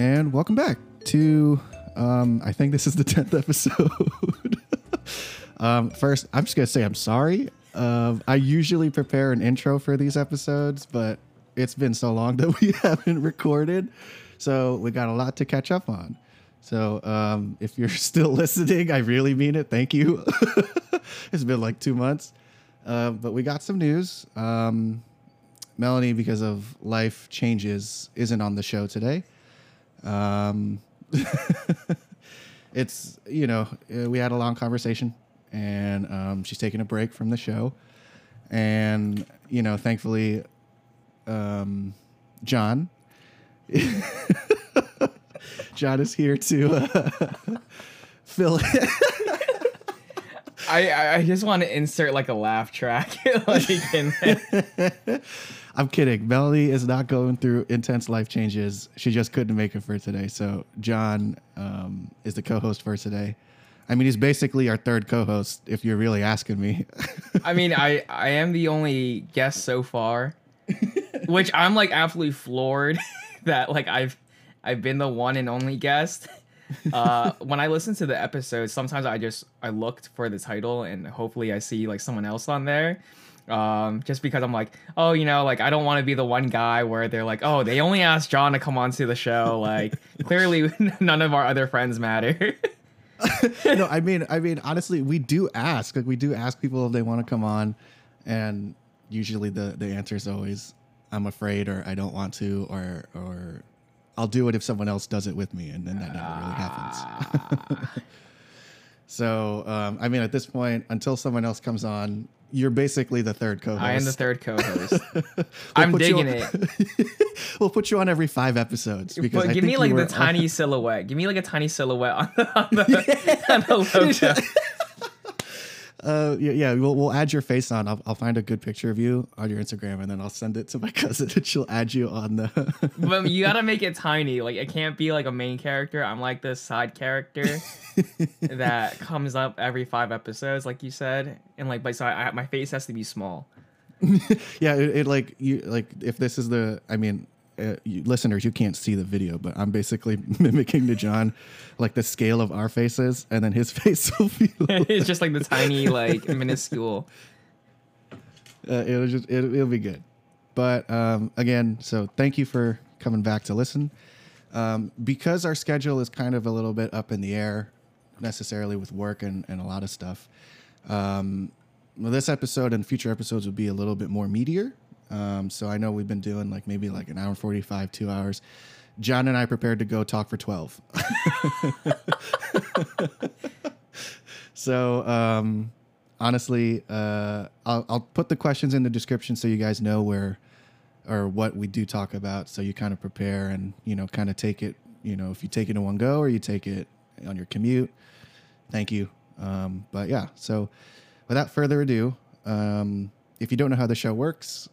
and welcome back to. Um, I think this is the tenth episode. um, first, I'm just gonna say I'm sorry. Um, I usually prepare an intro for these episodes, but it's been so long that we haven't recorded, so we got a lot to catch up on. So um, if you're still listening, I really mean it. Thank you. it's been like two months, uh, but we got some news. Um, Melanie, because of life changes, isn't on the show today. Um, it's you know uh, we had a long conversation, and um, she's taking a break from the show, and you know thankfully, um, Jon. Jon is here to uh, fill. I I just want to insert like a laugh track like in there. I'm kidding. Melanie is not going through intense life changes. She just couldn't make it for today. So Jon um, is the co-host for today. I mean, he's basically our third co-host. If you're really asking me. I mean, I I am the only guest so far, which I'm like absolutely floored that like I've I've been the one and only guest. Uh, when I listen to the episodes, sometimes I just I looked for the title and hopefully I see like someone else on there. Um, just because I'm like, oh, you know, like I don't want to be the one guy where they're like, oh, they only asked Jon to come onto the show. Like clearly none of our other friends matter. no, I mean, I mean, honestly, we do ask. Like, we do ask people if they want to come on, and usually the the answer is always, "I'm afraid," or "I don't want to," or or I'll do it if someone else does it with me, and then that never really happens. so, um, I mean, at this point, until someone else comes on, you're basically the third co-host. I am the third co-host. I'm digging on- it. we'll put you on every five episodes because But I give me like the on- tiny silhouette. Give me like a tiny silhouette on the, on the, on the logo. Uh, yeah, yeah. We'll, we'll add your face on. I'll, I'll find a good picture of you on your Instagram, and then I'll send it to my cousin, and she'll add you on the. But you gotta make it tiny. Like it can't be like a main character. I'm like this side character that comes up every five episodes, like you said. And like, but so I, my face has to be small. yeah, it, it like you like if this is the. I mean, uh, you, listeners, you can't see the video, but I'm basically mimicking to Jon, like the scale of our faces, and then his face will be. it's just like the tiny, like minuscule. uh, it'll just it, it'll be good but um, again so thank you for coming back to listen um, because our schedule is kind of a little bit up in the air necessarily with work and, and a lot of stuff um, well, this episode and future episodes will be a little bit more meatier um, so i know we've been doing like maybe like an hour 45 two hours jon and i prepared to go talk for 12 so um, honestly, uh, I'll, I'll put the questions in the description so you guys know where or what we do talk about, so you kind of prepare and you know kind of take it. You know, if you take it in one go or you take it on your commute. Thank you. Um, but yeah, so without further ado, um, if you don't know how the show works,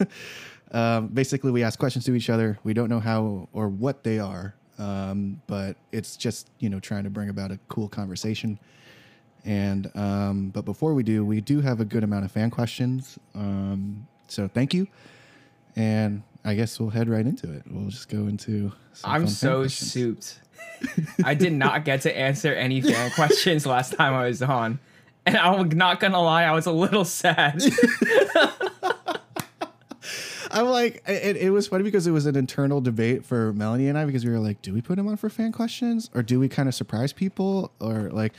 um, basically we ask questions to each other. We don't know how or what they are, um, but it's just you know trying to bring about a cool conversation. And um, but before we do, we do have a good amount of fan questions. Um, so thank you. And I guess we'll head right into it. We'll just go into. some I'm so questions. souped. I did not get to answer any fan questions last time I was on. And I'm not gonna lie, I was a little sad. I'm like, it, it was funny because it was an internal debate for Melanie and I because we were like, do we put him on for fan questions or do we kind of surprise people or like,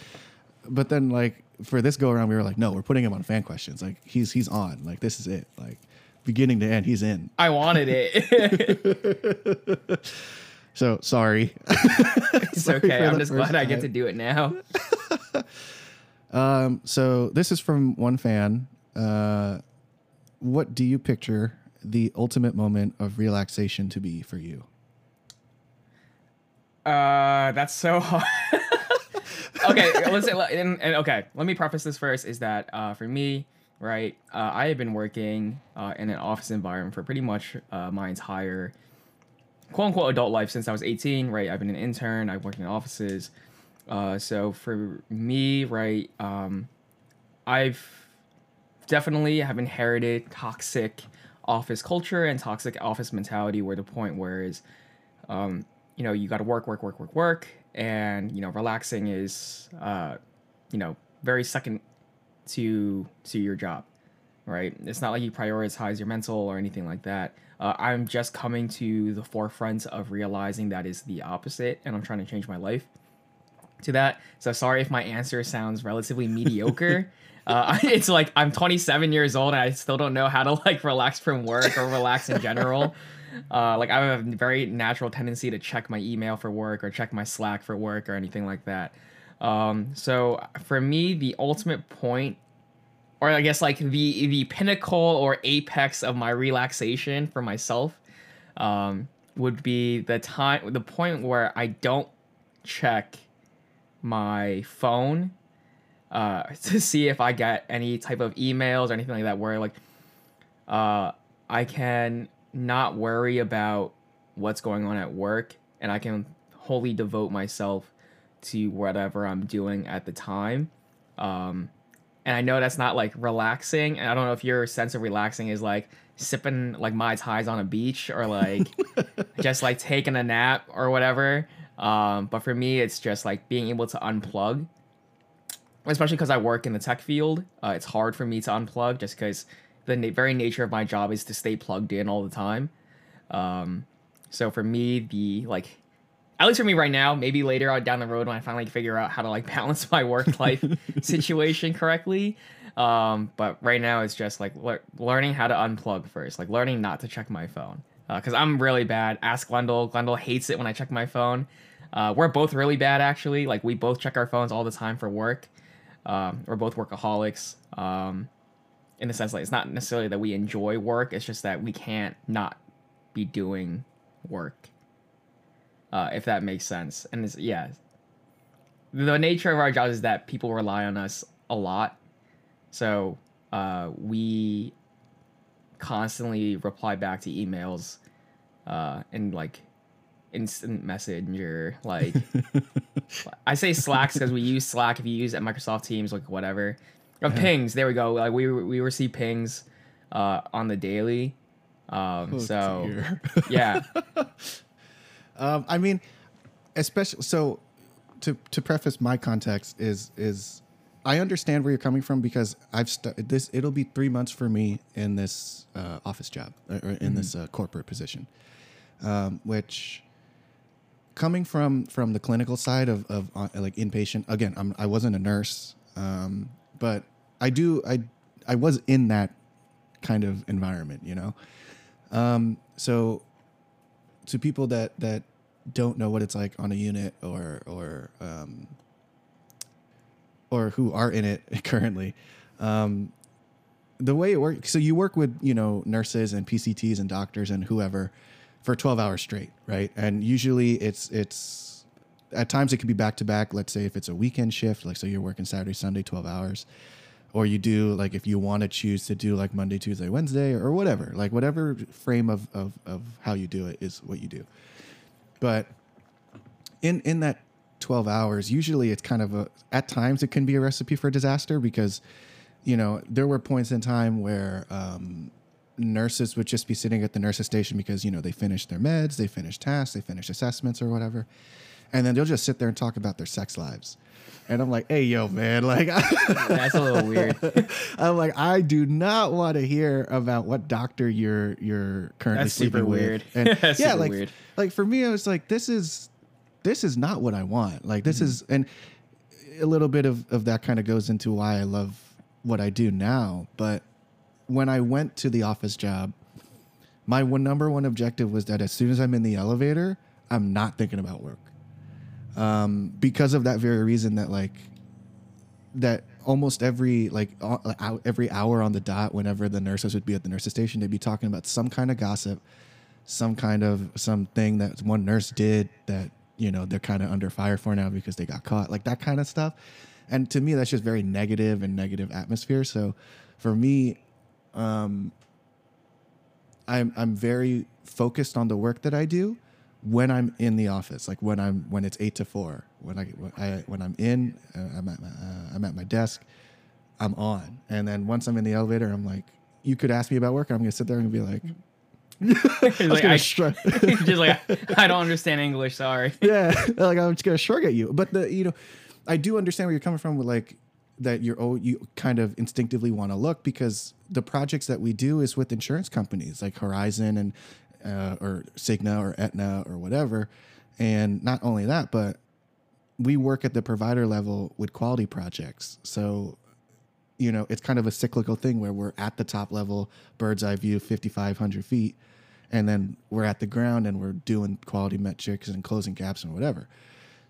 but then like for this go around we were like, no, we're putting him on fan questions. Like he's he's on. Like this is it. Like beginning to end, he's in. I wanted it. So sorry. it's Sorry okay. I'm just glad I get to do it now. Um, so this is from one fan. Uh, what do you picture the ultimate moment of relaxation to be for you? Uh, that's so hard. okay, let's and, and okay. Let me preface this first. Is that uh, for me, right? Uh, I have been working uh, in an office environment for pretty much uh, my entire quote unquote adult life since I was 18. Right, I've been an intern. I've worked in offices. Uh, so for me, right, um, I've definitely have inherited toxic office culture and toxic office mentality. Where the point where is um, you know you got to work work work work work and you know relaxing is uh you know very second to to your job right it's not like you prioritize your mental or anything like that uh, i'm just coming to the forefront of realizing that is the opposite and i'm trying to change my life to that. So sorry if my answer sounds relatively mediocre. Uh, it's like i'm 27 years old and i still don't know how to like relax from work or relax in general. Uh, like I have a very natural tendency to check my email for work or check my Slack for work or anything like that. Um, so for me, the ultimate point, or I guess like the the pinnacle or apex of my relaxation for myself, um, would be the time, the point where I don't check my phone uh, to see if I get any type of emails or anything like that. Where like, uh, I can not worry about what's going on at work and I can wholly devote myself to whatever I'm doing at the time. Um, and I know that's not like relaxing. And I don't know if your sense of relaxing is like sipping like Mai Tais on a beach or like just like taking a nap or whatever. Um, but for me, it's just like being able to unplug, especially because I work in the tech field. Uh, it's hard for me to unplug just because the na- very nature of my job is to stay plugged in all the time. Um, so for me, the like, at least for me right now, maybe later on down the road when I finally figure out how to like balance my work life situation correctly. Um, but right now it's just like le- learning how to unplug first, like learning not to check my phone. Because uh, I'm really bad. Ask Glendale. Glendale hates it when I check my phone. Uh, we're both really bad actually. Like we both check our phones all the time for work. Um, we're both workaholics. Um, in the sense like it's not necessarily that we enjoy work it's just that we can't not be doing work uh, if that makes sense and it's yeah the nature of our jobs is that people rely on us a lot so uh, we constantly reply back to emails uh, and like instant messenger like i say slacks because we use slack if you use at microsoft teams like whatever uh, pings. There we go. Like we we receive pings uh, on the daily. Um, oh, so yeah. Um, I mean, especially so. To to preface my context is is I understand where you're coming from because I've st- this. It'll be three months for me in this uh, office job or in mm-hmm. this uh, corporate position, um, which coming from from the clinical side of, of uh, like inpatient again I'm, i wasn't a nurse um, but I do I I was in that kind of environment, you know. Um, so to people that that don't know what it's like on a unit or or um, or who are in it currently, um, the way it works. So you work with you know nurses and PCTs and doctors and whoever for 12 hours straight, right? And usually it's it's at times it could be back to back. Let's say if it's a weekend shift, like so you're working Saturday, Sunday, 12 hours or you do like if you want to choose to do like Monday, Tuesday, Wednesday, or whatever, like whatever frame of, of, of how you do it is what you do. But in in that 12 hours, usually it's kind of a at times it can be a recipe for disaster because you know there were points in time where um, nurses would just be sitting at the nurses station because you know they finished their meds, they finished tasks, they finished assessments or whatever, and then they'll just sit there and talk about their sex lives and I'm like, hey, yo, man, like that's a little weird. I'm like, I do not want to hear about what doctor you're you're currently that's sleeping super with. Weird. And yeah, like weird. like for me, I was like, this is this is not what I want. Like this mm-hmm. is and a little bit of, of that kind of goes into why I love what I do now. But when I went to the office job, my one number one objective was that as soon as I'm in the elevator, I'm not thinking about work. Um, because of that very reason that like that almost every like uh, every hour on the dot whenever the nurses would be at the nurses station they'd be talking about some kind of gossip some kind of something that one nurse did that you know they're kind of under fire for now because they got caught like that kind of stuff. And to me that's just very negative and negative atmosphere. So for me um i'm i'm very focused on the work that i do when I'm in the office, like when I'm when it's eight to four, when I when, I, when I'm in, uh, I'm at my, uh, I'm at my desk, I'm on, and then once I'm in the elevator, I'm like, you could ask me about work, I'm gonna sit there and be like, I like, I, shrug. just like I don't understand English. Sorry. yeah, like I'm just gonna shrug at you. But the you know, I do understand where you're coming from with like that. You're oh, you kind of instinctively want to look because the projects that we do is with insurance companies like Horizon and uh, or Cigna or Aetna or whatever. And not only that, but we work at the provider level with quality projects. So you know, it's kind of a cyclical thing where we're at the top level, bird's eye view, 5,500 feet, and then we're at the ground and we're doing quality metrics and closing gaps and whatever.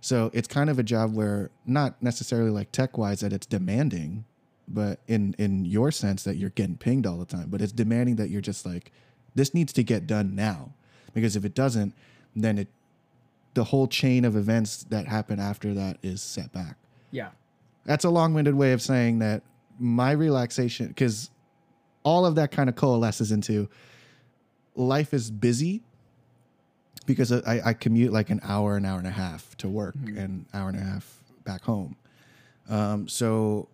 So it's kind of a job where not necessarily like tech wise that it's demanding, but in in your sense that you're getting pinged all the time, but it's demanding that you're just like this needs to get done now because if it doesn't, then it the whole chain of events that happen after that is set back Yeah. that's a long-winded way of saying that my relaxation because all of that kind of coalesces into life is busy because I, I commute like an hour an hour and a half to work and hour and a half back home. Um, so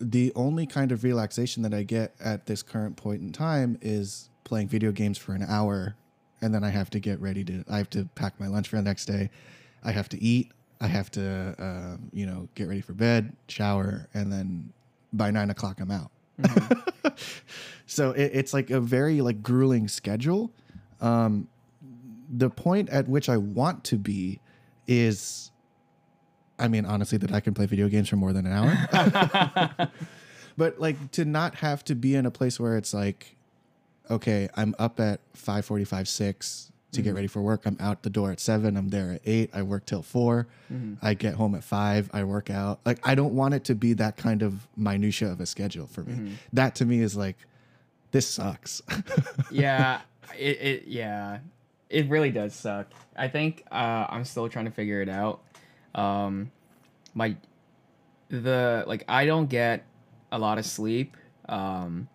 the only kind of relaxation that i get at this current point in time is playing video games for an hour and then i have to get ready to i have to pack my lunch for the next day. I have to eat. I have to um, you know get ready for bed shower and then by nine o'clock i'm out. So it, it's like a very like grueling schedule. Um, the point at which i want to be is i mean honestly that i can play video games for more than an hour. But like to not have to be in a place where it's like okay i'm up at 5.45 6 to get mm-hmm. ready for work. I'm out the door at 7 i'm there at 8 i work till 4 mm-hmm. i get home at 5 i work out. Like i don't want it to be that kind of minutia of a schedule for me. Mm-hmm. That to me is like this sucks. Yeah. It, it yeah. It really does suck. I think uh, I'm still trying to figure it out. Um, my the like I don't get a lot of sleep. Um,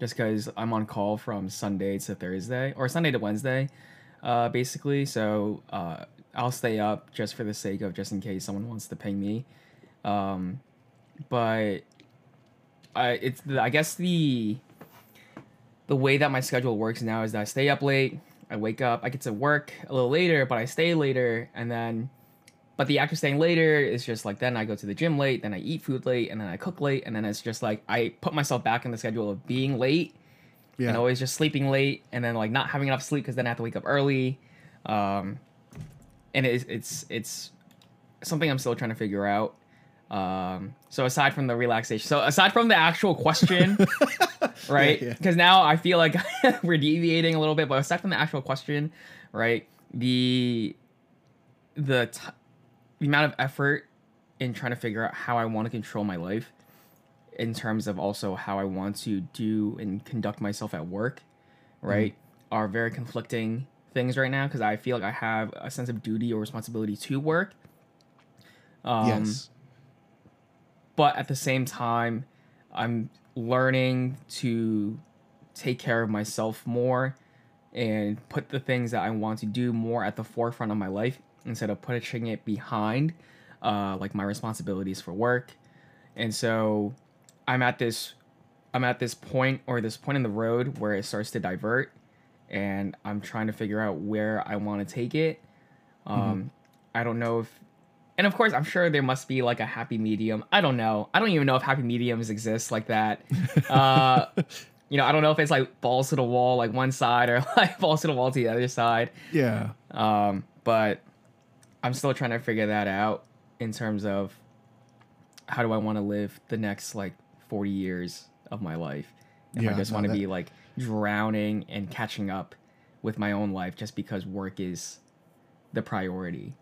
just because I'm on call from Sunday to Thursday or Sunday to Wednesday, uh, basically. So uh, I'll stay up just for the sake of just in case someone wants to ping me. Um, but I it's I guess the the way that my schedule works now is that I stay up late, I wake up, I get to work a little later, but I stay later, and then, but the actual staying later is just like then I go to the gym late, then I eat food late, and then I cook late, and then it's just like I put myself back in the schedule of being late yeah and always just sleeping late, and then like not having enough sleep because then I have to wake up early, um, and it's it's it's something I'm still trying to figure out. Um, so aside from the relaxation, so aside from the actual question, right? Yeah, yeah. Because now I feel like we're deviating a little bit, but aside from the actual question, right? The the t- the amount of effort in trying to figure out how I want to control my life, in terms of also how I want to do and conduct myself at work, right, are very conflicting things right now because I feel like I have a sense of duty or responsibility to work. Um, yes but at the same time i'm learning to take care of myself more and put the things that i want to do more at the forefront of my life instead of pushing it behind uh, like my responsibilities for work. And so i'm at this i'm at this point or this point in the road where it starts to divert and i'm trying to figure out where i want to take it. Um, i don't know if and of course i'm sure there must be like a happy medium. I don't know. I don't even know if happy mediums exist like that. Uh you know i don't know if it's like balls to the wall like one side or like balls to the wall to the other side. Yeah. Um but i'm still trying to figure that out in terms of how do i want to live the next like 40 years of my life? If i just no, want to that- be like drowning and catching up with my own life just because work is the priority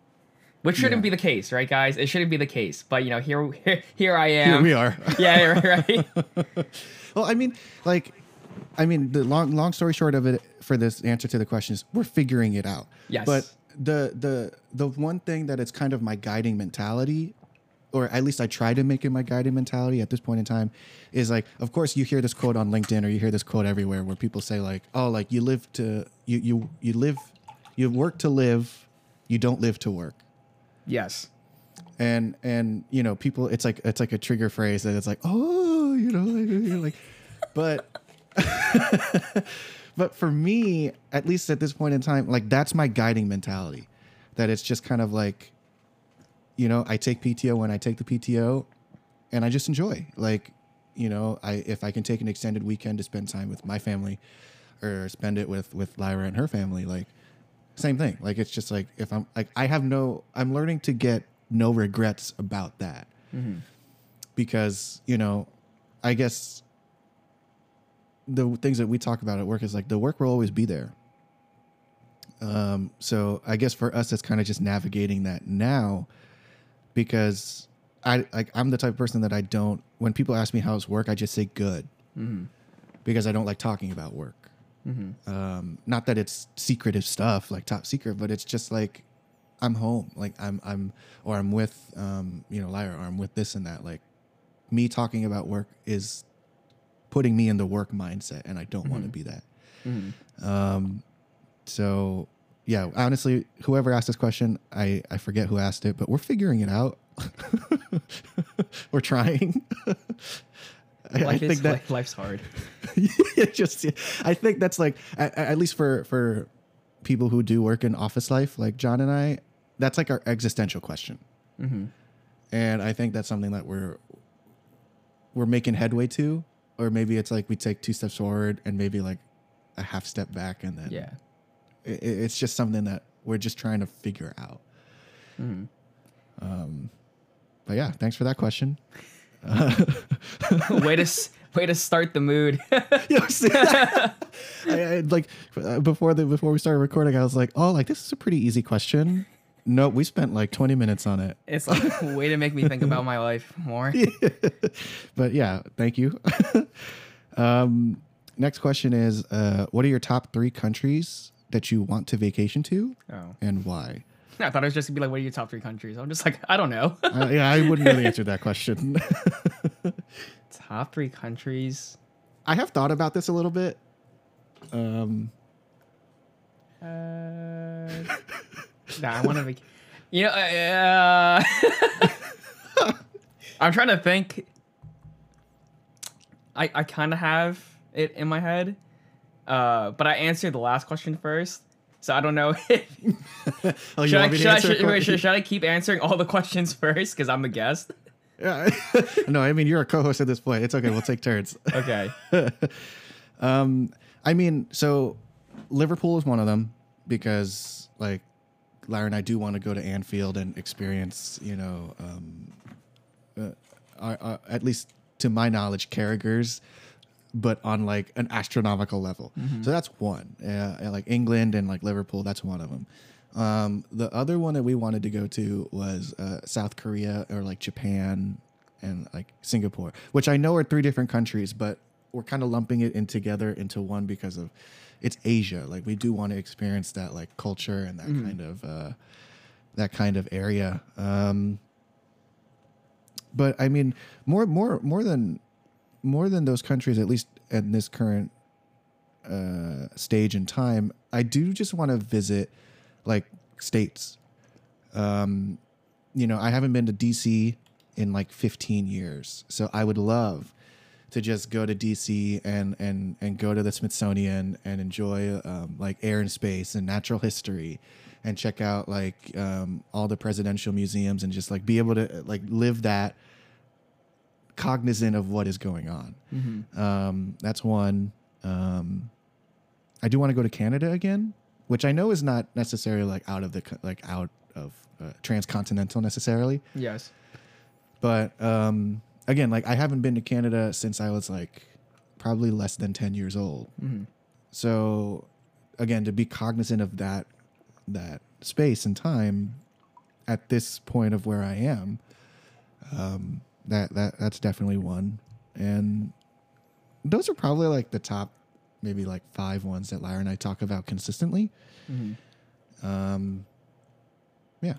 which shouldn't Yeah. be the case right guys it shouldn't be the case but you know here here, here i am here we are yeah right Well, I mean, like, I mean, the long long story short of it for this answer to the question is we're figuring it out. Yes. But the the the one thing that it's kind of my guiding mentality, or at least I try to make it my guiding mentality at this point in time, is like, of course, you hear this quote on LinkedIn or you hear this quote everywhere where people say like, oh, like you live to you you you live, you work to live, you don't live to work yes and and you know people it's like it's like a trigger phrase that it's like oh you know like, but but for me, at least at this point in time, like that's my guiding mentality. That it's just kind of like, you know, I take PTO when I take the PTO, and I just enjoy. Like, you know, I if I can take an extended weekend to spend time with my family, or spend it with with Lyra and her family, like same thing. Like it's just like if I'm like I have no, I'm learning to get no regrets about that because you know, I guess the things that we talk about at work is like the work will always be there. Um, so I guess for us, it's kind of just navigating that now, because I like I'm the type of person that I don't. When people ask me how's work, I just say good, because I don't like talking about work. Um, not that it's secretive stuff like top secret, but it's just like I'm home, like I'm I'm or I'm with um, you know Lyra, or I'm with this and that. Like me talking about work is putting me in the work mindset, and I don't want to be that. Um, so yeah, honestly, whoever asked this question, I I forget who asked it, but we're figuring it out. we're trying. I, I think is, that life's hard. just I think that's like at, at least for for people who do work in office life, like Jon and I, that's like our existential question. And I think that's something that we're we're making headway to, or maybe it's like we take two steps forward and maybe like a half step back, and then Yeah. it, it's just something that we're just trying to figure out. Mm-hmm. Um, but yeah, thanks for that question. way to way to start the mood. You know, see, I, I, like uh, before the before we started recording, I was like, "Oh, like this is a pretty easy question." No, we spent like twenty minutes on it. it's like a way to make me think about my life more. But yeah, thank you. um, next question is, uh, what are your top three countries that you want to vacation to, Oh. and why? I thought it was just gonna be like, what are your top three countries? I'm just like, I don't know. Uh, yeah, I wouldn't really answer that question. top three countries. I have thought about this a little bit. Um, Uh, nah, I want to. Vac- you know, uh, I'm trying to think. I I kind of have it in my head, uh, but I answered the last question first, so I don't know if oh, should I, want me to should, I, should, wait, should, should I keep answering all the questions first because I'm the guest. Yeah. no, I mean you're a co-host at this point. It's okay. We'll take turns. Okay. Um, I mean, so Liverpool is one of them because like Lara and I do want to go to Anfield and experience, you know, um, uh, our, our, at least to my knowledge, Carragher's, but on like an astronomical level. So that's one. Uh, like England and like Liverpool, that's one of them. Um, the other one that we wanted to go to was uh, South Korea or like Japan and like Singapore, which I know are three different countries, but we're kind of lumping it in together into one because of it's Asia. Like we do want to experience that like culture and that kind of uh, that kind of area. Um, but I mean, more more more than more than those countries, at least at this current uh, stage in time, I do just want to visit like states. Um, you know, I haven't been to DC in like 15 years, so I would love to just go to DC and and and go to the Smithsonian and enjoy um, like air and space and natural history, and check out like um, all the presidential museums and just like be able to like live that cognizant of what is going on. Um, that's one. Um, I do want to go to Canada again, which I know is not necessarily like out of the like out of uh, transcontinental necessarily, Yes. but um, again, like I haven't been to Canada since I was like probably less than ten years old. So again, to be cognizant of that that space and time at this point of where I am, um, that that that's definitely one, and those are probably like the top maybe like five ones that Lyra and I talk about consistently. Um, yeah.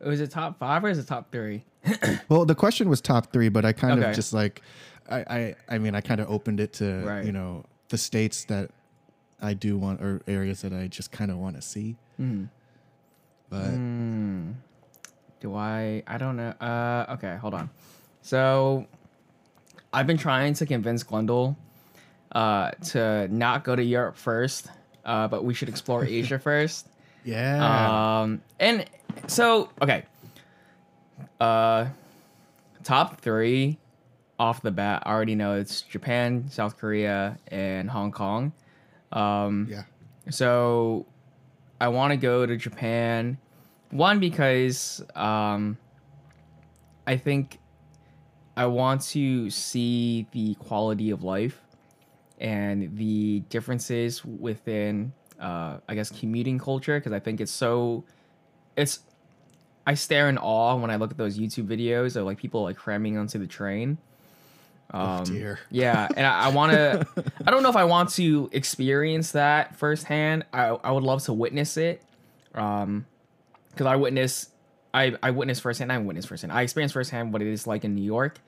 Was it top five or is it top three? Well, the question was top three, but I kind Okay. of just like, I, I, I mean, I kind of opened it to Right. you know the states that I do want or areas that I just kind of want to see. But Hmm. Do I? I don't know. Uh, okay, hold on. So, I've been trying to convince Glendale uh, to not go to Europe first, uh, but we should explore Asia first. Yeah. Um, and so okay, uh, top three off the bat. I already know it's Japan, South Korea, and Hong Kong. Um, yeah. so I want to go to Japan. One because um, I think I want to see the quality of life and the differences within, uh, I guess, commuting culture. Because I think it's so, it's, I stare in awe when I look at those YouTube videos of like people like cramming onto the train. Um, oh dear. yeah, and I, I want to. I don't know if I want to experience that firsthand. I I would love to witness it, um, because I witness, I I witnessed firsthand. I witnessed firsthand. I experienced firsthand what it is like in New York,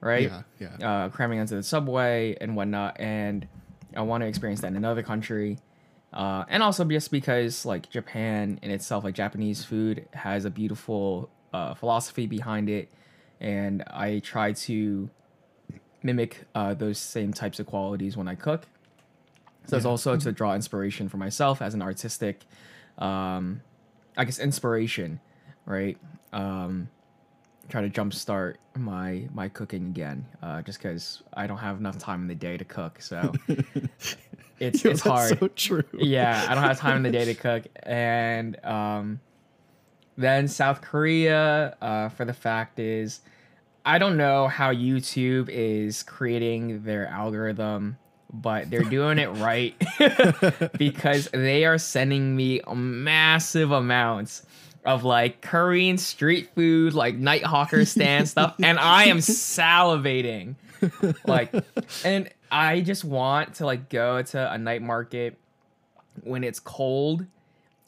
right? Yeah. Yeah. Uh, cramming onto the subway and whatnot, and I want to experience that in another country. Uh, and also just because like Japan in itself, like Japanese food has a beautiful uh, philosophy behind it, and I try to mimic uh, those same types of qualities when I cook. So it's Yeah. also to draw inspiration for myself as an artistic, um, I guess inspiration, right? Um, try to jumpstart my my cooking again, uh, just because I don't have enough time in the day to cook. So it's Yo, it's that's hard So true. yeah, I don't have time in the day to cook. And um, then South Korea, uh, for the fact is, I don't know how YouTube is creating their algorithm, but they're doing it right because they are sending me massive amounts of like Korean street food, like night hawker stand stuff, and I am salivating. Like, and I just want to like go to a night market when it's cold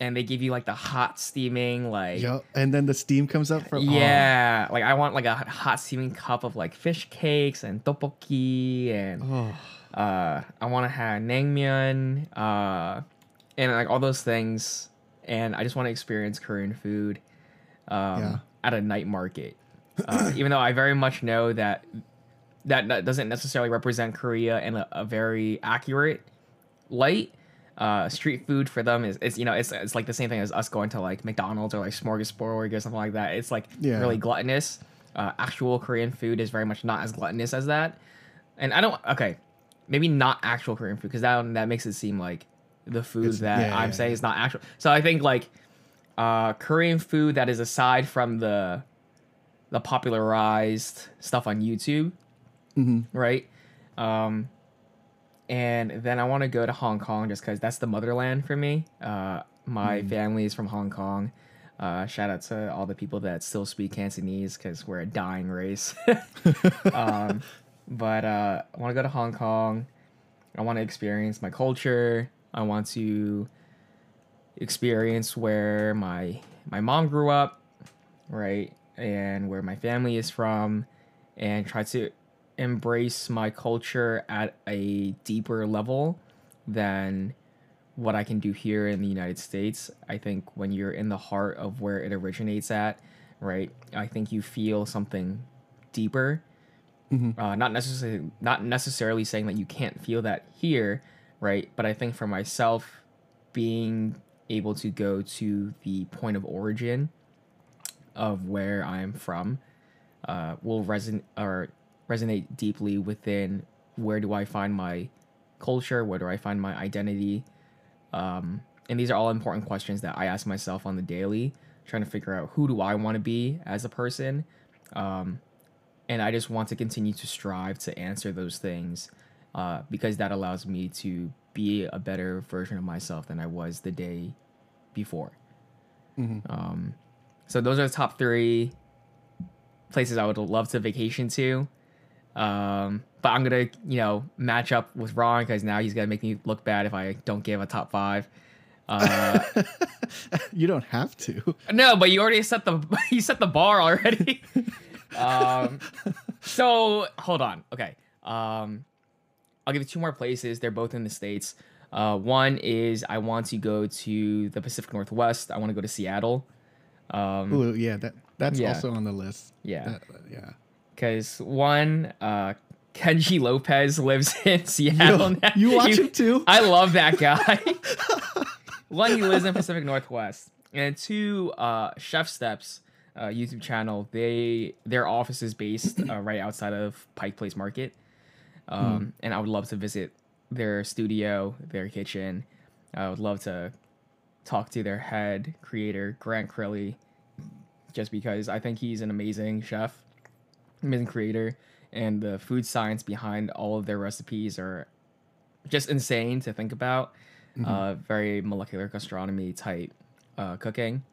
and they give you like the hot steaming like Yep. And then the steam comes up from. oh, yeah like i want like a hot steaming cup of like fish cakes and tteokbokki and Oh, uh i want to have naengmyeon uh and like all those things and i just want to experience korean food um Yeah. at a night market uh, even though i very much know that that, that doesn't necessarily represent korea in a, a very accurate light uh, street food for them is, is you know it's, it's like the same thing as us going to like McDonald's or like Smorgasbord or something like that. It's like Yeah. really gluttonous. Uh, actual Korean food is very much not as gluttonous as that. And I don't okay, maybe not actual Korean food because that that makes it seem like the food It's- that yeah, I'm yeah, saying yeah. is not actual. So I think like uh, Korean food that is aside from the the popularized stuff on YouTube, mhm. right? Um, and then I want to go to Hong Kong just because that's the motherland for me. Uh, my family is from Hong Kong. Uh, shout out to all the people that still speak Cantonese because we're a dying race. um, but uh, I want to go to Hong Kong. I want to experience my culture. I want to experience where my my mom grew up, right, and where my family is from, and try to embrace my culture at a deeper level than what I can do here in the United States. I think when you're in the heart of where it originates at, right, I think you feel something deeper. Uh, not necessarily not necessarily saying that you can't feel that here, right? But I think for myself, being able to go to the point of origin of where I'm from uh, will resonate or resonate deeply within where do I find my culture, where do I find my identity, um, and these are all important questions that I ask myself on the daily, trying to figure out who do I want to be as a person, um, and I just want to continue to strive to answer those things uh, because that allows me to be a better version of myself than I was the day before. Um, so those are the top three places I would love to vacation to. Um, but I'm gonna, you know, match up with Ron because now he's gonna make me look bad if I don't give a top five. Uh, you don't have to. no, but you already set the you set the bar already. Um, so hold on. Okay. Um, I'll give you two more places. They're both in the states. Uh, one is I want to go to the Pacific Northwest. I want to go to Seattle. Um, Ooh, yeah, that that's Yeah. also on the list. yeah. That- yeah. because one uh Kenji Lopez lives in Seattle. Yo, now. you watch him too? I love that guy. One, he lives in Pacific Northwest, and two, uh, Chef Steps uh, YouTube channel. They their office is based uh, right outside of Pike Place Market, um, and I would love to visit their studio, their kitchen. I would love to talk to their head creator Grant Crilly, just because I think he's an amazing chef, amazing creator, and the food science behind all of their recipes are just insane to think about. Uh, very molecular gastronomy type uh, cooking,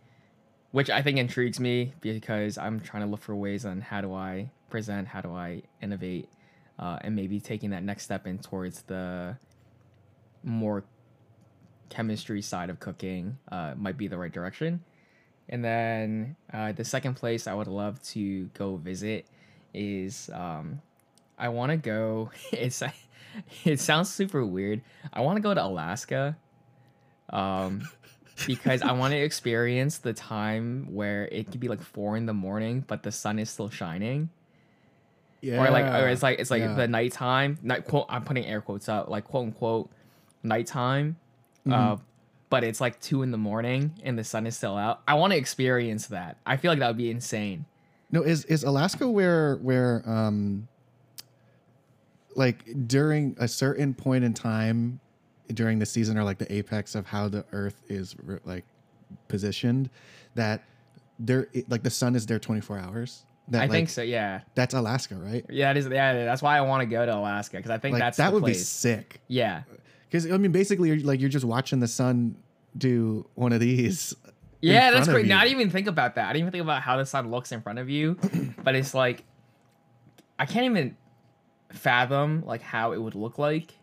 which I think intrigues me because I'm trying to look for ways on how do I present, how do I innovate, uh, and maybe taking that next step in towards the more chemistry side of cooking uh, might be the right direction. And then uh, the second place I would love to go visit is um, I want to go. It's it sounds super weird. I want to go to Alaska, um, because I want to experience the time where it could be like four in the morning, but the sun is still shining, Yeah. or like, or it's like it's like yeah. the nighttime. Night quote. I'm putting air quotes up, like quote unquote, nighttime. Mm-hmm. Uh, but it's like two in the morning and the sun is still out. I want to experience that. I feel like that would be insane. No, is is Alaska where where um like during a certain point in time during the season or like the apex of how the earth is like positioned that there like the sun is there 24 hours that I like, think so. Yeah. that's Alaska right Yeah, it is. Yeah, that's why I want to go to Alaska because I think like that's that would be sick Yeah. because I mean basically you're like you're just watching the sun do one of these Yeah, that's great. you. Now, I didn't even think about that. I didn't even think about how the sun looks in front of you, but it's like I can't even fathom like how it would look like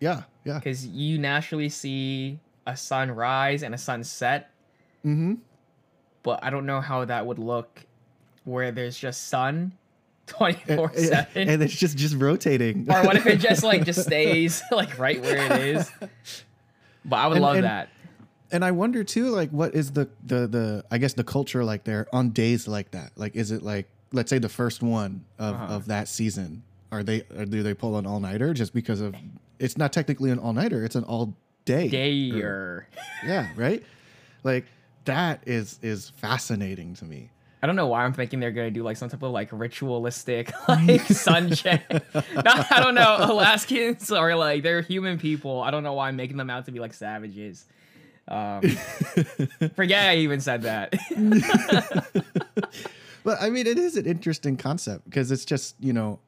yeah yeah because you naturally see a sunrise and a sunset, mm-hmm but I don't know how that would look where there's just sun twenty four and, seven. and it's just just rotating Or what if it just like just stays like right where it is? But I would And- love and- that. and I wonder too, like, what is the the the I guess the culture like there on days like that? Like, is it like let's say the first one of Uh-huh. of that season? Are they or do they pull an all nighter just because of? It's not technically an all nighter; it's an all day. Dayer. Yeah, right. Like that is is fascinating to me. I don't know why I'm thinking they're gonna do like some type of like ritualistic like sun check. No, I don't know. Alaskans are like they're human people. I don't know why I'm making them out to be like savages. Um, forget I even said that. But I mean, it is an interesting concept because it's just you know,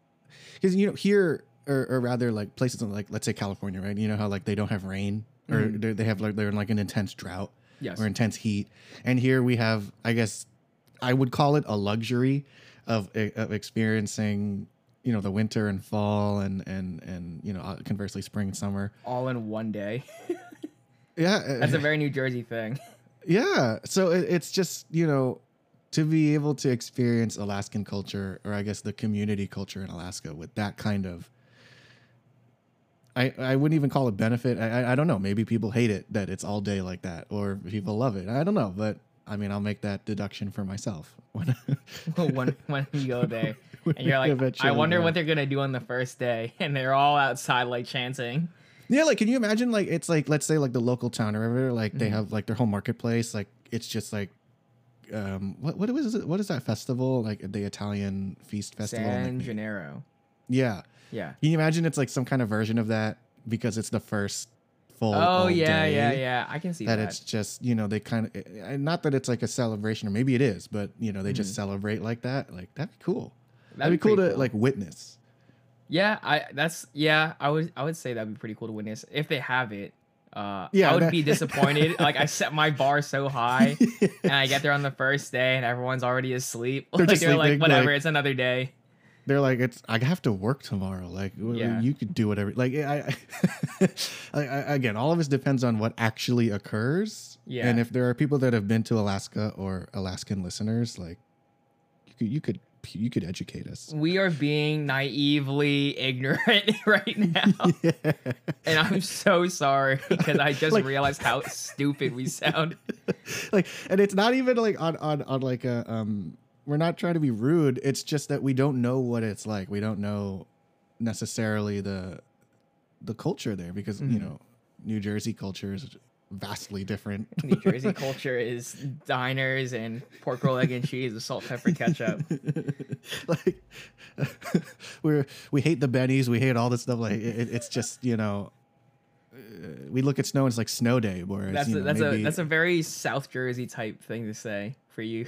because you know here or, or rather like places like let's say California, right? You know how like they don't have rain or they're- they have like they're in like an intense drought Yes. or intense heat, and here we have I guess I would call it a luxury of of experiencing you know the winter and fall and and and you know uh, conversely spring and summer. All in one day. Yeah, That's a very New Jersey thing. Yeah. So it, it's just, you know, to be able to experience Alaskan culture, or I guess the community culture in Alaska with that kind of. I, I wouldn't even call it benefit. I, I- I don't know. Maybe people hate it that it's all day like that, or people love it. I don't know. But I mean, I'll make that deduction for myself. When when when you go there, and you're like, I wonder what they're gonna do on the first day, and they're all outside like chanting. Yeah, like can you imagine like it's like let's say like the local town or whatever, like they have like their whole marketplace, like it's just like um what what was it what is that festival? Like the Italian feast festival? in, San like, Gennaro. yeah. Yeah. Can you imagine it's like some kind of version of that because it's the first full Oh yeah, yeah, yeah. I can see that that. it's just, you know, they kind of not that it's like a celebration or maybe it is, but you know, they just celebrate like that. Like that'd be cool. That'd, be cool to like witness. Yeah, I that's yeah. I would I would say that'd be pretty cool to witness if they have it. Uh, Yeah, I would that- be disappointed. like I set my bar so high, and I get there on the first day, and everyone's already asleep. They're like, just they're like, whatever, like- it's another day. They're like it's i have to work tomorrow like Yeah. you could do whatever like I, I, again all of this depends on what actually occurs Yeah. and if there are people that have been to alaska or alaskan listeners like you could you could you could educate us We are being naively ignorant right now, and I'm so sorry because I just Like- realized how stupid we sound. like and it's not even like on on on like a um we're not trying to be rude it's just that we don't know what it's like we don't know necessarily the the culture there because you Mhm. know New Jersey culture is vastly different. New Jersey culture is diners and pork roll, egg and cheese with salt, pepper, ketchup. like we're we hate the bennies, we hate all this stuff. Like it, it's just you know. uh, We look at snow and it's like snow day, whereas That's you a, know, that's maybe, a that's a very South Jersey type thing to say for you.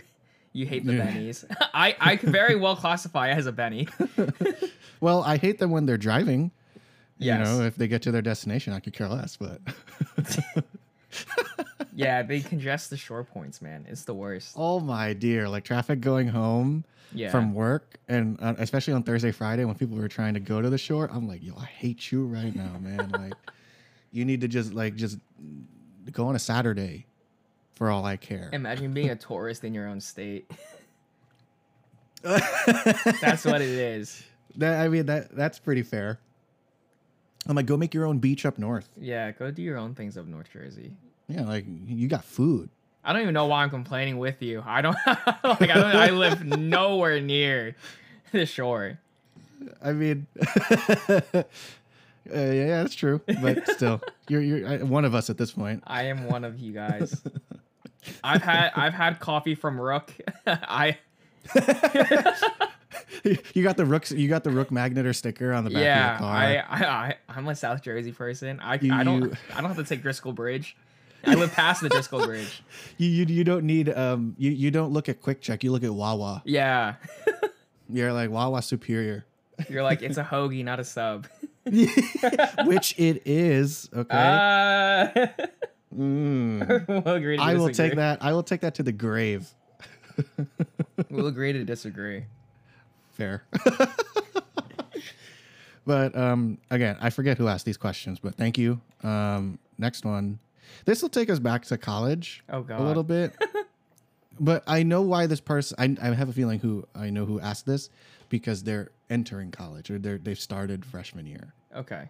You hate the Yeah. bennies. I I could very well classify as a benny. well, I hate them when they're driving. Yes. You know, if they get to their destination, I could care less. But Yeah, they congest the shore points, man. It's the worst. oh my dear, like traffic going home Yeah. from work, and uh, especially on Thursday, Friday, when people were trying to go to the shore, I'm like, yo, I hate you right now, man. like, you need to just like just go on a Saturday, for all I care. Imagine being a tourist in your own state. That's what it is. That I mean that that's pretty fair. I'm like, go make your own beach up north. Yeah, go do your own things up North Jersey. Yeah, like you got food. I don't even know why I'm complaining with you. I don't like I don't I live nowhere near the shore. I mean, uh, yeah, that's true. But still, you're you're uh, one of us at this point. I am one of you guys. I've had I've had coffee from Rook. I you got the rook. You got the rook magnet or sticker on the back yeah, of your car. I, I I I'm a South Jersey person. I You- I don't you- I don't have to take Driscoll Bridge. I live past the Driscoll Bridge. you, you you don't need um you you don't look at QuickChek. You look at Wawa. Yeah. You're like Wawa superior, You're like it's a hoagie, not a sub. which it is. Okay. Uh, Mm. we'll agree to I will disagree. take that. I will take that to the grave. We'll agree to disagree. Fair. but um, again, I forget who asked these questions, but thank you. Um, next one. This will take us back to college Oh god. a little bit. but I know why this person. I, I have a feeling who I know who asked this because they're entering college or they're they've started freshman year. Okay.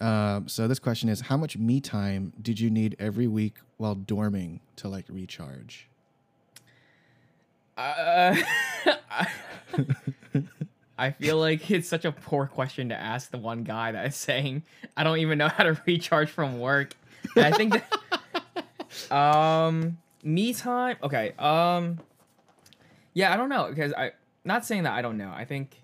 Um, so this question is: How much me time did you need every week while dorming to like recharge? Uh, I- I feel like it's such a poor question to ask the one guy that is saying, "I don't even know how to recharge from work." And I think that, um, me time. Okay. Um, yeah, I don't know because I not saying that I don't know. I think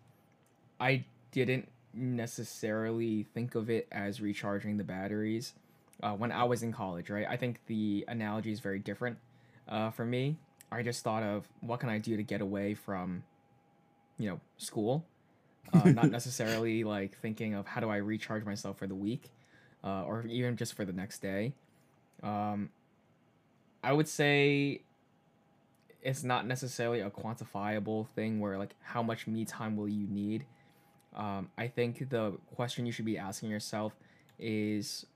I didn't necessarily think of it as recharging the batteries uh, when I was in college. Right. I think the analogy is very different uh, for me. I just thought of what can I do to get away from, you know, school. Uh, not necessarily like thinking of how do I recharge myself for the week, uh, or even just for the next day. Um, I would say it's not necessarily a quantifiable thing where like how much me time will you need. Um, I think the question you should be asking yourself is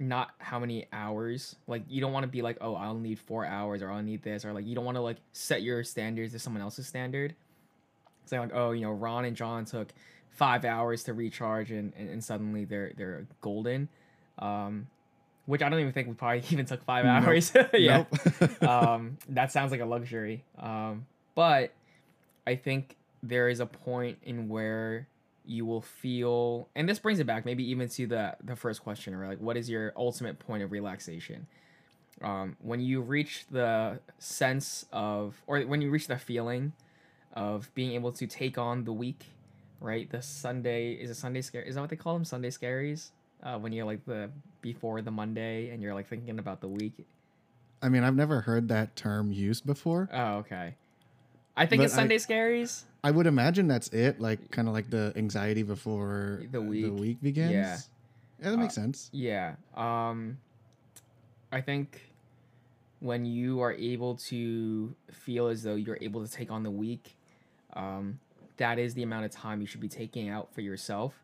not how many hours like you don't want to be like oh i'll need four hours or i'll need this or like you don't want to like set your standards to someone else's standard saying like oh you know ron and jon took five hours to recharge and, and, and suddenly they're they're golden um which i don't even think we probably even took five Nope. hours yeah Nope. um, that sounds like a luxury. Um, but I think there is a point in where you will feel, and this brings it back maybe even to the the first question, or like, what is your ultimate point of relaxation? Um, when you reach the sense of, or when you reach the feeling of being able to take on the week, right? The Sunday is a Sunday scare. Is that what they call them? Sunday scaries. Uh, when you're like the before the Monday and you're like thinking about the week. I mean, I've never heard that term used before. Oh, okay. I think But it's Sunday scaries. I would imagine that's it, like kind of like the anxiety before The week. the week begins. Yeah. yeah, that makes sense. Yeah. Um I think when you are able to feel as though you're able to take on the week, um, that is the amount of time you should be taking out for yourself.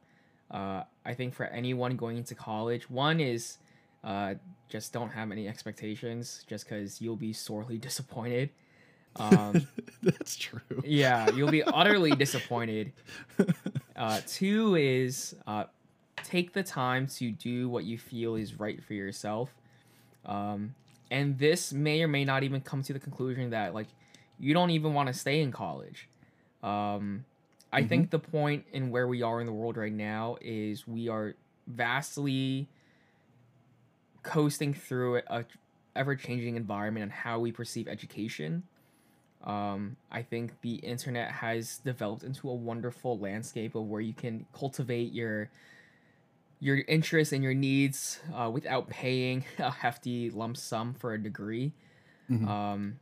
Uh, I think for anyone going into college, one is uh, just don't have any expectations, just because you'll be sorely disappointed. Um, that's true. yeah, you'll be utterly disappointed. Uh, two is uh, take the time to do what you feel is right for yourself. Um, and this may or may not even come to the conclusion that like you don't even want to stay in college. Um, I think the point in where we are in the world right now is we are vastly coasting through a ever changing environment and how we perceive education. Um, I think the internet has developed into a wonderful landscape of where you can cultivate your your interests and your needs uh, without paying a hefty lump sum for a degree. Mhm. Um,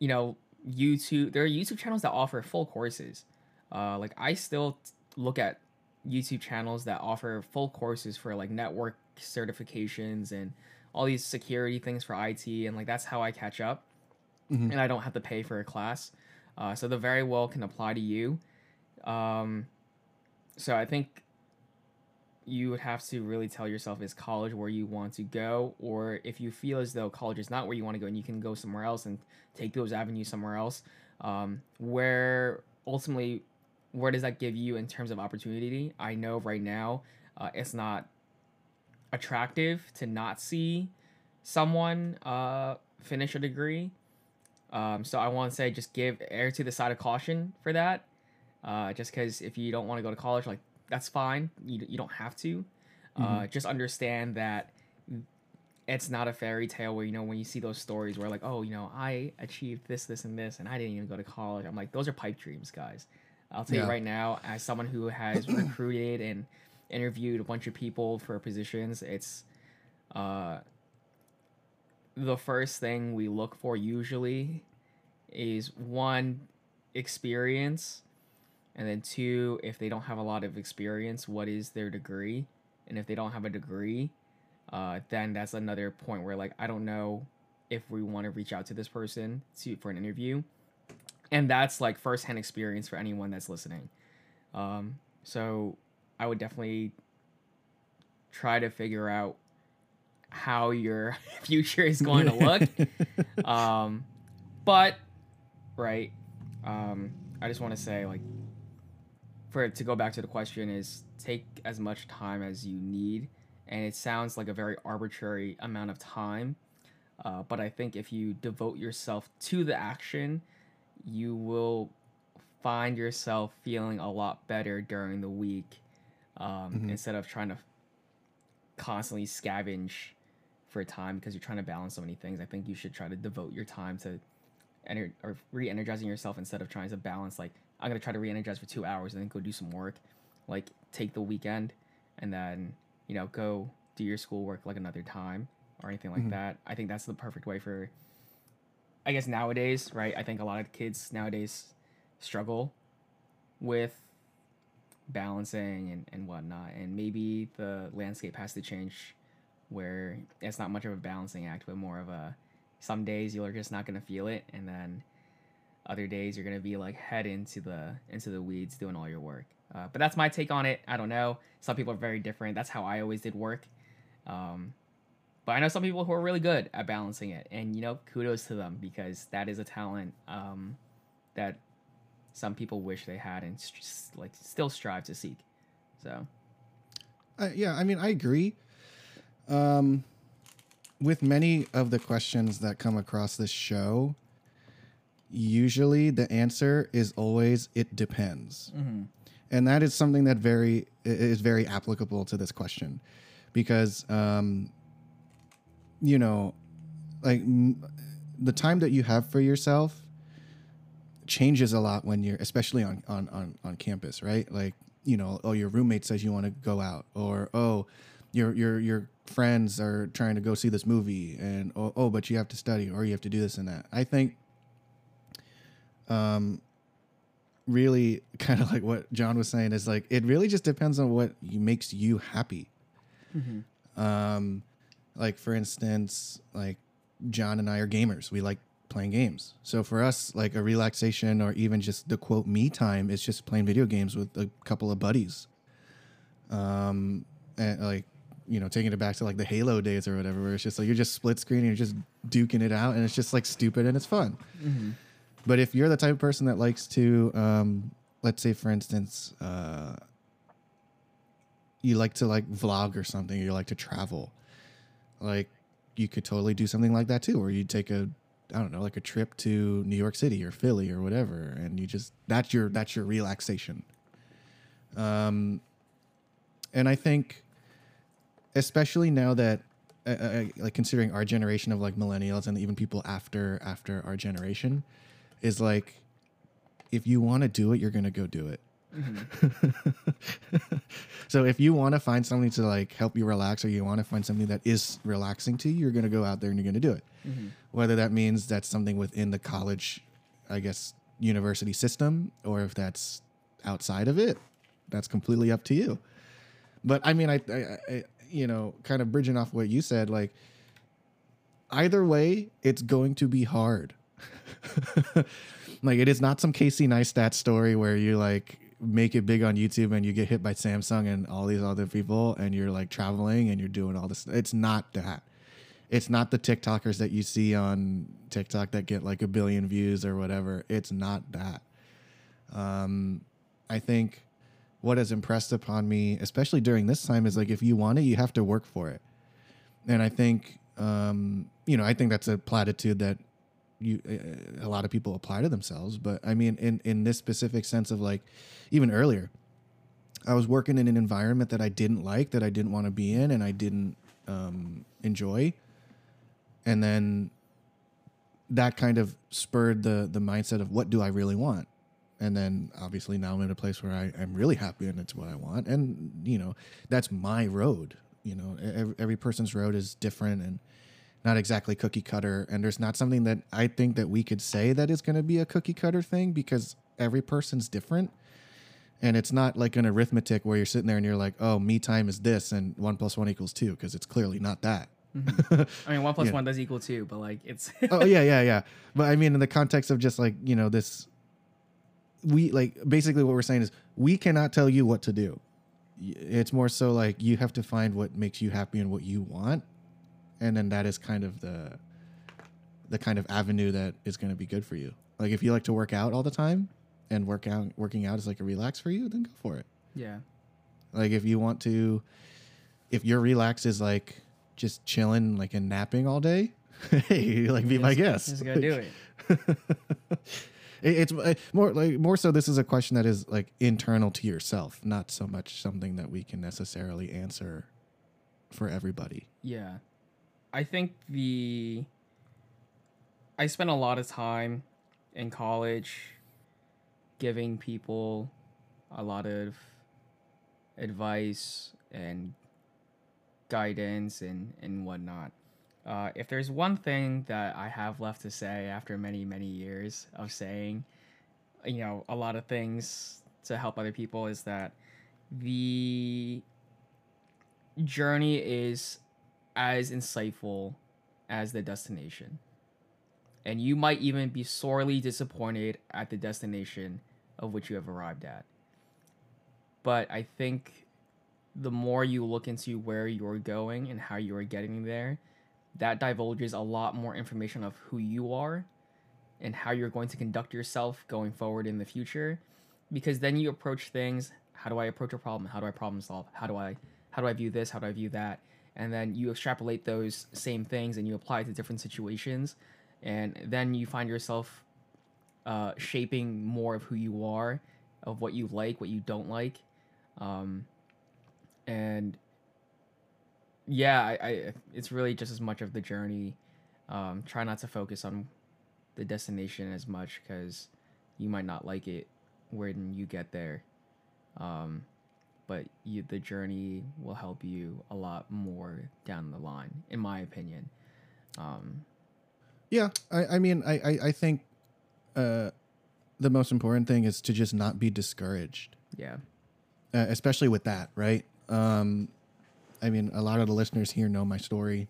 you know, YouTube. There are YouTube channels that offer full courses. Uh, like I still t- look at YouTube channels that offer full courses for like network certifications and all these security things for IT, and like that's how I catch up, Mhm. and I don't have to pay for a class. Uh, so the very well can apply to you. Um, so I think you would have to really tell yourself is college where you want to go or if you feel as though college is not where you want to go and you can go somewhere else and take those avenues somewhere else um, where ultimately where does that give you in terms of opportunity i know right now uh, it's not attractive to not see someone uh, finish a degree um, so i want to say just give air to the side of caution for that uh, just because if you don't want to go to college like that's fine. You, you don't have to. Uh, just understand that it's not a fairy tale where you know when you see those stories where like oh you know i achieved this this and this and i didn't even go to college. I'm like those are pipe dreams guys. I'll tell Yeah. you right now as someone who has recruited and interviewed a bunch of people for positions it's uh the first thing we look for usually is one experience and then two if they don't have a lot of experience what is their degree? And if they don't have a degree uh, then that's another point where like i don't know if we want to reach out to this person to for an interview. And that's like firsthand experience for anyone that's listening. Um, so i would definitely try to figure out how your future is going to look um, but right um, i just want to say like for to go back to the question is take as much time as you need and it sounds like a very arbitrary amount of time uh, but i think if you devote yourself to the action you will find yourself feeling a lot better during the week um, Mhm. instead of trying to constantly scavenge for a time because you're trying to balance so many things i think you should try to devote your time to ener- or re-energizing yourself instead of trying to balance like i'm to try to re-energize for two hours and then go do some work. Like take the weekend and then you know go do your schoolwork like another time or anything like Mhm. that. I think that's the perfect way for i guess nowadays right? I think a lot of kids nowadays struggle with balancing and, and whatnot and maybe the landscape has to change where it's not much of a balancing act but more of a some days you're just not to feel it and then other days you're to be like head into the into the weeds doing all your work. Uh, but that's my take on it. I don't know. Some people are very different. That's how i always did work. Um, but i know some people who are really good at balancing it. And you know kudos to them because that is a talent um, that some people wish they had and st- like still strive to seek. So. Uh, yeah, I mean, I agree. Um, with many of the questions that come across this show, usually the answer is always it depends, and that is something that very is very applicable to this question, because um, you know, like m- the time that you have for yourself changes a lot when you're especially on on on, on campus right? Like you know oh your roommate says you want to go out or oh your your your friends are trying to go see this movie and oh, oh but you have to study or you have to do this and that. I think um really kind of like what jon was saying is like it really just depends on what you, makes you happy. Um like for instance like jon and i are gamers. We like playing games. So for us like a relaxation or even just the quote me time is just playing video games with a couple of buddies. Um and like you know taking it back to like the halo days or whatever where it's just like you're just split screen and you're just duking it out and it's just like stupid and it's fun but if you're the type of person that likes to um let's say for instance uh you like to like vlog or something, or you like to travel, like you could totally do something like that too, where you take a I don't know, like a trip to New York City or Philly or whatever, and you just that's your that's your relaxation. Um, and I think, especially now that, uh, uh, like considering our generation of like millennials and even people after after our generation, is like, if you want to do it, you're gonna go do it. so if you want to find something to like help you relax or you want to find something that is relaxing to you you're going to go out there and you're going to do it. Whether that means that's something within the college i guess university system or if that's outside of it that's completely up to you. But i mean i, I, I you know kind of bridging off what you said like either way it's going to be hard like it is not some Casey Neistat story where you like make it big on YouTube and you get hit by Samsung and all these other people and you're like traveling and you're doing all this. It's not that. It's not the TikTokers that you see on TikTok that get like a billion views or whatever. It's not that. Um, I think what has impressed upon me, especially during this time, is like if you want it, you have to work for it. And I think, um, you know, I think that's a platitude that you a lot of people apply to themselves. But i mean in in this specific sense of like even earlier i was working in an environment that i didn't like that i didn't want to be in and i didn't um, enjoy. And then that kind of spurred the the mindset of what do i really want and then obviously now i'm in a place where I, i'm really happy and it's what i want. And you know that's my road you know. Every, every person's road is different and not exactly cookie cutter. And there's not something that i think that we could say that is going to be a cookie cutter thing because every person's different. And it's not like an arithmetic where you're sitting there and you're like oh me time is this and one plus one equals two because it's clearly not that. Mm-hmm. I mean, one plus Yeah. one does equal two, but like it's oh yeah yeah yeah. But i mean in the context of just like you know this we like basically what we're saying is we cannot tell you what to do. It's more so like you have to find what makes you happy and what you want. And then that is kind of the the kind of avenue that is going to be good for you. Like if you like to work out all the time and work out working out is like a relax for you then go for it. Yeah, like if you want to if your relax is like just chilling like and napping all day hey like be my guest. Just gotta do it. It- it's more like more so this is a question that is like internal to yourself not so much something that we can necessarily answer for everybody Yeah. I think the I spent a lot of time in college giving people a lot of advice and guidance and, and whatnot. Uh, if there's one thing that I have left to say after many, many years of saying, you know, a lot of things to help other people is that the journey is as insightful as the destination. And you might even be sorely disappointed at the destination of which you have arrived at. But I think the more you look into where you're going and how you are getting there, that divulges a lot more information of who you are and how you're going to conduct yourself going forward in the future. Because then you approach things how do I approach a problem? How do I problem solve? How do I how do I view this? How do I view that? And then you extrapolate those same things and you apply it to different situations. And then you find yourself uh, shaping more of who you are, of what you like, what you don't like. Um, and yeah, I, I it's really just as much of the journey. Um, try not to focus on the destination as much because you might not like it when you get there. Um, but you, the journey will help you a lot more down the line, in my opinion. Um, yeah i, I mean I, I i think uh the most important thing is to just not be discouraged yeah, uh, especially with that, right? Um, I mean, a lot of the listeners here know my story.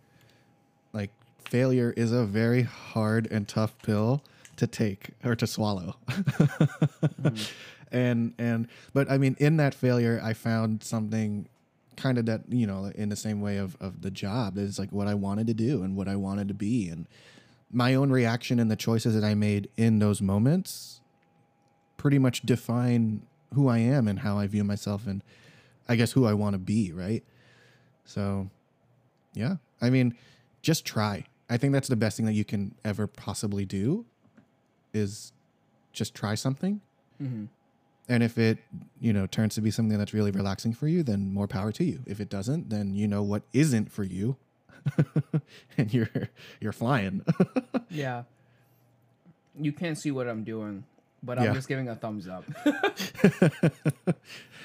Like, failure is a very hard and tough pill to take or to swallow. And and but I mean, in that failure, I found something kind of that you know in the same way of of the job is like what I wanted to do and what I wanted to be and my own reaction and the choices that I made in those moments pretty much define who I am and how I view myself and I guess who I want to be, right? So, yeah. I mean, just try. I think that's the best thing that you can ever possibly do is just try something. Mm-hmm. And if it, you know, turns to be something that's really relaxing for you, then more power to you. If it doesn't, then you know what isn't for you. and you're you're flying. Yeah. You can't see what I'm doing, but I'm Yeah. just giving a thumbs up.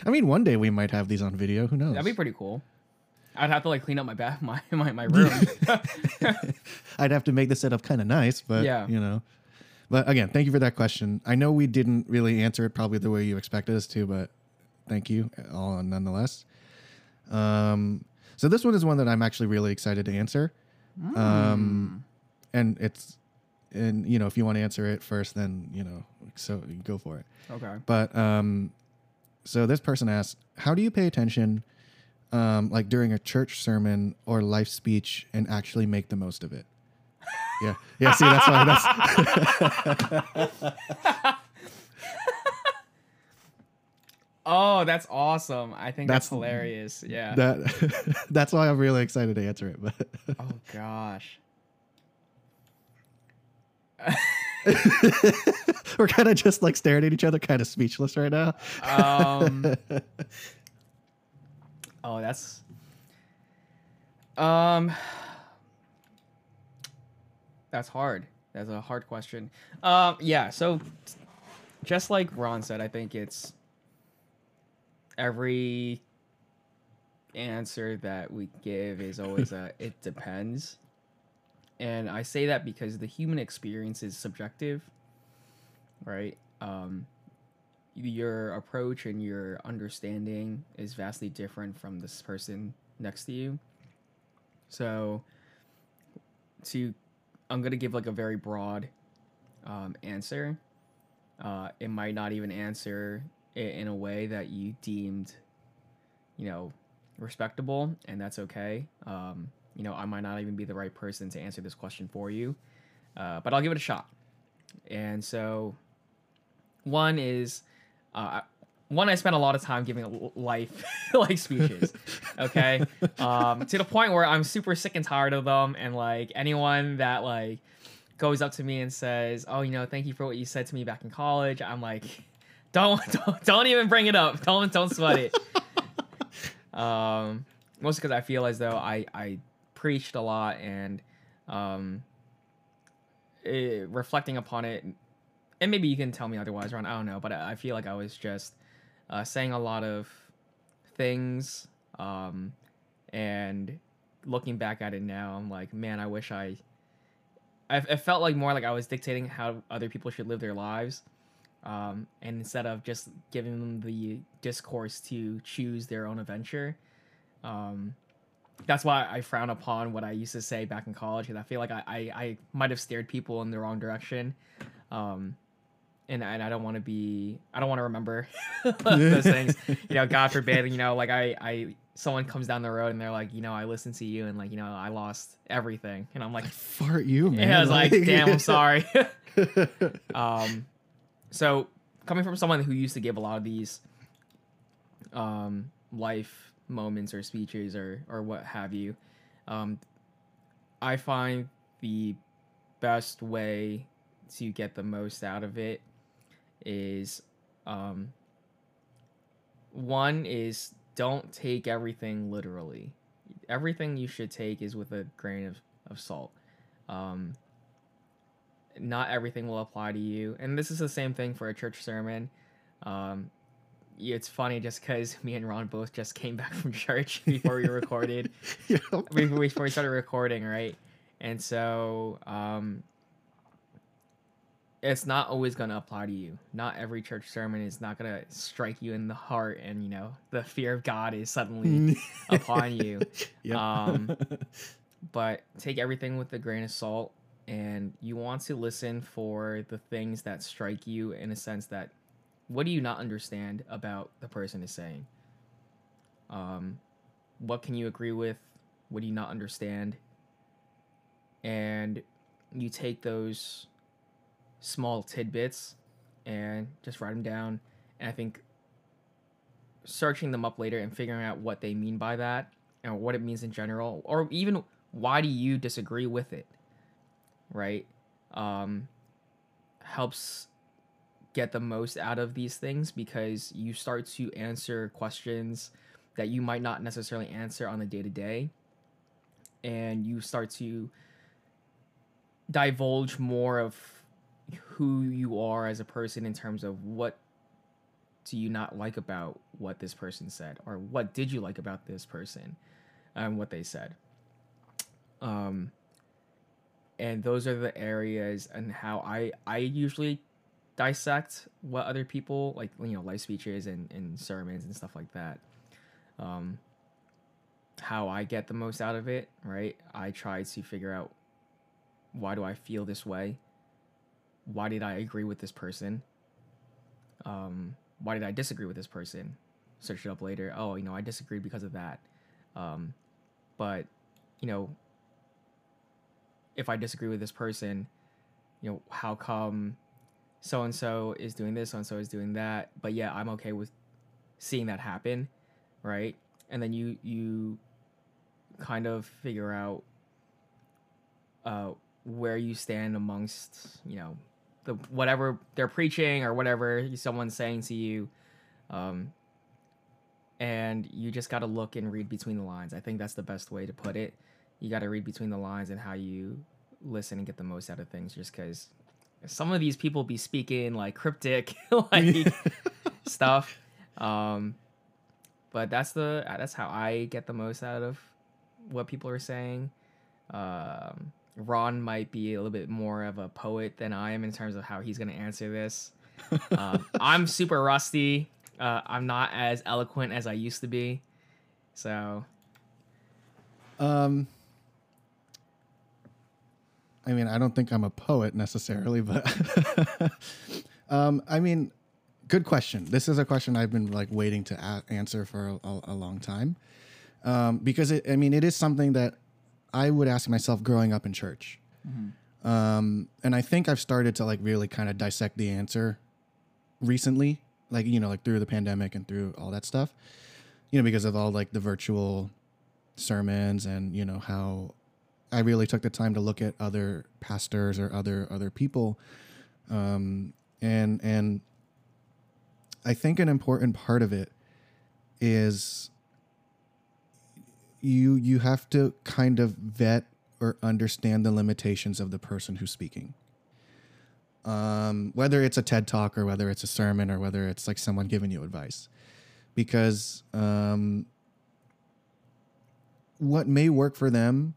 I mean, one day we might have these on video. Who knows? That'd be pretty cool. I'd have to like clean up my bath, my my, my room. I'd have to make the setup kind of nice, but Yeah. you know. But again, thank you for that question. I know we didn't really answer it probably the way you expected us to, but thank you all nonetheless. Um, so this one is one that I'm actually really excited to answer. Um, and it's, and you know, if you want to answer it first, then you know, so go for it. okay. But um, so this person asked, how do you pay attention, um, like during a church sermon or life speech, and actually make the most of it? Yeah, yeah. See, that's why that's Oh, that's awesome. I think that's, That's- hilarious. Yeah. that that's why I'm really excited to answer it. But oh gosh. we're kind of just like staring at each other, kind of speechless right now. Um Oh, that's Um That's hard. That's a hard question. Um yeah, so just like Ron said, I think it's every answer that we give is always a it depends. And I say that because the human experience is subjective, right? Um, your approach and your understanding is vastly different from this person next to you. So, to I'm gonna give like a very broad um, answer. Uh, it might not even answer it in a way that you deemed, you know, respectable, and that's okay. Um, you know, I might not even be the right person to answer this question for you, uh, but I'll give it a shot. And so, one is, uh, one I spent a lot of time giving life like speeches, okay, um, to the point where I'm super sick and tired of them, and like anyone that like goes up to me and says, "Oh, you know, thank you for what you said to me back in college," I'm like, don't don't, don't even bring it up. Don't don't sweat it. um, mostly because I feel as though I I preached a lot and um, eh, reflecting upon it, and maybe you can tell me otherwise, Ron. I don't know, but I I feel like I was just uh, saying a lot of things, um, and looking back at it now, I'm like, man, I wish I. I it felt like more like I was dictating how other people should live their lives um, and instead of just giving them the discourse to choose their own adventure. Um, that's why I frown upon what I used to say back in college because I feel like I, I, I might have steered people in the wrong direction. Um, and, and I don't want to be, I don't want to remember those things. You know, God forbid, you know, like I, I, someone comes down the road and they're like, you know, I listened to you and like, you know, I lost everything. And I'm like, Fart you, man. yeah, I was like, damn, I'm sorry. um, so coming from someone who used to give a lot of these um, life moments or speeches or or what have you, um, I find the best way to get the most out of it is um, one is don't take everything literally. Everything you should take is with a grain of, of salt. Um, not everything will apply to you. And this is the same thing for a church sermon. Um, it's funny just because me and Ron both just came back from church before we recorded, Yep. before we, before we started recording, right? And so um, it's not always going to apply to you. Not every church sermon is not going to strike you in the heart, and you know the fear of God is suddenly upon you Yep. Um, but take everything with a grain of salt and you want to listen for the things that strike you in a sense that what do you not understand about the person is saying um, what can you agree with what do you not understand and you take those small tidbits and just write them down and i think searching them up later and figuring out what they mean by that and what it means in general or even why do you disagree with it right, um, helps get the most out of these things because you start to answer questions that you might not necessarily answer on the day to day. And you start to divulge more of who you are as a person in terms of what do you not like about what this person said or what did you like about this person and what they said. Um and those are the areas and how i i usually dissect what other people like you know life speeches and, and sermons and stuff like that. Um how i get the most out of it right? I try to figure out why do i feel this way why did i agree with this person? Um why did i disagree with this person? Search it up later. Oh you know i disagreed because of that. Um but you know if i disagree with this person you know how come so and so is doing this, so and so is doing that, but yeah, I'm okay with seeing that happen, right? And then you you kind of figure out uh, where you stand amongst you know the whatever they're preaching or whatever someone's saying to you, um, and you just got to look and read between the lines. I think that's the best way to put it. You got to read between the lines and how you listen and get the most out of things, just because some of these people be speaking like cryptic like stuff um but that's the that's how i get the most out of what people are saying um ron might be a little bit more of a poet than i am in terms of how he's going to answer this. Um, i'm super rusty. Uh, i'm not as eloquent as i used to be. So um I mean, I don't think I'm a poet necessarily, but um, I mean, good question. This is a question I've been like waiting to a- answer for a, a long time. Um, because it, I mean, it is something that I would ask myself growing up in church. Mm-hmm. Um, and I think I've started to like really kind of dissect the answer recently, like, you know, like through the pandemic and through all that stuff, you know, because of all like the virtual sermons and, you know, how I really took the time to look at other pastors or other other people, um, and and I think an important part of it is you you have to kind of vet or understand the limitations of the person who's speaking. Um, whether it's a TED talk or whether it's a sermon or whether it's like someone giving you advice, because um, what may work for them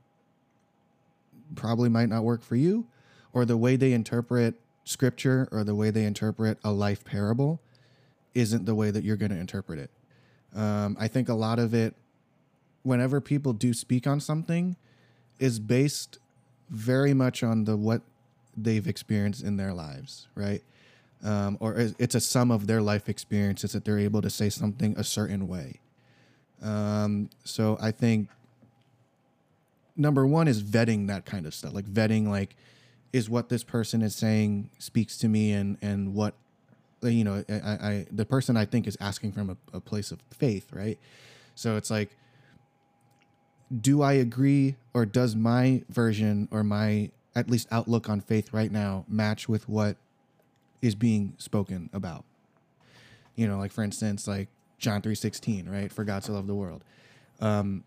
probably might not work for you, or the way they interpret scripture or the way they interpret a life parable isn't the way that you're going to interpret it. Um, I think a lot of it, whenever people do speak on something, is based very much on the what they've experienced in their lives, right? Um, or it's a sum of their life experiences that they're able to say something a certain way. Um, so I think number one is vetting that kind of stuff, like vetting like is what this person is saying speaks to me and and what you know I, I the person I think is asking from a, a place of faith, right? So it's like do I agree or does my version or my at least outlook on faith right now match with what is being spoken about? You know, like for instance, like John 3:16, right? For God to love the world. Um,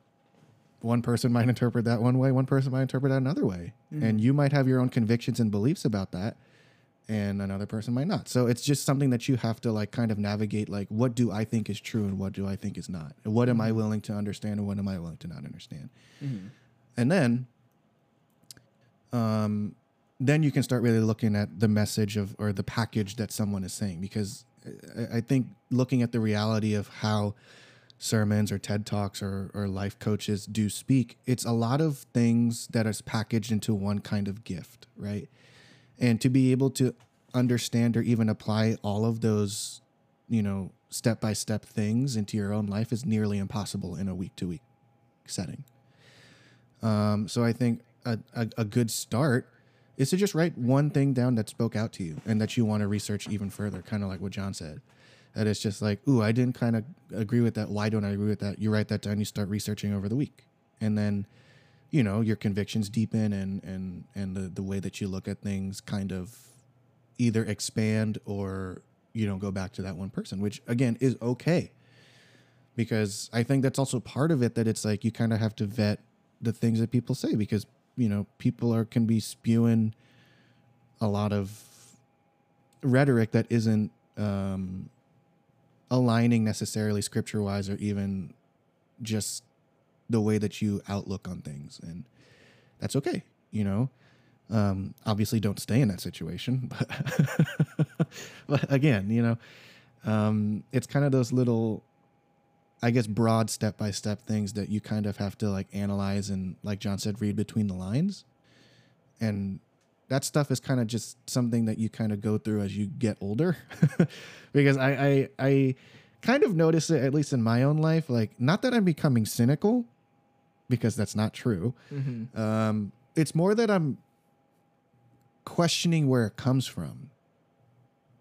one person might interpret that one way, one person might interpret that another way. Mm-hmm. And you might have your own convictions and beliefs about that and another person might not. So it's just something that you have to like kind of navigate like what do I think is true and what do I think is not? And what am I mm-hmm. willing to understand and what am I willing to not understand? Mm-hmm. And then um then you can start really looking at the message of or the package that someone is saying because I think looking at the reality of how sermons or TED Talks or, or life coaches do speak, it's a lot of things that is packaged into one kind of gift, right? And to be able to understand or even apply all of those, you know, step by step things into your own life is nearly impossible in a week to week setting. Um, so I think a, a, a good start is to just write one thing down that spoke out to you and that you want to research even further, kind of like what Jon said that it's just like, ooh, I didn't kind of agree with that. Why don't I agree with that? You write that down, you start researching over the week. And then you know your convictions deepen and and and the the way that you look at things kind of either expand or you know go back to that one person which again is okay. Because i think that's also part of it that it's like you kind of have to vet the things that people say because you know people are can be spewing a lot of rhetoric that isn't um aligning necessarily scripture wise or even just the way that you outlook on things and that's okay you know? Um, obviously don't stay in that situation but, but again you know um, it's kind of those little i guess broad step by step things that you kind of have to like analyze and like jon said read between the lines. And that stuff is kind of just something that you kind of go through as you get older because I, I i kind of notice it at least in my own life like not that i'm becoming cynical because that's not true. Mm-hmm. um, it's more that i'm questioning where it comes from.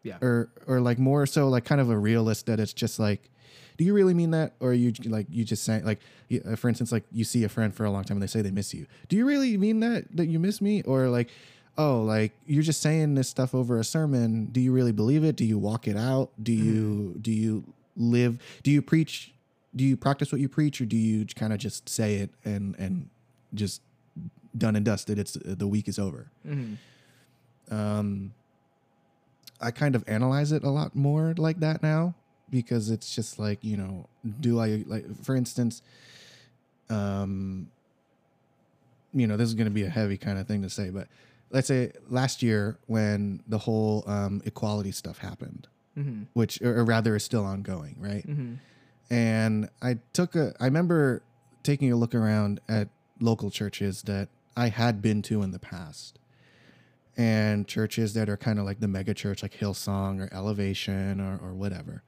Yeah. or or like more so like kind of a realist that it's just like do you really mean that? Or are you like you just saying like uh, for instance like you see a friend for a long time and they say they miss you. Do you really mean that that you miss me? Or like oh like you're just saying this stuff over a sermon. Do you really believe it? Do you walk it out? Do you do you live do you preach do you practice what you preach or do you kind of just say it and and just done and dusted it's the week is over Mm-hmm. um, I kind of analyze it a lot more like that now because it's just like you know, do I like for instance, um, you know, this is going to be a heavy kind of thing to say, but let's say last year when the whole um, equality stuff happened, Mm-hmm. which or, or rather is still ongoing, right? Mm-hmm. And I took a I remember taking a look around at local churches that I had been to in the past. And churches that are kind of like the mega church like Hillsong or Elevation or or whatever.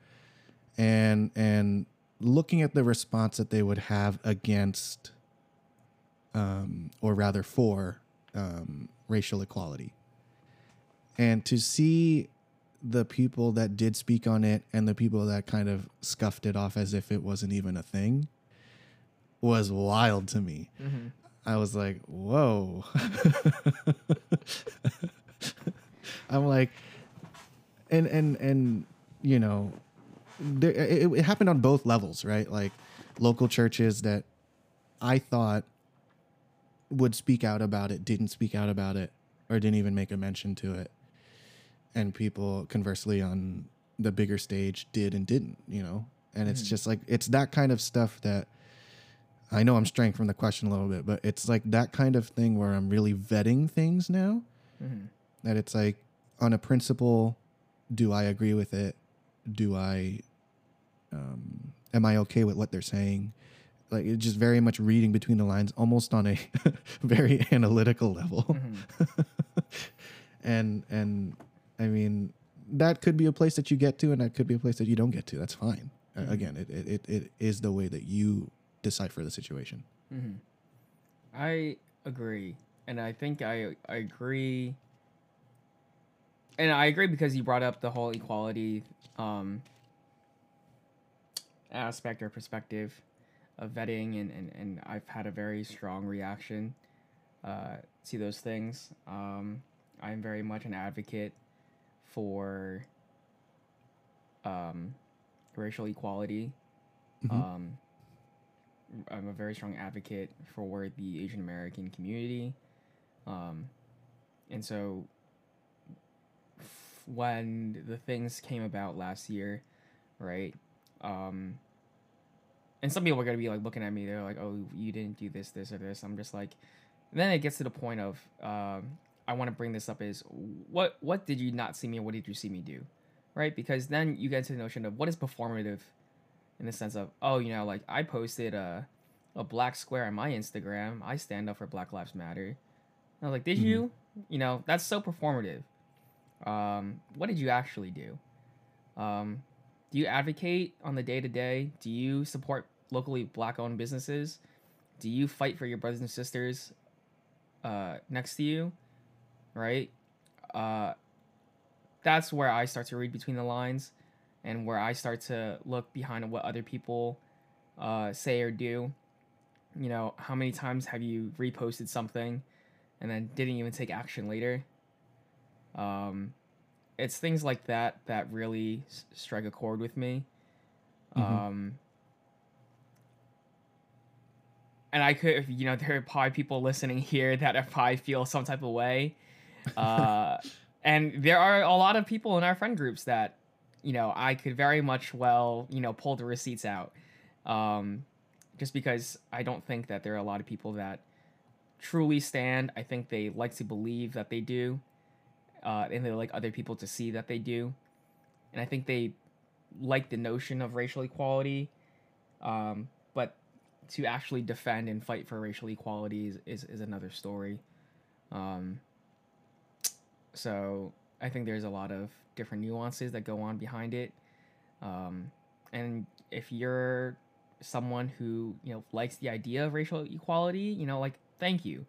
And and looking at the response that they would have against um or rather for um racial equality. And to see the people that did speak on it and the people that kind of scuffed it off as if it wasn't even a thing was wild to me. Mm-hmm. I was like, whoa. I'm like, and, and, and, you know, there, it, it happened on both levels, right? Like local churches that I thought would speak out about it, didn't speak out about it, or didn't even make a mention to it. And people conversely on the bigger stage did and didn't, you know? And it's Mhm. just like, it's that kind of stuff that I know I'm straying from the question a little bit, but it's like that kind of thing where I'm really vetting things now. Mm-hmm. That it's like, on a principle, do I agree with it? Do I, um, am I okay with what they're saying? Like it's just very much reading between the lines, almost on a very analytical level. Mm-hmm. and and I mean that could be a place that you get to, and that could be a place that you don't get to. That's fine. Uh, Mhm. again, it, it it it is the way that you decipher the situation. Mm-hmm. I agree, and I think I I agree, and I agree because you brought up the whole equality um, aspect or perspective of vetting, and, and, and I've had a very strong reaction uh, to those things. Um, I'm very much an advocate for um, racial equality. Mhm. Um, I'm a very strong advocate for the Asian American community. Um, and so f- when the things came about last year, right? Um, and some people are going to be like looking at me, they're like, oh, you didn't do this, this, or this. I'm just like, then it gets to the point of, um, I want to bring this up is what, what did you not see me what did you see me do? Right? Because then you get to the notion of what is performative in the sense of oh you know like i posted a, a black square on my instagram. I stand up for black lives matter. I was like did Mhm. you? You know that's so performative. Um what did you actually do? Um do you advocate on the day to day do you support locally black owned businesses? Do you fight for your brothers and sisters uh next to you right uh that's where i start to read between the lines and where I start to look behind what other people uh, say or do. you know, how many times have you reposted something and then didn't even take action later? Um, it's things like that that really s- strike a chord with me. Mhm. Um, and I could, you know, there are probably people listening here that probably feel some type of way. Uh, and there are a lot of people in our friend groups that, you know, I could very much well, you know, pull the receipts out. Um, just because I don't think that there are a lot of people that truly stand. I think they like to believe that they do, uh, and they like other people to see that they do. And I think they like the notion of racial equality, um, but to actually defend and fight for racial equality is, is, is another story. Um, so I think there's a lot of different nuances that go on behind it. Um, and if you're someone who you know likes the idea of racial equality, you know, like thank you,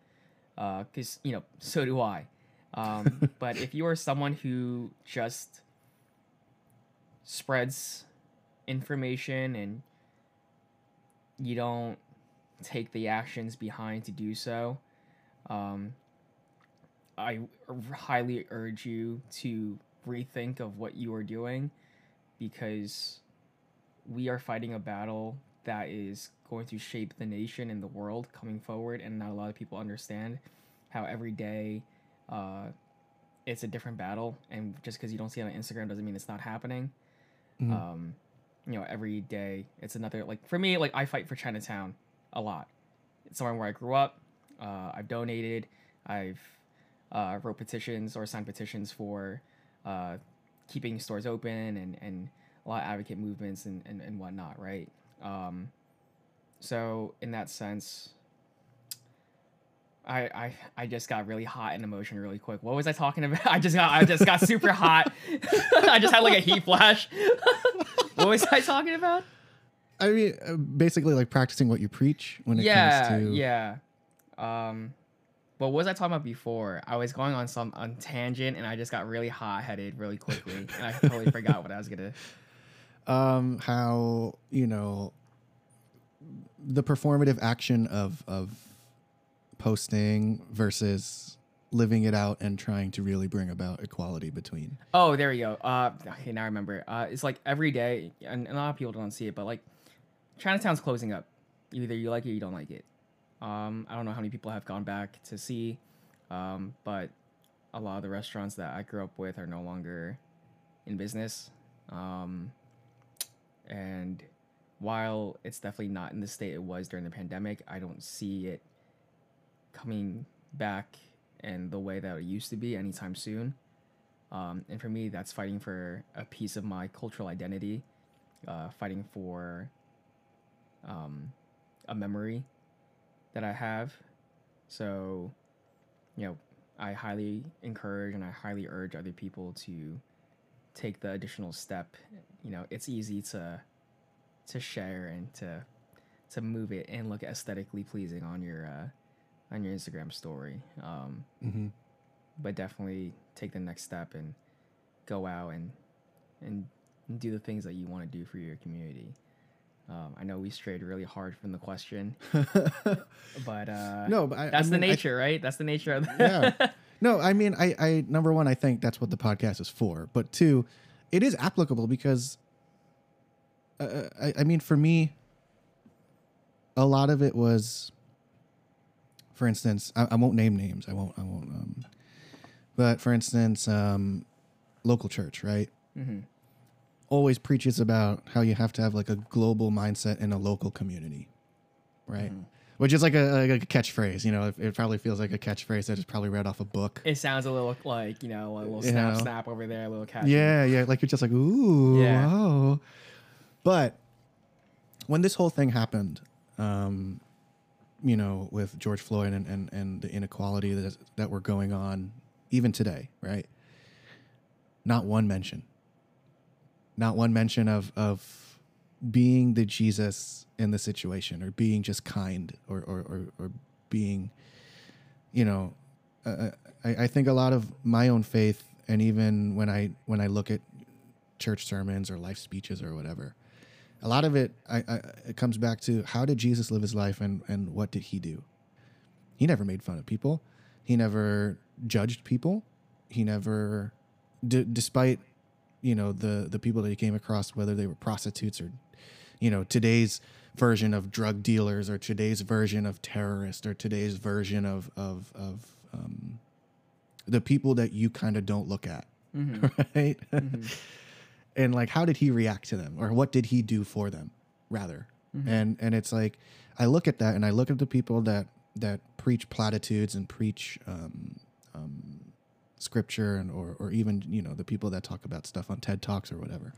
because you know so do I. Um, but if you are someone who just spreads information and you don't take the actions behind to do so, um, I highly urge you to rethink of what you are doing because we are fighting a battle that is going to shape the nation and the world coming forward and not a lot of people understand how every day uh, it's a different battle. And just because you don't see it on instagram doesn't mean it's not happening. Mhm. um, you know every day it's another like for me like i fight for chinatown a lot. It's somewhere where i grew up. Uh, i've donated. I've uh, wrote petitions or signed petitions for uh, keeping stores open and, and a lot of advocate movements and, and, and whatnot right um, so in that sense I, I I just got really hot in emotion really quick. What was I talking about? I just got I just got super hot. I just had like a heat flash. what was I talking about? I mean, uh, basically, like practicing what you preach when it yeah, comes to yeah. Um, what was I talking about before? I was going on some on tangent, and I just got really hot headed really quickly, and I totally forgot what I was gonna. um, how you know the performative action of of posting versus living it out and trying to really bring about equality between. Oh, there we go. Uh, okay, now I remember. Uh, it's like every day, and a lot of people don't see it, but like Chinatown's closing up. Either you like it or you don't like it. Um, I don't know how many people have gone back to see, um, but a lot of the restaurants that I grew up with are no longer in business. Um, and while it's definitely not in the state it was during the pandemic, I don't see it coming back in the way that it used to be anytime soon. Um, and for me, that's fighting for a piece of my cultural identity, uh, fighting for um, a memory that I have. So, you know, I highly encourage and I highly urge other people to take the additional step. You know, it's easy to to share and to to move it and look aesthetically pleasing on your uh, on your Instagram story. Um, Mm-hmm. but definitely take the next step and go out and and do the things that you want to do for your community. Um, I know we strayed really hard from the question, but uh, no, but I, that's I the mean, I- nature, right? That's the nature of the Yeah. no, I mean, I, I number one, I think that's what the podcast is for. But two, it is applicable because, uh, I, I mean, for me, a lot of it was, for instance, I, I won't name names. I won't. I won't. Um, but for instance, um, local church, right? Mhm. Always preaches about how you have to have like a global mindset in a local community, right? Mhm. Which is like a, like a catchphrase, you know. It, it probably feels like a catchphrase that is probably read off a book. It sounds a little like you know a little You snap know. snap over there, a little catch. Yeah, yeah. Like you're just like, ooh, Yeah. wow. But when this whole thing happened, um, you know, with George Floyd and, and, and the inequality that, that were going on even today, right? Not one mention. Not one mention of, of being the Jesus in the situation or being just kind or, or, or, or being, you know, uh, I, I think a lot of my own faith and even when I when I look at church sermons or life speeches or whatever, a lot of it I, I, it comes back to how did jesus live his life and and what did he do? He never made fun of people. He never judged people. He never d- despite you know the the people that he came across whether they were prostitutes or you know today's version of drug dealers or today's version of terrorists or today's version of of of um, the people that you kind of don't look at right? And like how did he react to them or what did he do for them rather? And and it's like i look at that and i look at the people that that preach platitudes and preach um, um, scripture and or or even you know the people that talk about stuff on ted talks or whatever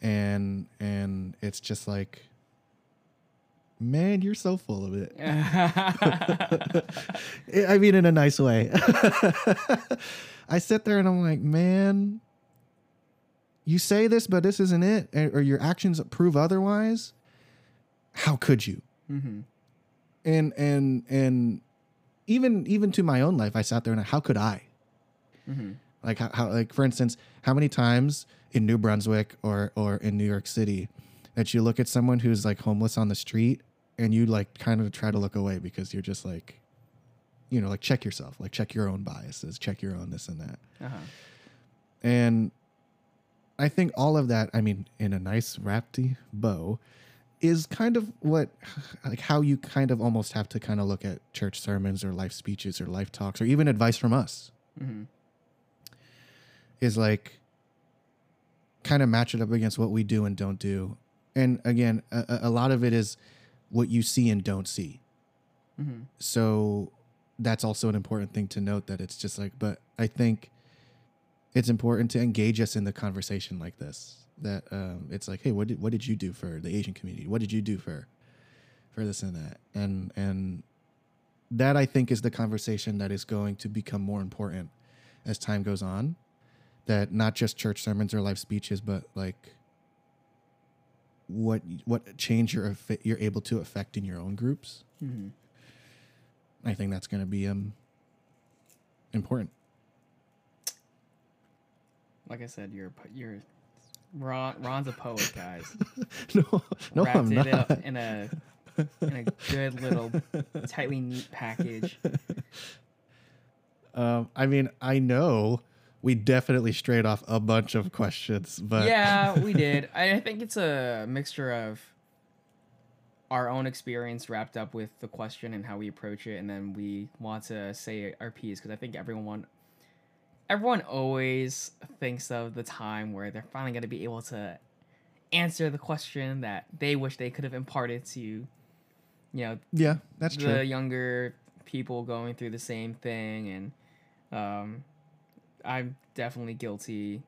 and and it's just like man you're so full of it I mean, in a nice way. I sit there and I'm like, man, you say this, but this isn't it, or your actions prove otherwise. How could you? mm-hmm. And and and even even to my own life, I sat there and I, how could I? Mm-hmm. Like how, how like for instance, how many times in New Brunswick or or in New York City that you look at someone who's like homeless on the street and you like kind of try to look away because you're just like you know, like check yourself, like check your own biases, check your own this and that. Uh-huh. And I think all of that, I mean, in a nice rapty bow, is kind of what, like, how you kind of almost have to kind of look at church sermons or life speeches or life talks or even advice from us Mm-hmm. Is like kind of match it up against what we do and don't do. And again, a, a- lot of it is what you see and don't see. Mm-hmm. so that's also an important thing to note that it's just like but i think it's important to engage us in the conversation like this that um, it's like hey what did, what did you do for the asian community what did you do for for this and that and and that i think is the conversation that is going to become more important as time goes on that not just church sermons or life speeches but like what what change you're you're able to affect in your own groups Mm-hmm. I think that's going to be um important. Like I said, you're a you're Ron. Ron's a poet, guys. no, no, Wrapped I'm it not. up in a in a good little tightly neat package. Um, I mean, I know we definitely strayed off a bunch of questions, but yeah, we did. I think it's a mixture of our own experience wrapped up with the question and how we approach it, and then we want to say our piece because I think everyone, everyone always thinks of the time where they're finally going to be able to answer the question that they wish they could have imparted to, you know, yeah, that's the true. younger people going through the same thing and um i'm definitely guilty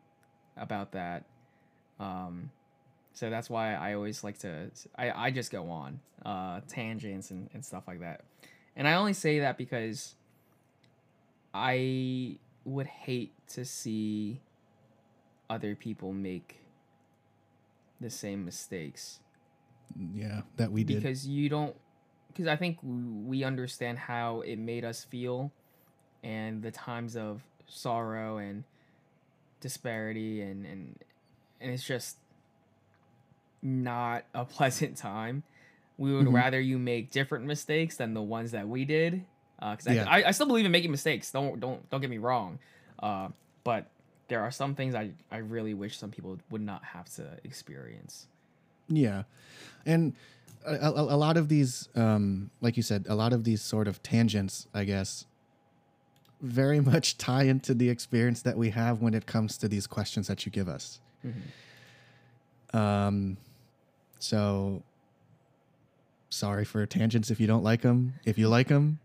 about that. Um so that's why i always like to i, I just go on uh tangents and, and stuff like that. And i only say that because i would hate to see other people make the same mistakes. Yeah, that we did. because you don't because i think we understand how it made us feel and the times of sorrow and disparity and and and it's just not a pleasant time we would Mhm. rather you make different mistakes than the ones that we did because Yeah. I, I, I still believe in making mistakes don't don't don't get me wrong uh, but there are some things I, I really wish some people would not have to experience Yeah, and a, a, a lot of these, um, like you said, a lot of these sort of tangents, I guess, very much tie into the experience that we have when it comes to these questions that you give us. Mhm. Um, so sorry for tangents if you don't like them. If you like them,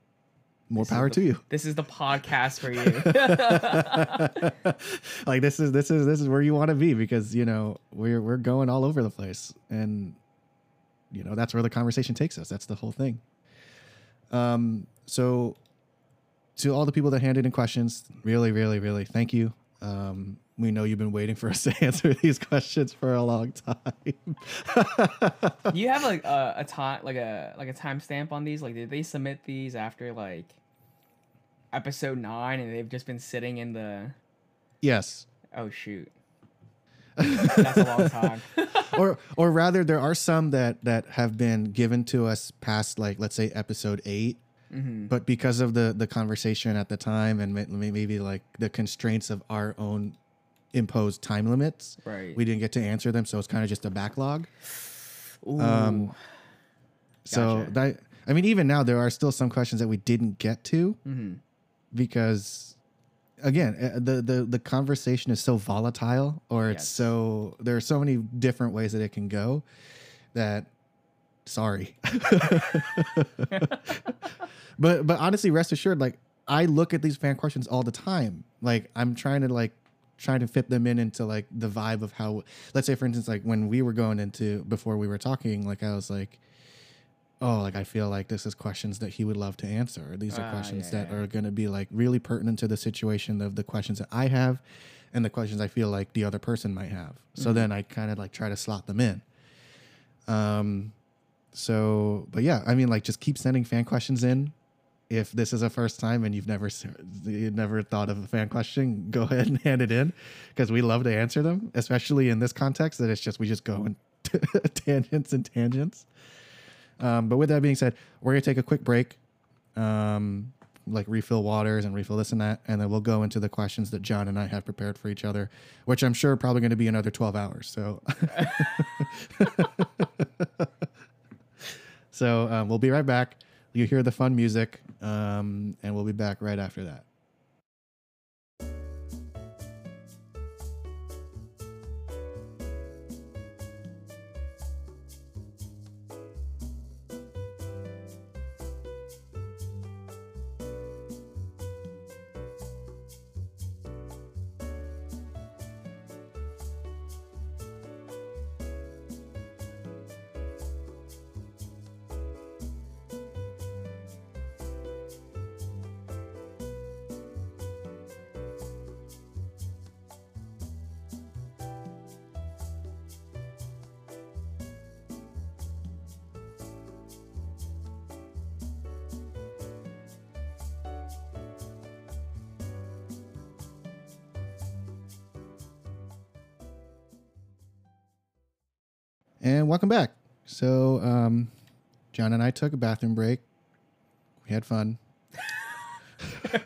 more This power the- to you. This is the podcast for you. like this is this is this is where you want to be because you know we're we're going all over the place and you know that's where the conversation takes us that's the whole thing um so to all the people that handed in questions really really really thank you um we know you've been waiting for us to answer these questions for a long time you have like a, a time, like a like a timestamp on these. Like, did they submit these after like episode nine, and they've just been sitting in the? yes Oh shoot! That's a long time. or or rather there are some that that have been given to us past like let's say episode 8 Mm-hmm. but because of the the conversation at the time and maybe like the constraints of our own imposed time limits Right. we didn't get to answer them so it's kind of just a backlog Ooh. um, so Gotcha. that i mean even now there are still some questions that we didn't get to hmm because again uh, the the the conversation is so volatile or it's so there are so many different ways that it can go that sorry. But but honestly rest assured like i look at these fan questions all the time. Like i'm trying to like trying to fit them in into like the vibe of how let's say for instance like when we were going into before we were talking like i was like oh like i feel like this is questions that he would love to answer. These are Ah, questions yeah, that yeah. are going to be like really pertinent to the situation of the questions that i have and the questions i feel like the other person might have. So Mm-hmm. then i kind of like try to slot them in. Um so but yeah i mean like just keep sending fan questions in. If this is a first time and you've never you've never thought of a fan question go ahead and hand it in because we love to answer them especially in this context that it's just we just go in tangents and tangents. Um, but with that being said we're gonna take a quick break um, like refill waters and refill this and that and then we'll go into the questions that jon and i have prepared for each other which i'm sure are probably going to be another 12 hours so so um, we'll be right back. You hear the fun music um, and we'll be back right after that welcome back. So, um, Jon and I took a bathroom break. We had fun.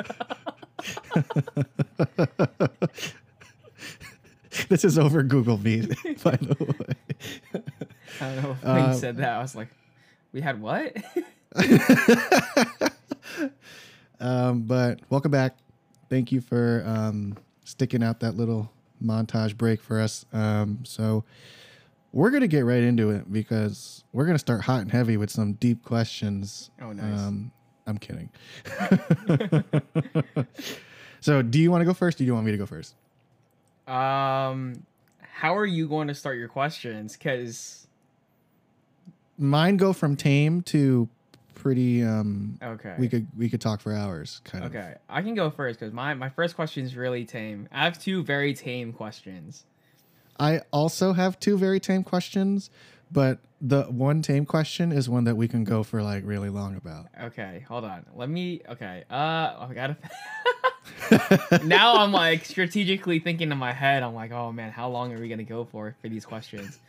this is over Google Meet, by the way. I don't know when Uh, you said that. I was like, we had what? Um, but welcome back. Thank you for um, sticking out that little montage break for us. Um, so we're gonna get right into it because we're gonna start hot and heavy with some deep questions. Oh, nice. Um, I'm kidding. so, do you want to go first? Or do you want me to go first? um, how are you going to start your questions? Because Mine go from tame to pretty. Um, okay, we could we could talk for hours. Kind of. okay, I can go first because my my first question is really tame. I have two very tame questions. I also have two very tame questions, but the one tame question is one that we can go for like really long about. Okay, hold on. Let me. Okay. Uh, I gotta. now I'm like strategically thinking in my head. I'm like, oh man, how long are we gonna go for for these questions?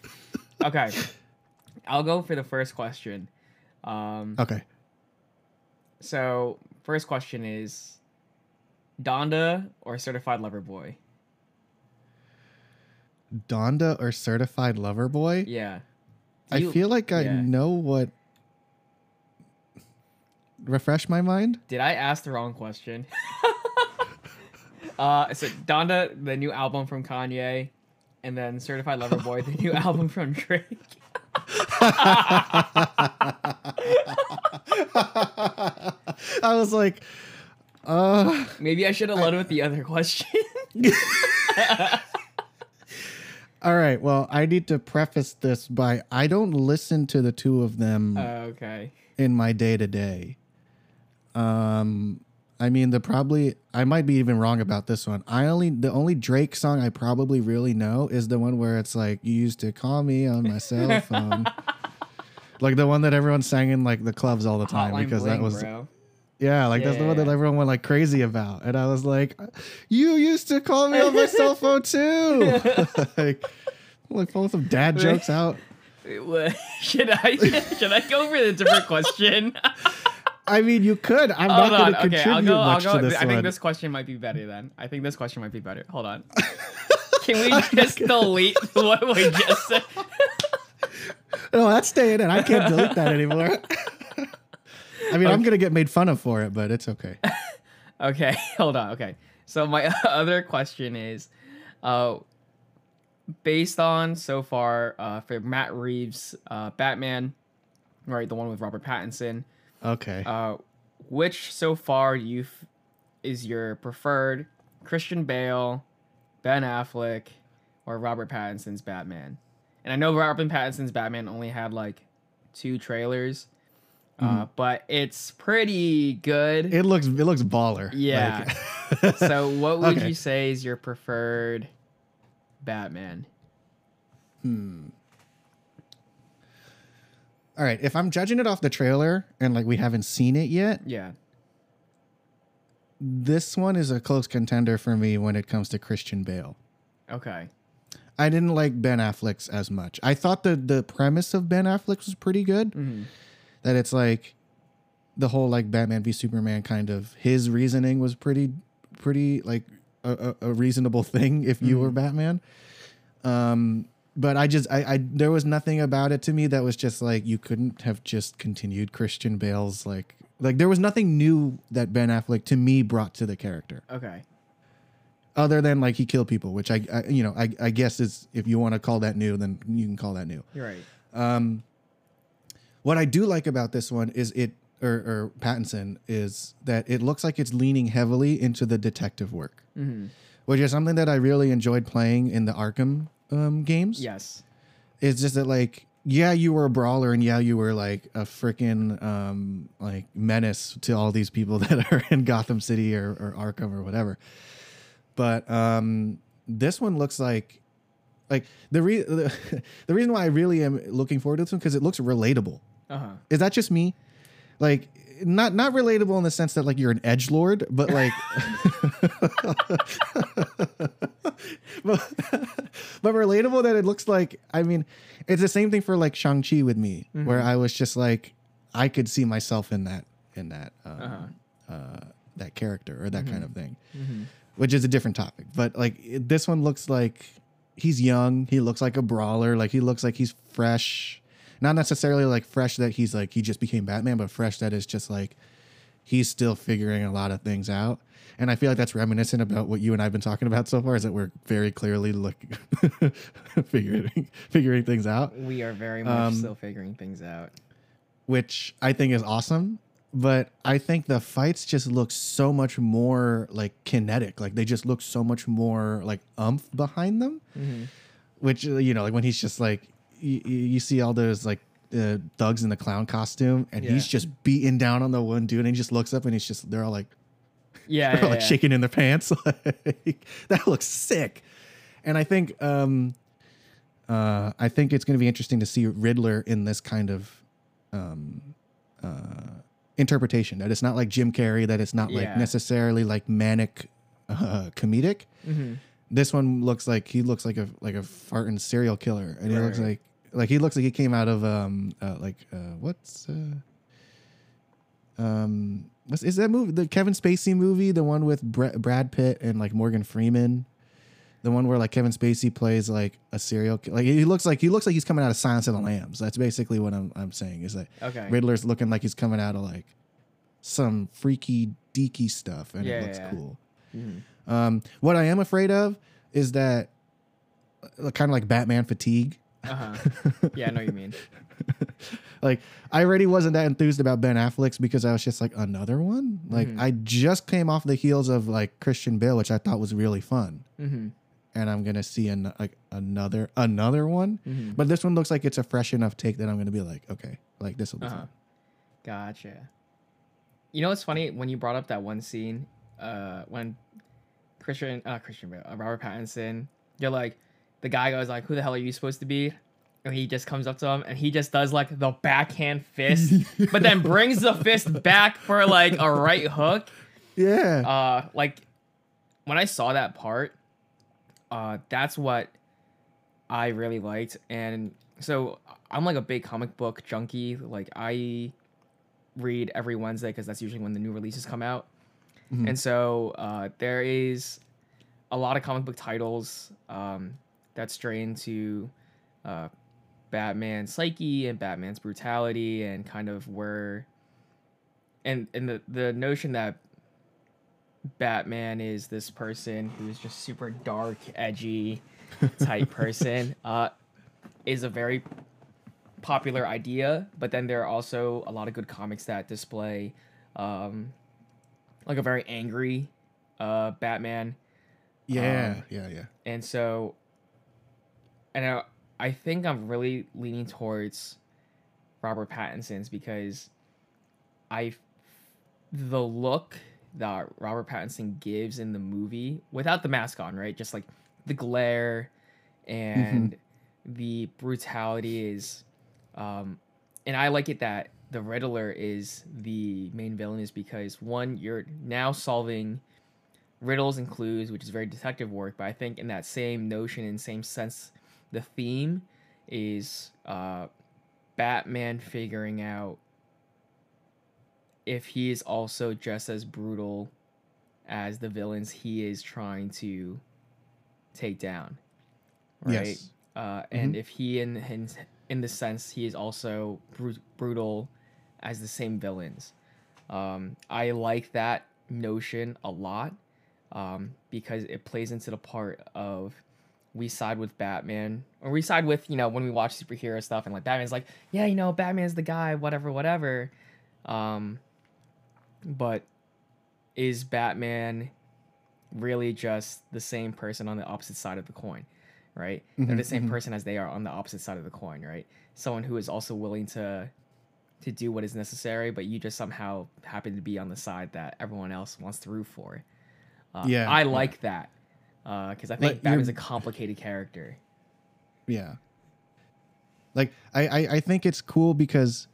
Okay, I'll go for the first question. Um, Okay. so first question is, Donda or Certified Lover Boy? Donda or certified lover boy? Yeah. Do I you- feel like I yeah. know what. Refresh my mind. Did I ask the wrong question? uh, so Donda, the new album from Kanye, and then Certified Lover Boy, the new album from Drake. I was like, uh, Maybe I should have led with the other question. All right. Well, I need to preface this by I don't listen to the two of them Uh, okay. in my day to day. Um, I mean, the probably I might be even wrong about this one. I only the only Drake song I probably really know is the one where it's like you used to call me on my cell phone, like the one that everyone sang in like the clubs all the time Hotline because Bling, that was bro. Yeah, like that's the one that everyone went like crazy about, and I was like, "You used to call me on my cell phone too." like, like pulling some dad jokes out. Should I should I go for the different question? I mean, you could. I'm Hold not going to Okay, contribute I'll go. I'll much go. to this I one. think this question might be better then. I think this question might be better. Hold on. Can we just delete what we just said? No, that's staying in. I can't delete that anymore. I mean, I'm gonna get made fun of for it, but it's okay. Okay, hold on. Okay, so my other question is, uh, based on so far uh, for Matt Reeves' uh, Batman, right, the one with Robert Pattinson, Okay. uh, which so far you f- is your preferred Christian Bale, Ben Affleck, or Robert Pattinson's Batman? And I know Robert Pattinson's Batman only had like two trailers, uh, but it's pretty good. it looks it looks baller. Yeah. Like- so, what would Okay. you say is your preferred Batman? Hmm. All right, if I'm judging it off the trailer and like we haven't seen it yet, Yeah. this one is a close contender for me when it comes to Christian Bale. Okay. I didn't like Ben Affleck's as much. I thought the the premise of Ben Affleck's was pretty good. hmm That it's like the whole like Batman v Superman kind of his reasoning was pretty pretty like a, a, reasonable thing if you were Batman. Um but I just I, I there was nothing about it to me that was just like you couldn't have just continued Christian Bale's like like there was nothing new that Ben Affleck to me brought to the character Okay. other than like he killed people, which I, I you know I, I guess is if you want to call that new, then you can call that new. You're right. Um, what I do like about this one is it or, or Pattinson is that it looks like it's leaning heavily into the detective work, hmm which is something that I really enjoyed playing in the Arkham um, games. Yes. It's just that like yeah, you were a brawler and yeah, you were like a freaking um, like menace to all these people that are in Gotham City or, or Arkham or whatever. But um, this one looks like like the re- the, the reason why I really am looking forward to this one because it looks relatable. Uh huh. Is that just me? Like not not relatable in the sense that like you're an edge lord, but like but, but relatable that it looks like I mean, it's the same thing for like Shang-Chi with me, where I was just like I could see myself in that in that um, Uh-huh. uh, that character or that kind of thing. hmm Which is a different topic. But like it- this one looks like he's young, he looks like a brawler, like he looks like he's fresh. Not necessarily like fresh that he's like he just became Batman, but fresh that is just like he's still figuring a lot of things out. And I feel like that's reminiscent about what you and I've been talking about so far is that we're very clearly look figuring figuring things out, We are very much Um, still figuring things out. which I think is awesome. But I think the fights just look so much more like kinetic. Like they just look so much more like umph behind them. hmm which you know like when he's just like you, you see all those like uh, thugs in the clown costume and he's just beating down on the one dude and he just looks up and he's just they're all like Yeah. they're yeah, all like yeah. shaking in their pants like that looks sick and i think um uh i think it's going to be interesting to see riddler in this kind of um uh interpretation that it's not like jim carrey that it's not like necessarily like manic uh comedic Mhm. This one looks like he looks like a like a farting serial killer, and he looks like like he looks like he came out of um uh, like uh, what's uh, um what's is that movie the Kevin Spacey movie the one with Bra- Brad Pitt and like Morgan Freeman. The one where like Kevin Spacey plays like a serial ki- like he looks like he looks like he's coming out of Silence of the Lambs. That's basically what I'm I'm saying is that Okay. Riddler's looking like he's coming out of like some freaky deaky stuff and Yeah, it looks yeah. cool. Mhm. Um, what I am afraid of is that kind of like Batman fatigue. Uh-huh. Yeah, I know what you mean. like I already wasn't that enthused about Ben Affleck's because I was just like another one. Like Mhm. I just came off the heels of like Christian Bale, which I thought was really fun, hmm and I'm gonna see an, like another another one. hmm But this one looks like it's a fresh enough take that I'm gonna be like, okay, like this will be Uh-huh. fun. Gotcha. You know what's funny when you brought up that one scene, uh, when Christian, uh, Christian Bale, uh, Robert Pattinson, you're like, the guy goes like, "Who the hell are you supposed to be?" and he just comes up to him and he just does like the backhand fist, but then brings the fist back for like a right hook. Yeah. Uh, like when I saw that part, uh, that's what I really liked. And so I'm like a big comic book junkie. Like I read every Wednesday because that's usually when the new releases come out. Mhm. And so uh, there is a lot of comic book titles um, that stray into uh, Batman's psyche and Batman's brutality and kind of where and and the the notion that Batman is this person who's just super dark, edgy type person uh, is a very popular idea. But then there are also a lot of good comics that display um, like a very angry uh, Batman yeah. um, yeah. Yeah. and so and I, I think i'm really leaning towards robert pattinson's because i the look that robert pattinson gives in the movie without the mask on right just like the glare and the brutality is um and i like it that the riddler is the main villain is because one you're now solving riddles and clues, which is very detective work. But I think in that same notion and same sense, the theme is uh, Batman figuring out if he is also just as brutal as the villains he is trying to take down. Right. Yes. Uh, and if he in in in the sense he is also bru- brutal as the same villains. Um, I like that notion a lot um, because it plays into the part of we side with Batman or we side with you know when we watch superhero stuff and like Batman's like yeah you know Batman's the guy whatever whatever, um, but is Batman really just the same person on the opposite side of the coin, right? They're the Mhm, same mhm. person as they are on the opposite side of the coin, right? Someone who is also willing to to do what is necessary, but you just somehow happen to be on the side that everyone else wants to root for. Uh, Yeah, I yeah. like that because I think you're- Batman's a complicated character. Yeah. Like I, I, I think it's cool because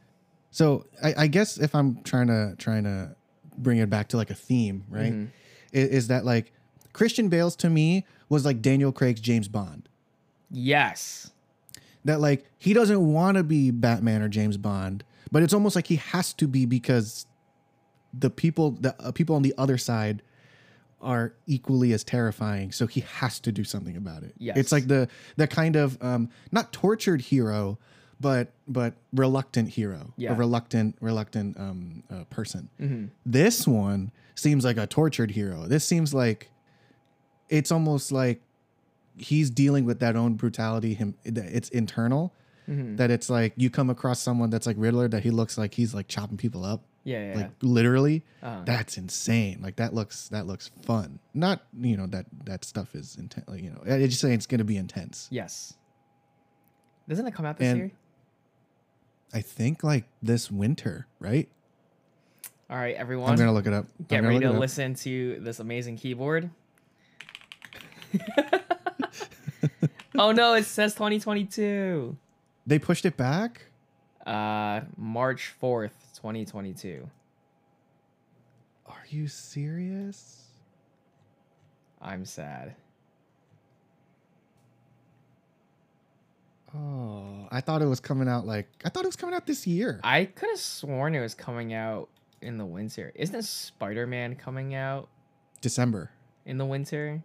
so I, I guess if I'm trying to trying to bring it back to like a theme, right? Mhm. i- Is, that like Christian Bale's to me was like Daniel Craig's James Bond. Yes. That like he doesn't want to be Batman or James Bond, but it's almost like he has to be because the people the uh, people on the other side are equally as terrifying. So he has to do something about it. Yes. it's like the the kind of um not tortured hero but but reluctant hero. Yeah. a reluctant reluctant um uh, person. Hmm this one seems like a tortured hero. This seems like it's almost like he's dealing with that own brutality him it's internal hmm that it's like you come across someone that's like riddler that he looks like he's like chopping people up Yeah. Yeah. like literally uh, that's insane like that looks that looks fun not you know that that stuff is intense like, you know i just saying it's going to be intense yes. Doesn't it come out this And- year? i think like this winter right All right, everyone. i'm gonna look it up Get ready to listen to this amazing keyboard. oh no, it says 2022. They pushed it back Uh March 4th, 2022. are you serious I'm sad. oh i thought it was coming out like i thought it was coming out this year I could have sworn it was coming out in the winter. Isn't Spider-Man coming out december in the winter?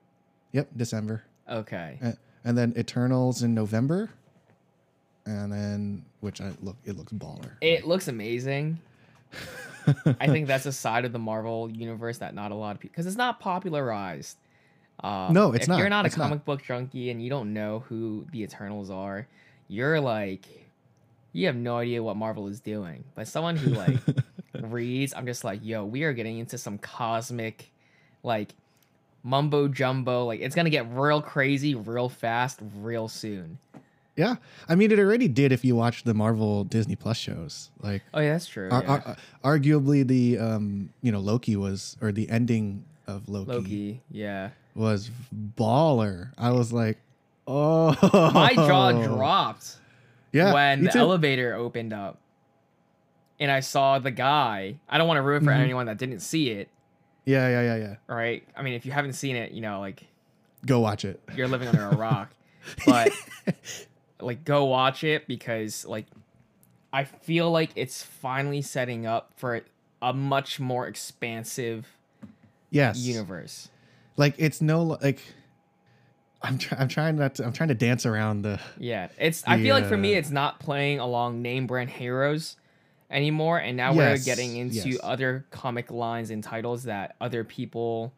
yep december Okay. A- and then eternals in november and then which i look it looks baller It looks amazing. I think that's a side of the Marvel universe that not a lot of people because it's not popularized. Uh, No, it's if not. You're not It's a not. comic book junkie and you don't know who the Eternals are. You're like, you have no idea what Marvel is doing. But someone who like reads, I'm just like, yo, we are getting into some cosmic, like mumbo jumbo. Like it's gonna get real crazy, real fast, real soon. Yeah, I mean, it already did if you watch the Marvel Disney Plus shows. Like, Oh yeah, that's true. ar- yeah. ar- arguably the um, you know, Loki was or the ending of Loki, Loki, yeah. was baller. I was like, oh, My jaw dropped. Yeah, when the elevator opened up and I saw the guy. I don't want to ruin for Mhm. anyone that didn't see it, Yeah, yeah, yeah, yeah. right? I mean, if you haven't seen it, you know, like Go watch it. you're living under a rock. But like go watch it because like I feel like it's finally setting up for a much more expansive yes. universe. Like it's no like. I'm try- I'm trying not to. I'm trying to dance around the. Yeah, it's. I feel like for me, it's not playing along name brand heroes anymore, and now Yes, we're getting into yes. other comic lines and titles that other people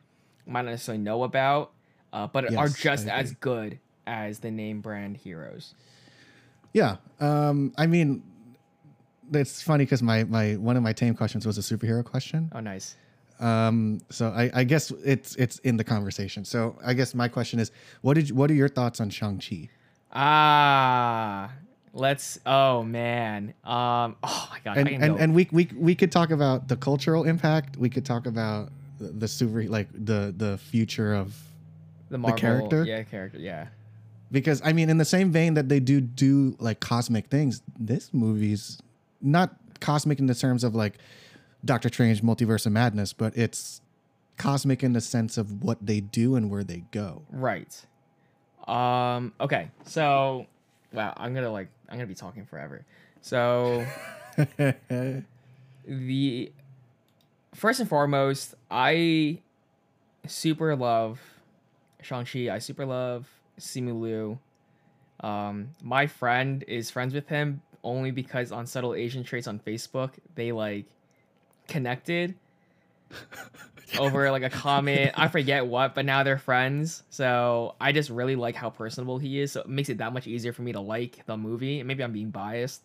might not necessarily know about, uh, but are just as good as the name brand heroes. Yeah. Um. I mean, it's funny because my my one of my tame questions was a superhero question. Oh, nice. Um, so I, I guess it's it's in the conversation. So I guess my question is, what did you, what are your thoughts on Shang Chi? Ah, let's. Oh man. Um. Oh my gosh. And I and, and we we we could talk about the cultural impact. We could talk about the, the super like the the future of the Marvel, character? Yeah, character. Yeah. Because I mean in the same vein that they do do like cosmic things. This movie's not cosmic in the terms of like Doctor Strange Multiverse of Madness, but it's cosmic in the sense of what they do and where they go. Right. Um. Okay. So, wow. I'm gonna like. I'm gonna be talking forever. So. the first and foremost, I super love Shang-Chi. I super love Simu Liu. Um, my friend is friends with him only because on Subtle Asian Traits on Facebook, they like connected over like a comment. I forget what, but now they're friends. So I just really like how personable he is. So it makes it that much easier for me to like the movie. Maybe I'm being biased.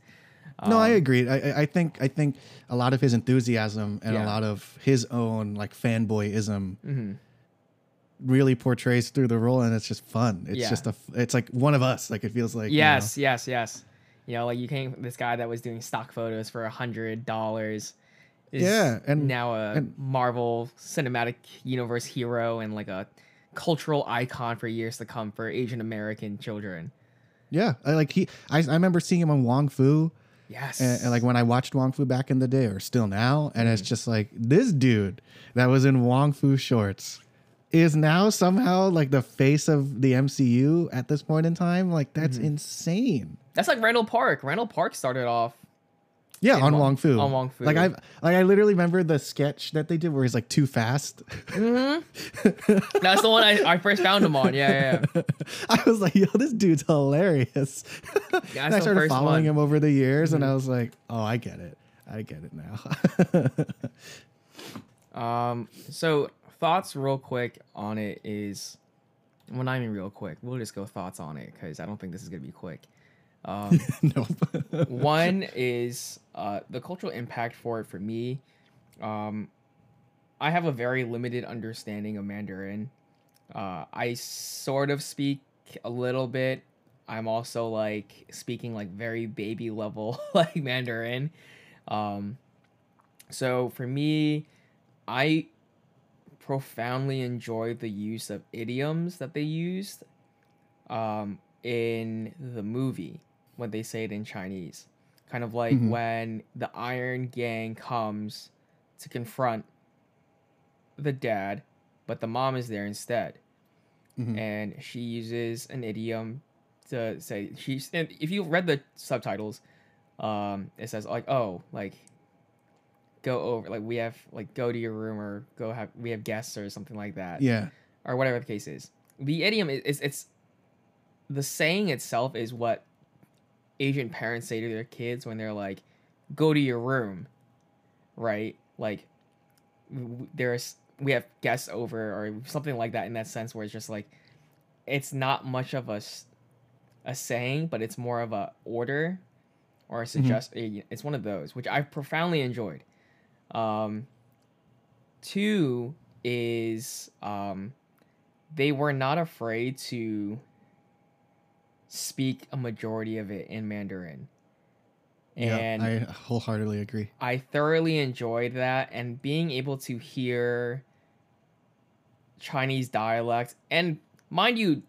No, I Um, agree. I, I- think I think a lot of his enthusiasm and Yeah. a lot of his own like fanboyism mhm. Really portrays through the role, and it's just fun. It's Yeah. just a, It's like one of us. Like it feels like you yes, yes, yes. You know, like you came this guy that was doing stock photos for a hundred dollars. Yeah, and- now a and- Marvel Cinematic Universe hero and like a cultural icon for years to come for Asian American children. yeah. I like he. I, I remember seeing him on Wong Fu, Yes, and, and like when I watched Wong Fu back in the day, or still now, and Mm. it's just like this dude that was in Wong Fu shorts is now somehow like the face of the MCU at this point in time. Like that's Mm-hmm. insane. that's like Randall Park. Randall Park started off. Yeah, on Wong- Wong Fu. on Wong Fu. Like I like I literally remember the sketch that they did where he's like too fast. Mm-hmm. That's the one I, I first found him on. Yeah, yeah. yeah. I was like, yo, this dude's hilarious. Yeah, I started following one. Mm-hmm. him over the years, and I was like, oh, I get it. I get it now. Um, so thoughts real quick on it is, well, not even real quick. We'll just go thoughts on it because I don't think this is gonna be quick. Um, nope. one is uh, the cultural impact for it for me. Um, I have a very limited understanding of Mandarin. Uh, I sort of speak a little bit. I'm also like speaking like very baby level like Mandarin. Um, so for me, I profoundly enjoyed the use of idioms that they used um, in the movie when they say it in Chinese. Kind of like Mhm. when the Iron Gang comes to confront the dad, but the mom is there instead. Mhm. And she uses an idiom to say she's and if you read the subtitles, um, it says like, oh, like go over like we have like go to your room or go have we have guests or something like that yeah. or whatever the case is. The idiom is, is it's the saying itself is what Asian parents say to their kids when they're like, "Go to your room," right? Like there's we have guests over or something like that in that sense where it's just like it's not much of a saying, but it's more of a order or a mm-hmm. suggest. Eh, it's one of those which I profoundly enjoyed. Um, two is um, they were not afraid to speak a majority of it in Mandarin. And yeah, I wholeheartedly agree. I thoroughly enjoyed that and being able to hear Chinese dialect and mind you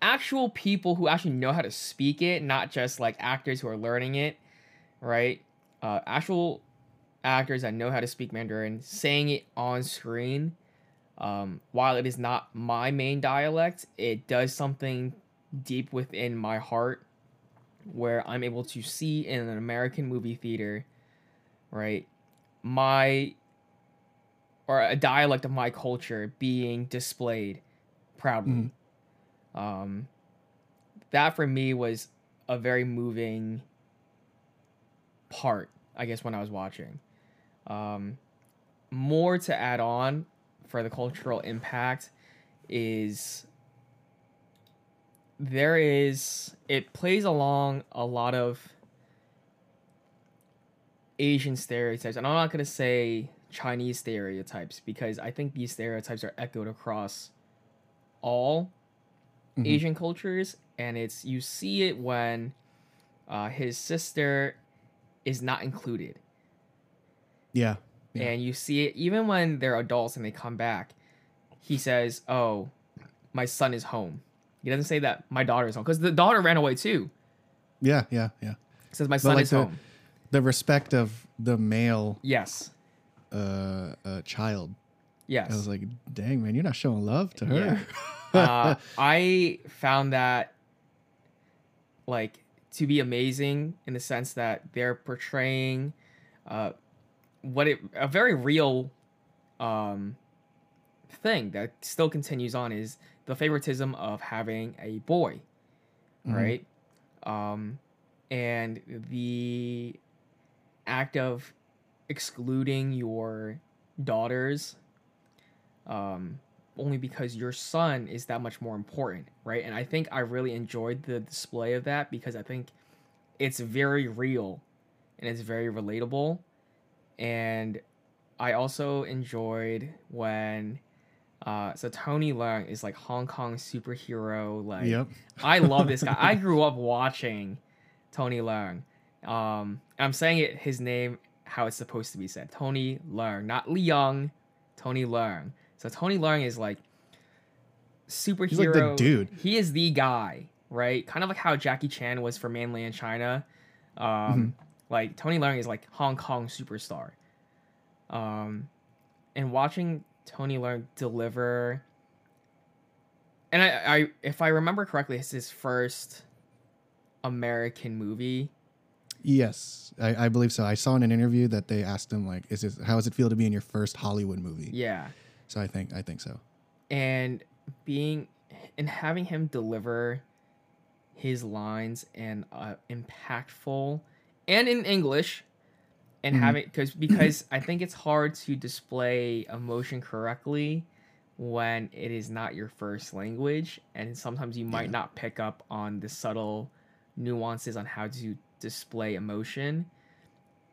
actual people who actually know how to speak it, not just like actors who are learning it, right? Uh, actual actors that know how to speak Mandarin saying it on screen. Um, while it is not my main dialect, it does something deep within my heart where I'm able to see in an American movie theater, right, my or a dialect of my culture being displayed proudly. Um, that for me was a very moving part, I guess, when I was watching. Um, more to add on for the cultural impact is there is it plays along a lot of Asian stereotypes, and I'm not gonna say Chinese stereotypes because I think these stereotypes are echoed across all Mhm. Asian cultures, and it's you see it when uh, his sister is not included, Yeah. Yeah. and you see it even when they're adults and they come back. He says, "Oh, my son is home." He doesn't say that my daughter is home because the daughter ran away too. Yeah. Yeah. Yeah. He says, "My son like is the- home." The respect of the male Yes, uh, uh child. yes. I was like, dang man, you're not showing love to her. uh, I found that like to be amazing in the sense that they're portraying uh, what it a very real um, thing that still continues on is the favoritism of having a boy, Mhm. right? Um, and the act of excluding your daughters um, only because your son is that much more important, right? And I think I really enjoyed the display of that because I think it's very real and it's very relatable. And I also enjoyed when uh so Tony Leung is like Hong Kong superhero like Yep. I love this guy. I grew up watching Tony Leung. Um, I'm saying it his name how it's supposed to be said. Tony Leung, not Leung. Tony Leung. So Tony Leung is like superhero. like the dude. He is the guy, right? Kind of like how Jackie Chan was for mainland China. Um, Mhm. Like Tony Leung is like Hong Kong superstar. Um, and watching Tony Leung deliver and I, I if I remember correctly, it's his first American movie. Yes, I, I believe so. I saw in an interview that they asked him like, "Is this how does it feel to be in your first Hollywood movie?" Yeah. So I think I think so. And being and having him deliver his lines and uh, impactful and in English and Mhm. having because because I think it's hard to display emotion correctly when it is not your first language and sometimes you might Yeah. not pick up on the subtle nuances on how to display emotion.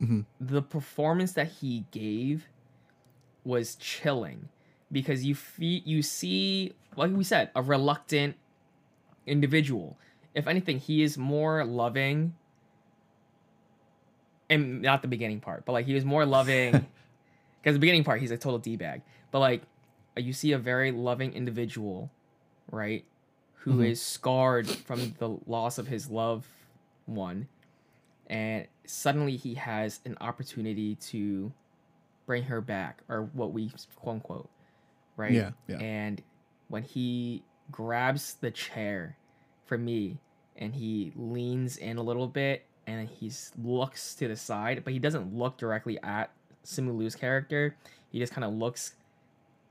Mhm. The performance that he gave was chilling because you fe- you see like we said a reluctant individual. If anything, he is more loving and not the beginning part, but like he was more loving because the beginning part he's a total d bag. But like you see a very loving individual, right, who is Mhm. scarred from the loss of his loved one, and suddenly he has an opportunity to bring her back, or what we quote unquote, right? Yeah, yeah. And when he grabs the chair for me and he leans in a little bit and he looks to the side, but he doesn't look directly at Simu Liu's character. He just kind of looks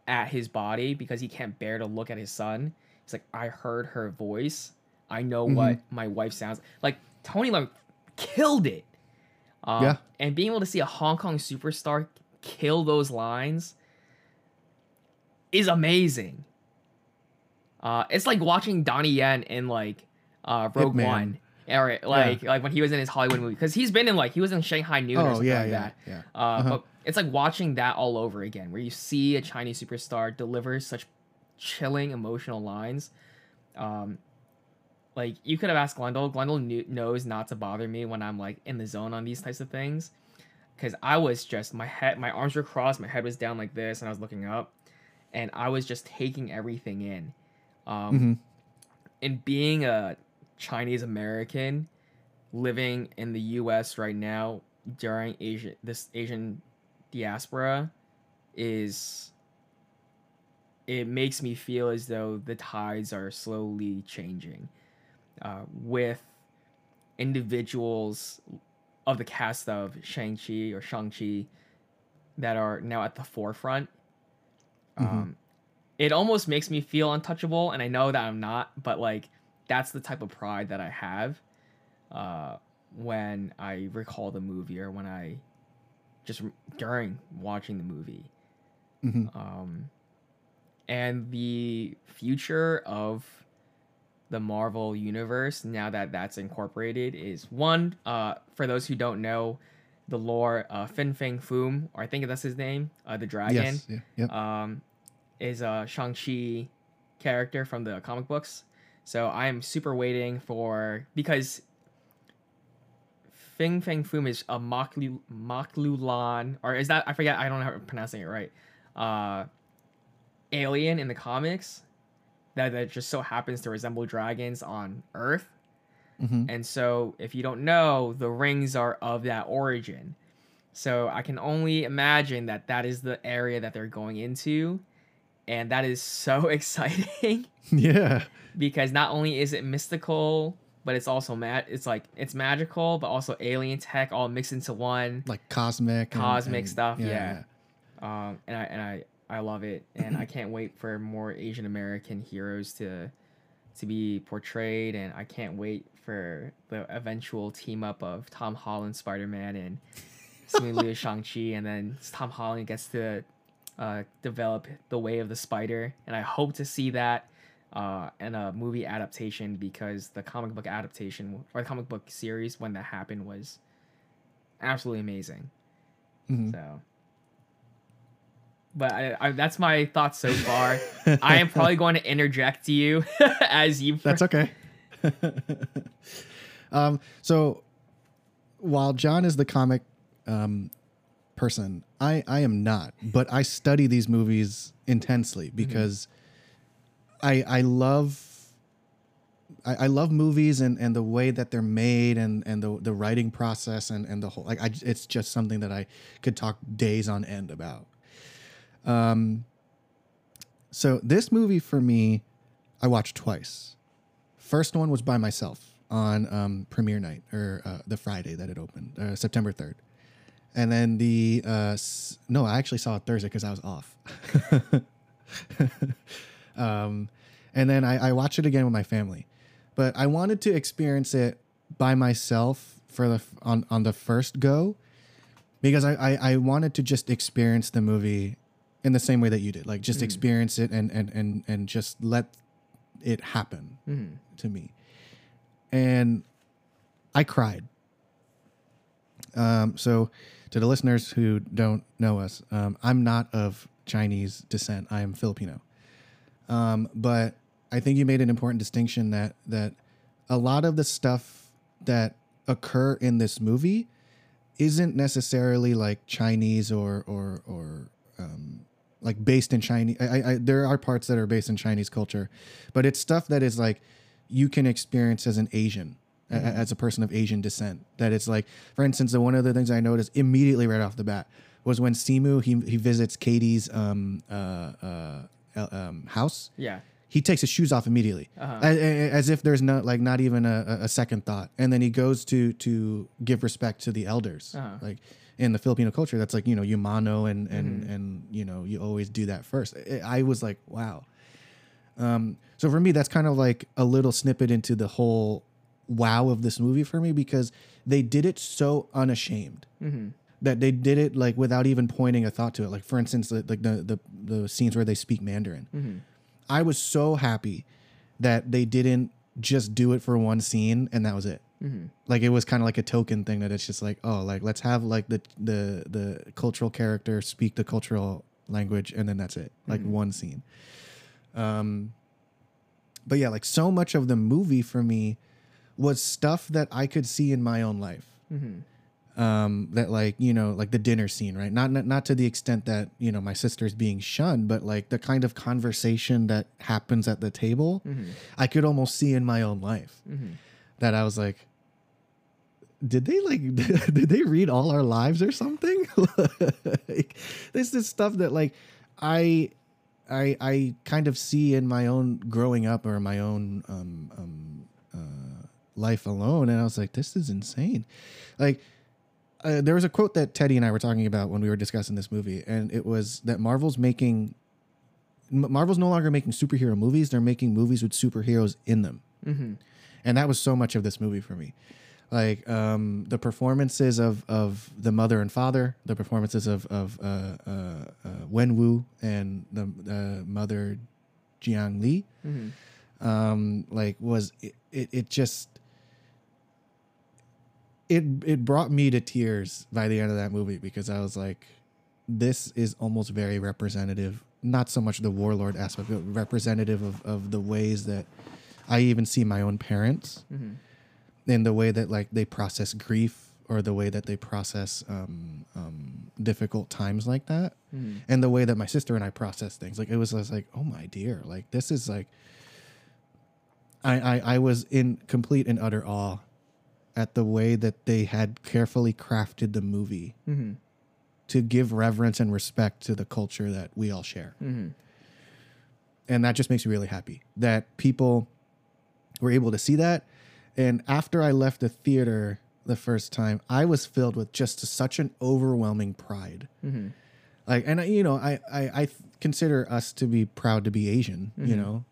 at his body because he can't bear to look at his son. He's like, I heard her voice. I know what my wife sounds like. Tony Leung killed it. Um, Yeah. And being able to see a Hong Kong superstar kill those lines is amazing. Uh, it's like watching Donnie Yen in like uh, Rogue. One, or like like when he was in his Hollywood movie because he's been in like he was in Shanghai Noon or Oh something yeah, like yeah, that. yeah. Uh, Uh-huh. But it's like watching that all over again, where you see a Chinese superstar deliver such chilling emotional lines. Um, like you could have asked Glendale. Glendale knew, knows not to bother me when I'm like in the zone on these types of things, because I was just my head, my arms were crossed, my head was down like this, and I was looking up, and I was just taking everything in. Um, Mhm. in being a Chinese American living in the U.S. right now during Asian this Asian diaspora is it makes me feel as though the tides are slowly changing uh, with individuals of the cast of Shang-Chi or Shang-Chi that are now at the forefront. Mhm. Um, it almost makes me feel untouchable, and I know that I'm not, but like that's the type of pride that I have uh, when I recall the movie or when I just during watching the movie. hmm Um, and the future of the Marvel universe now that that's incorporated is one. Uh, for those who don't know, the lore, uh, Fin Fang Foom, or I think that's his name, uh, the dragon, Yes. Yeah. Yep. um, is a Shang Chi character from the comic books. So I am super waiting for because Fing Fang Foom is a Maklu Maklulan, or is that I forget? I don't know how I'm pronouncing it right. Uh, alien in the comics that that just so happens to resemble dragons on Earth. hmm And so, if you don't know, the rings are of that origin. So, I can only imagine that that is the area that they're going into. And that is so exciting Yeah. because not only is it mystical, but it's also mad. It's like it's magical, but also alien tech all mixed into one. Like cosmic. Cosmic and- stuff, yeah. Um, and I and I I love it, and I can't wait for more Asian American heroes to to be portrayed, and I can't wait for the eventual team up of Tom Holland Spider Man and Simu Liu Shang Chi, and then Tom Holland gets to uh, develop the way of the spider, and I hope to see that uh, in a movie adaptation because the comic book adaptation or the comic book series when that happened was absolutely amazing. Mhm. So, but I, I, that's my thoughts so far. I am probably going to interject to you as you. That's okay. um, so while Jon is the comic um, person, I, I am not, but I study these movies intensely because I I love I, I love movies and, and the way that they're made and, and the, the writing process and, and the whole like I, it's just something that I could talk days on end about. Um, so this movie for me, I watched twice. First one was by myself on um, premiere night or uh, the Friday that it opened, uh, September third, and then the uh, no, I actually saw it Thursday because I was off. um, and then I, I watched it again with my family, but I wanted to experience it by myself for the on on the first go because I, I I wanted to just experience the movie in the same way that you did, like just experience it and and and and just let it happen Mhm. to me. And I cried. Um, so, to the listeners who don't know us, um, I'm not of Chinese descent. I am Filipino. Um, but I think you made an important distinction that that a lot of the stuff that occur in this movie isn't necessarily like Chinese or or or um, like based in Chinese. I, I, there are parts that are based in Chinese culture, but it's stuff that is like you can experience as an Asian, a- as a person of Asian descent. That it's like, for instance, the one of the things I noticed immediately right off the bat was when Simu he he visits Katy's um uh uh um house. Yeah. He takes his shoes off immediately, Uh-huh. a- a- as if there's not like not even a, a- second thought. And then he goes to to give respect to the elders, Uh-huh. like in the Filipino culture. That's like you know you mano and and Mhm. and you know you always do that first. I I was like wow. Um, so for me, that's kind of like a little snippet into the whole wow of this movie for me because they did it so unashamed hmm that they did it like without even pointing a thought to it. Like for instance, like the the the scenes where they speak Mandarin. hmm I was so happy that they didn't just do it for one scene and that was it. hmm Like it was kind of like a token thing that it's just like, oh, like let's have like the the the cultural character speak the cultural language and then that's it. Like Mhm. one scene. Um but yeah, like so much of the movie for me was stuff that I could see in my own life. hmm um, that like you know like the dinner scene right? Not, not not to the extent that you know my sister's being shunned but like the kind of conversation that happens at the table i could almost see in my own life. That i was like did they like did they read all our lives or something? Like this is stuff that like i i i kind of see in my own growing up or my own um um uh life alone. And i was like this is insane. Like uh, there was a quote that Teddy and I were talking about when we were discussing this movie, and it was that Marvel's making Marvel's no longer making superhero movies; they're making movies with superheroes in them, and that was so much of this movie for me. Like um, the performances of of the mother and father, the performances of of uh, uh, uh, Wen Wu and the uh, mother Jiang Li, um, like was it, it, it just it it brought me to tears by the end of that movie because I was like, this is almost very representative. Not so much the warlord aspect, but representative of, of the ways that I even see my own parents in the way that like they process grief or the way that they process um, um, difficult times like that, and the way that my sister and I process things. Like it was just like, oh my dear, like this is like. I, I, I was in complete and utter awe at the way that they had carefully crafted the movie mm-hmm. to give reverence and respect to the culture that we all share. Mm-hmm. And that just makes me really happy that people were able to see that. And after I left the theater the first time, I was filled with just such an overwhelming pride. Mm-hmm. Like, and I, you know, I, I, I consider us to be proud to be Asian, you know,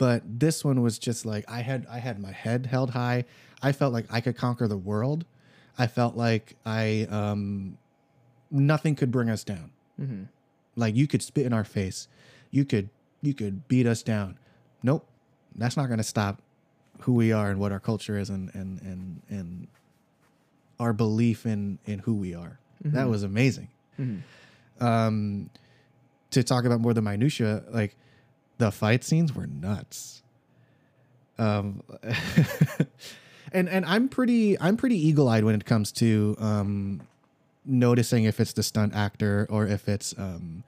but this one was just like I had I had my head held high. I felt like I could conquer the world. I felt like I um nothing could bring us down. Like you could spit in our face. You could you could beat us down. Nope. That's not going to stop who we are and what our culture is and and and and our belief in in who we are. That was amazing. Um to talk about more the minutia, like the fight scenes were nuts. Um, and and I'm pretty I'm pretty eagle eyed when it comes to um, noticing if it's the stunt actor or if it's um,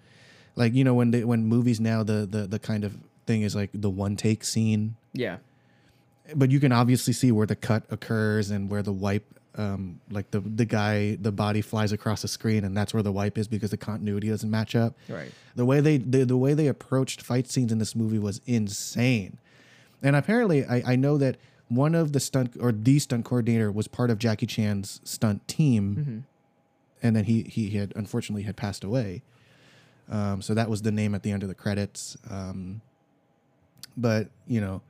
like you know when they when movies now the the the kind of thing is like the one take scene, Yeah. but you can obviously see where the cut occurs and where the wipe um like the the guy the body flies across the screen and that's where the wipe is because the continuity doesn't match up. Right. the way they the, the way they approached fight scenes in this movie was insane. And apparently I, I know that one of the stunt or the stunt coordinator was part of jackie chan's stunt team and then he he had unfortunately had passed away. Um, so that was the name at the end of the credits. Um, but you know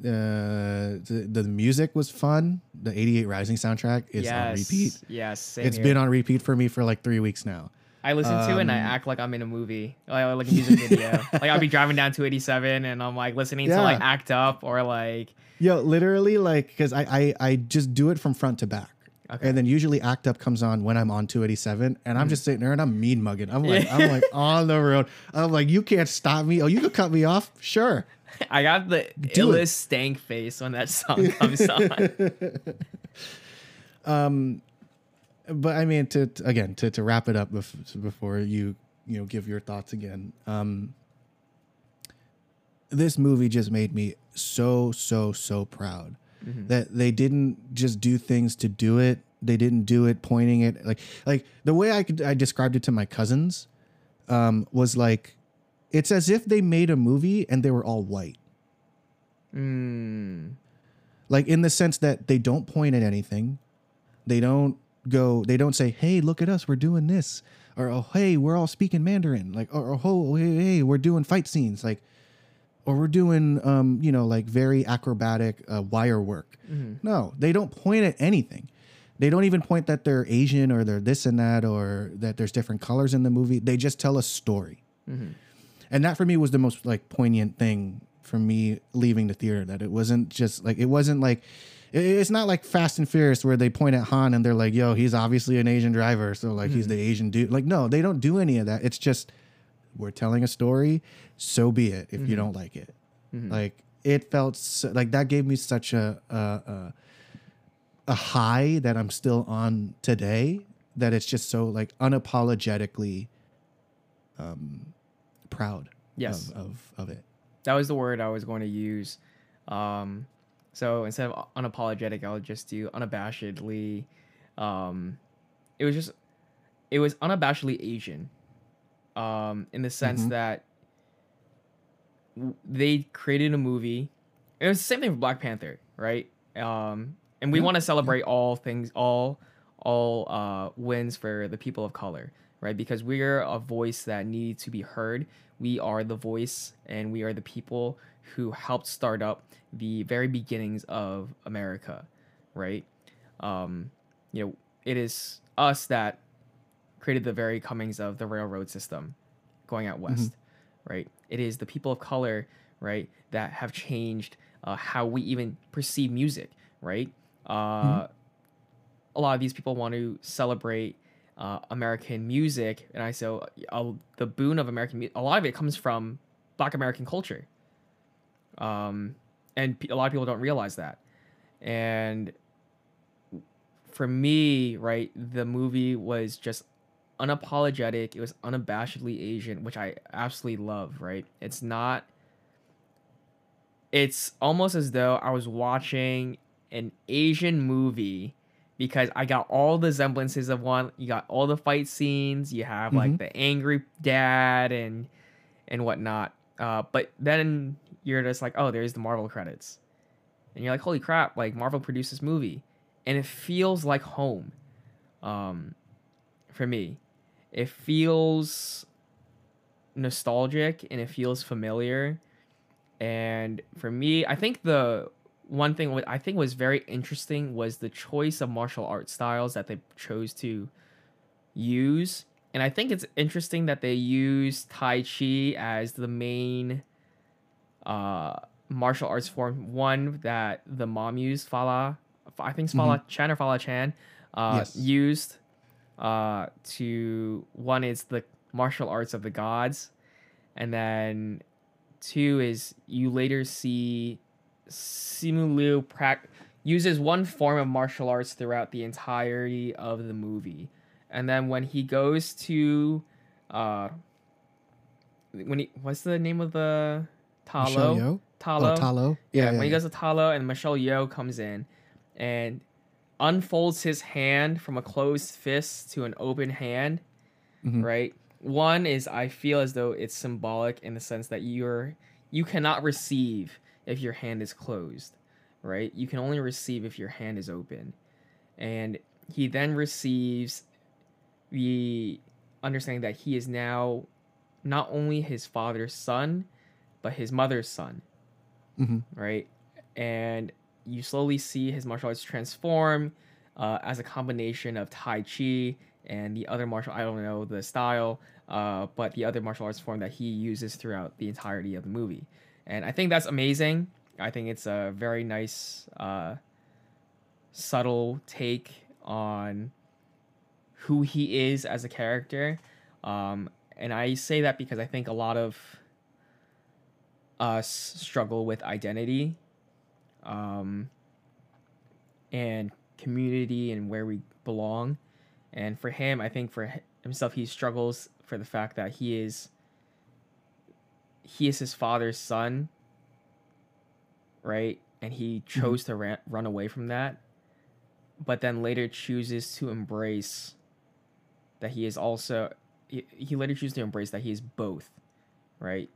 uh, the, the music was fun the 88rising soundtrack is on repeat Yes. Same It's here. been on repeat for me for like three weeks now. I listen to it and I um, act like I'm in a movie, like, like a music video. like I'll be driving down 287 and I'm like listening to like Act Up or like Yo, literally, like, because I, I I just do it from front to back. Okay. And then usually Act Up comes on when I'm on 287, and I'm just sitting there and I'm mean mugging. I'm like, I'm like on the road. I'm like, you can't stop me. Oh, you can cut me off, sure. I got the Do it. illest stank face when that song comes on. But I mean, to, to- again to, to wrap it up bef- before you you know give your thoughts again. Um, this movie just made me so so so proud that they didn't just do things to do it. They didn't do it pointing it like like the way I could I described it to my cousins um, was like it's as if they made a movie and they were all white. Mm, like in the sense that they don't point at anything. They don't go they don't say hey look at us we're doing this. Or oh hey we're all speaking mandarin. Like or, oh hey, hey we're doing fight scenes. Like or we're doing um you know like very acrobatic uh, wire work. No they don't point at anything. They don't even point that they're asian or they're this and that or that there's different colors in the movie. They just tell a story and that for me was the most like poignant thing for me leaving the theater that it wasn't just like it wasn't like it's not like Fast and Furious where they point at Han and they're like, "Yo, he's obviously an Asian driver, so like he's the mm-hmm. Asian dude." Like, no, they don't do any of that. It's just we're telling a story, so be it. If you mm-hmm. don't like it, mm-hmm. like it felt so, like that gave me such a, a, a a high that I'm still on today. That it's just so like unapologetically um, proud Yes. of, of of it. that was the word I was going to use. Um, so instead of unapologetic, I'll just do unabashedly. Um, it was just, it was unabashedly Asian, um, in the sense Mhm. that they created a movie. It was the same thing for Black Panther, right? Um, and we Yeah, want to yeah. celebrate all things, all all uh, wins for the people of color, right? Because we're a voice that needs to be heard. We are the voice, and we are the people who helped start up the very beginnings of America, right? Um, you know, it is us that created the very comings of the railroad system going out west, right? It is the people of color, right, that have changed uh, how we even perceive music, right? Uh, A lot of these people want to celebrate uh, American music, and I so uh, the boon of American music. A lot of it comes from Black American culture, um, and a lot of people don't realize that. And for me, right, the movie was just unapologetic. It was unabashedly Asian, which I absolutely love, right? It's not it's almost as though I was watching an Asian movie because I got all the semblances of one. You got all the fight scenes. You have like Mhm. the angry dad and and whatnot. Uh, but then you're just like, oh, there's the Marvel credits, and you're like, holy crap! Like Marvel produced this movie, and it feels like home. Um, for me, it feels nostalgic and it feels familiar. And for me, I think the one thing what I think was very interesting was the choice of martial art styles that they chose to use. And I think it's interesting that they use Tai Chi as the main uh, martial arts form. One that the mom used, Fala, I think it's Fala Chan or Fala Chan, uh, Yes. used uh, to one is the martial arts of the gods, and then two is you later see Simu Liu prac- uses one form of martial arts throughout the entirety of the movie, and then when he goes to, uh, when he what's the name of the Ta Lo? Talo Oh, Ta Lo. yeah, Yeah, when he goes to Ta Lo and Michelle Yeoh comes in and unfolds his hand from a closed fist to an open hand, Mhm. right? One is I feel as though it's symbolic in the sense that you're you cannot receive if your hand is closed, right? You can only receive if your hand is open. And he then receives the understanding that he is now not only his father's son, but his mother's son Mhm. right? And you slowly see his martial arts transform uh, as a combination of Tai Chi and the other martial I don't know the style, uh, but the other martial arts form that he uses throughout the entirety of the movie. And I think that's amazing. I think it's a very nice, uh, subtle take on who he is as a character. Um, and I say that because I think a lot of us struggle with identity um, and community and where we belong. And for him, I think for himself, he struggles for the fact that he is he is his father's son, right? And he mm-hmm. chose to ran, run away from that, but then later chooses to embrace that he is also he, he later chooses to embrace that he is both, right?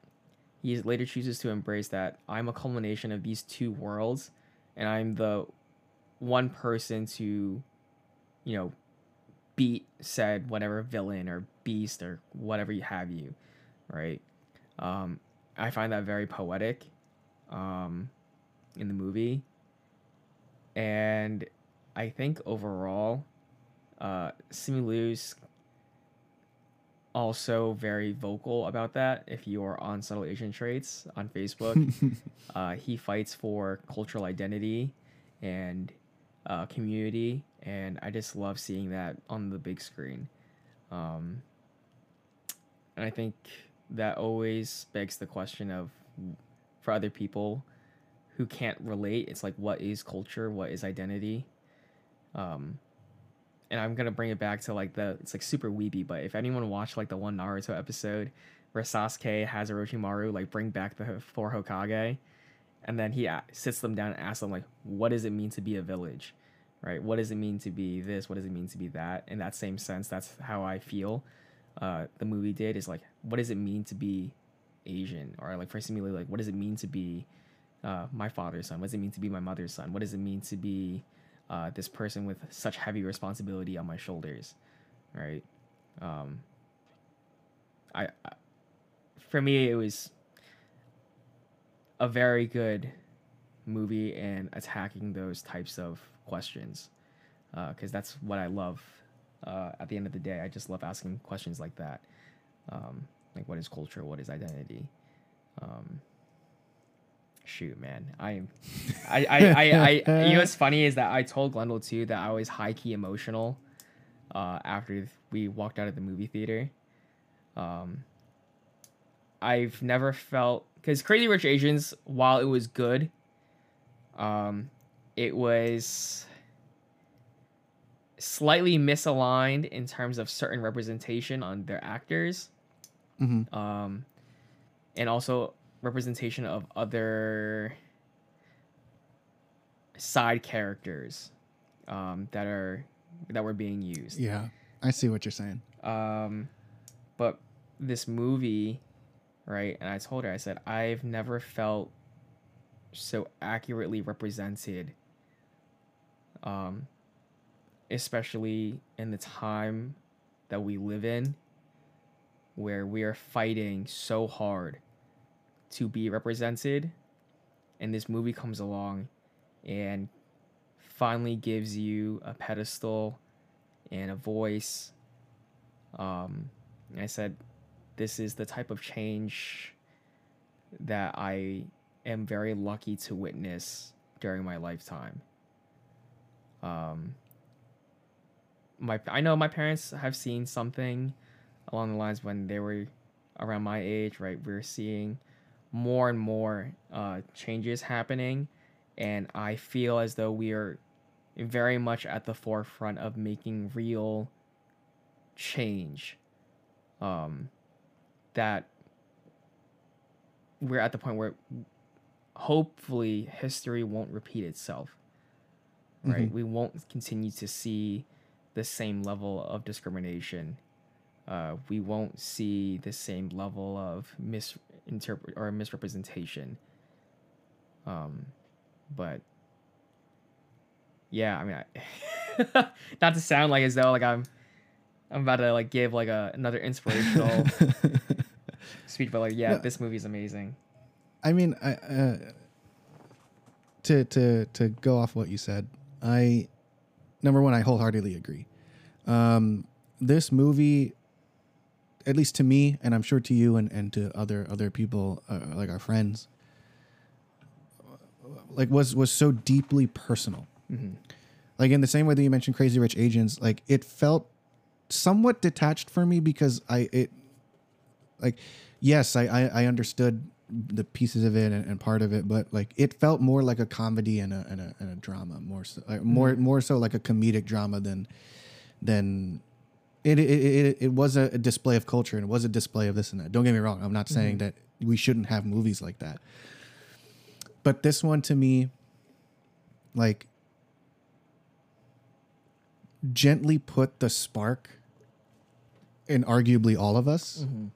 he later chooses to embrace that I'm a culmination of these two worlds, and I'm the one person to, you know, beat said whatever villain or beast or whatever you have you, right? Um, I find that very poetic, um, in the movie, and I think overall, uh, Simu Liu's also very vocal about that. If you're on Subtle Asian Traits on Facebook, uh, he fights for cultural identity and uh, community, and I just love seeing that on the big screen. Um, and I think that always begs the question of for other people who can't relate, it's like what is culture, what is identity, Um, and I'm gonna bring it back to like the it's like super weepy, but if anyone watched like the one Naruto episode where Sasuke has Orochimaru like bring back the four Hokage, and then he a- sits them down and asks them like, what does it mean to be a village, right? What does it mean to be this? What does it mean to be that? In that same sense, that's how I feel. Uh, the movie did is like, what does it mean to be Asian, or like for Simu Liu, like what does it mean to be uh, my father's son? What does it mean to be my mother's son? What does it mean to be uh, this person with such heavy responsibility on my shoulders, right? Um, I, I, for me, it was a very good movie in attacking those types of questions, because that's what I love. Uh, at the end of the day, I just love asking questions like that, um, like what is culture, what is identity. Um, shoot, man, I. I, I, I, I, you know what's funny is that I told Glendale too that I was high key emotional uh, after we walked out of the movie theater. Um, I've never felt because Crazy Rich Asians, while it was good, um, it was slightly misaligned in terms of certain representation on their actors Mhm. um, and also representation of other side characters um, that are that were being used. Yeah, I see what you're saying. Um, but this movie, right? And I told her, I said, I've never felt so accurately represented. Um, especially in the time that we live in, where we are fighting so hard to be represented, and this movie comes along and finally gives you a pedestal and a voice. Um, and I said, this is the type of change that I am very lucky to witness during my lifetime. Um, my I know my parents have seen something along the lines when they were around my age, right? We're seeing more and more uh, changes happening, and I feel as though we are very much at the forefront of making real change. Um, that we're at the point where hopefully history won't repeat itself. Right? Mhm. We won't continue to see the same level of discrimination. Uh, we won't see the same level of misinterpret or misrepresentation. Um, but yeah, I mean, I, not to sound like as though like I'm, I'm about to like give like a another inspirational speech, but like yeah, No. this movie's amazing. I mean, I, uh, to to to go off what you said, I number one, I wholeheartedly agree. Um, this movie, at least to me, and I'm sure to you and, and to other other people, uh, like our friends, like was was so deeply personal. Like in the same way that you mentioned Crazy Rich Asians, like it felt somewhat detached for me because I it like yes I I, I understood the pieces of it and, and part of it, but like it felt more like a comedy and a and a, and a drama more so like, mm-hmm. more more so like a comedic drama than than it it, it it was a, a display of culture and it was a display of this and that. Don't get me wrong, I'm not mm-hmm. saying that we shouldn't have movies like that, but this one to me, like gently put the spark in arguably all of us mm-hmm.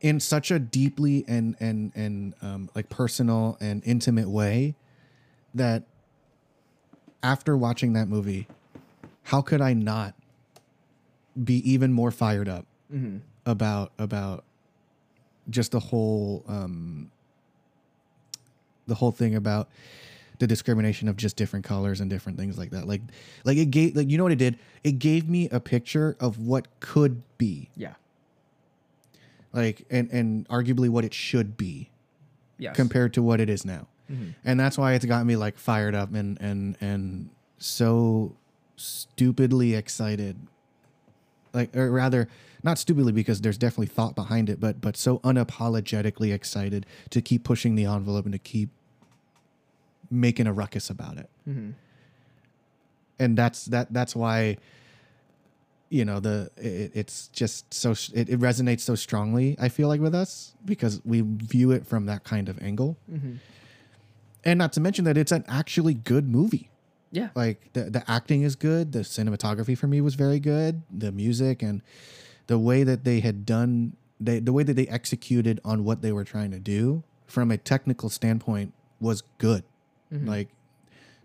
In such a deeply and and and um, like personal and intimate way that after watching that movie how could i not be even more fired up about about just the whole um the whole thing about the discrimination of just different colors and different things like that. Like like it gave like you know what it did? It gave me a picture of what could be. Yeah. Like and and arguably what it should be Yes. compared to what it is now. Mhm. And that's why it's got me like fired up and and and so stupidly excited. Like or rather not stupidly because there's definitely thought behind it, but but so unapologetically excited to keep pushing the envelope and to keep making a ruckus about it. Mhm. and that's that that's why you know the it, it's just so it, it resonates so strongly i feel like with us because we view it from that kind of angle. Mm-hmm. And not to mention that it's an actually good movie. Yeah. like the, the acting is good. The cinematography for me was very good. The music and the way that they had done they, the way that they executed on what they were trying to do from a technical standpoint was good. Mm-hmm. Like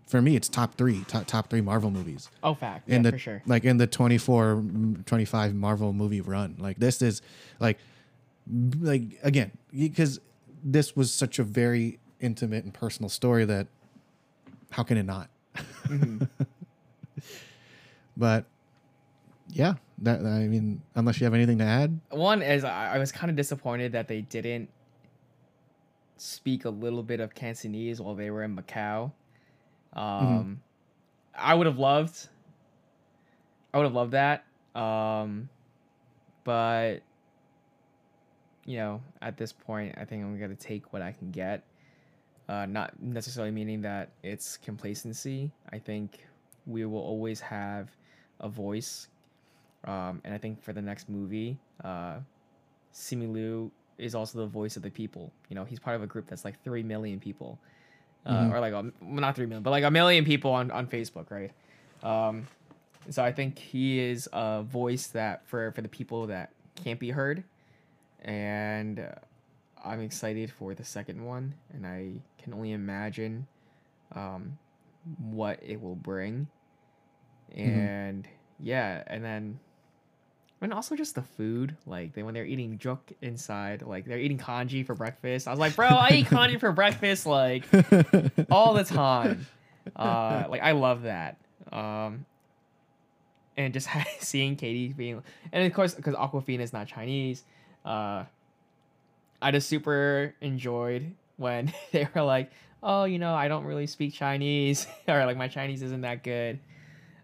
for me it's top three top, top three marvel movies Oh, fact. in yeah, the for sure. like in the 24 mm, 25 marvel movie run like this is like like again because this was such a very intimate and personal story that how can it not Mm-hmm. but yeah that i mean unless you have anything to add One is I, I was kind of disappointed that they didn't speak a little bit of Cantonese while they were in Macau. Um, I would have loved. I would have loved that. Um, but you know, at this point, I think I'm gonna take what I can get. Uh, not necessarily meaning that it's complacency. I think we will always have a voice um, and I think for the next movie, uh, Simu is also the voice of the people. You know, he's part of a group that's like three million people, uh, Mhm. or like well, not three million, but like a million people on on Facebook, right? Um, so I think he is a voice that for for the people that can't be heard, and uh, I'm excited for the second one, and I can only imagine um, what it will bring. And yeah, and then and also just the food, like they when they're eating juk inside, like they're eating congee for breakfast. I was like, bro, I eat congee for breakfast like all the time. Uh, like I love that. Um, and just seeing Katy being, and of course because Awkwafina is not Chinese, uh, I just super enjoyed when they were like, oh, you know, I don't really speak Chinese, or like my Chinese isn't that good.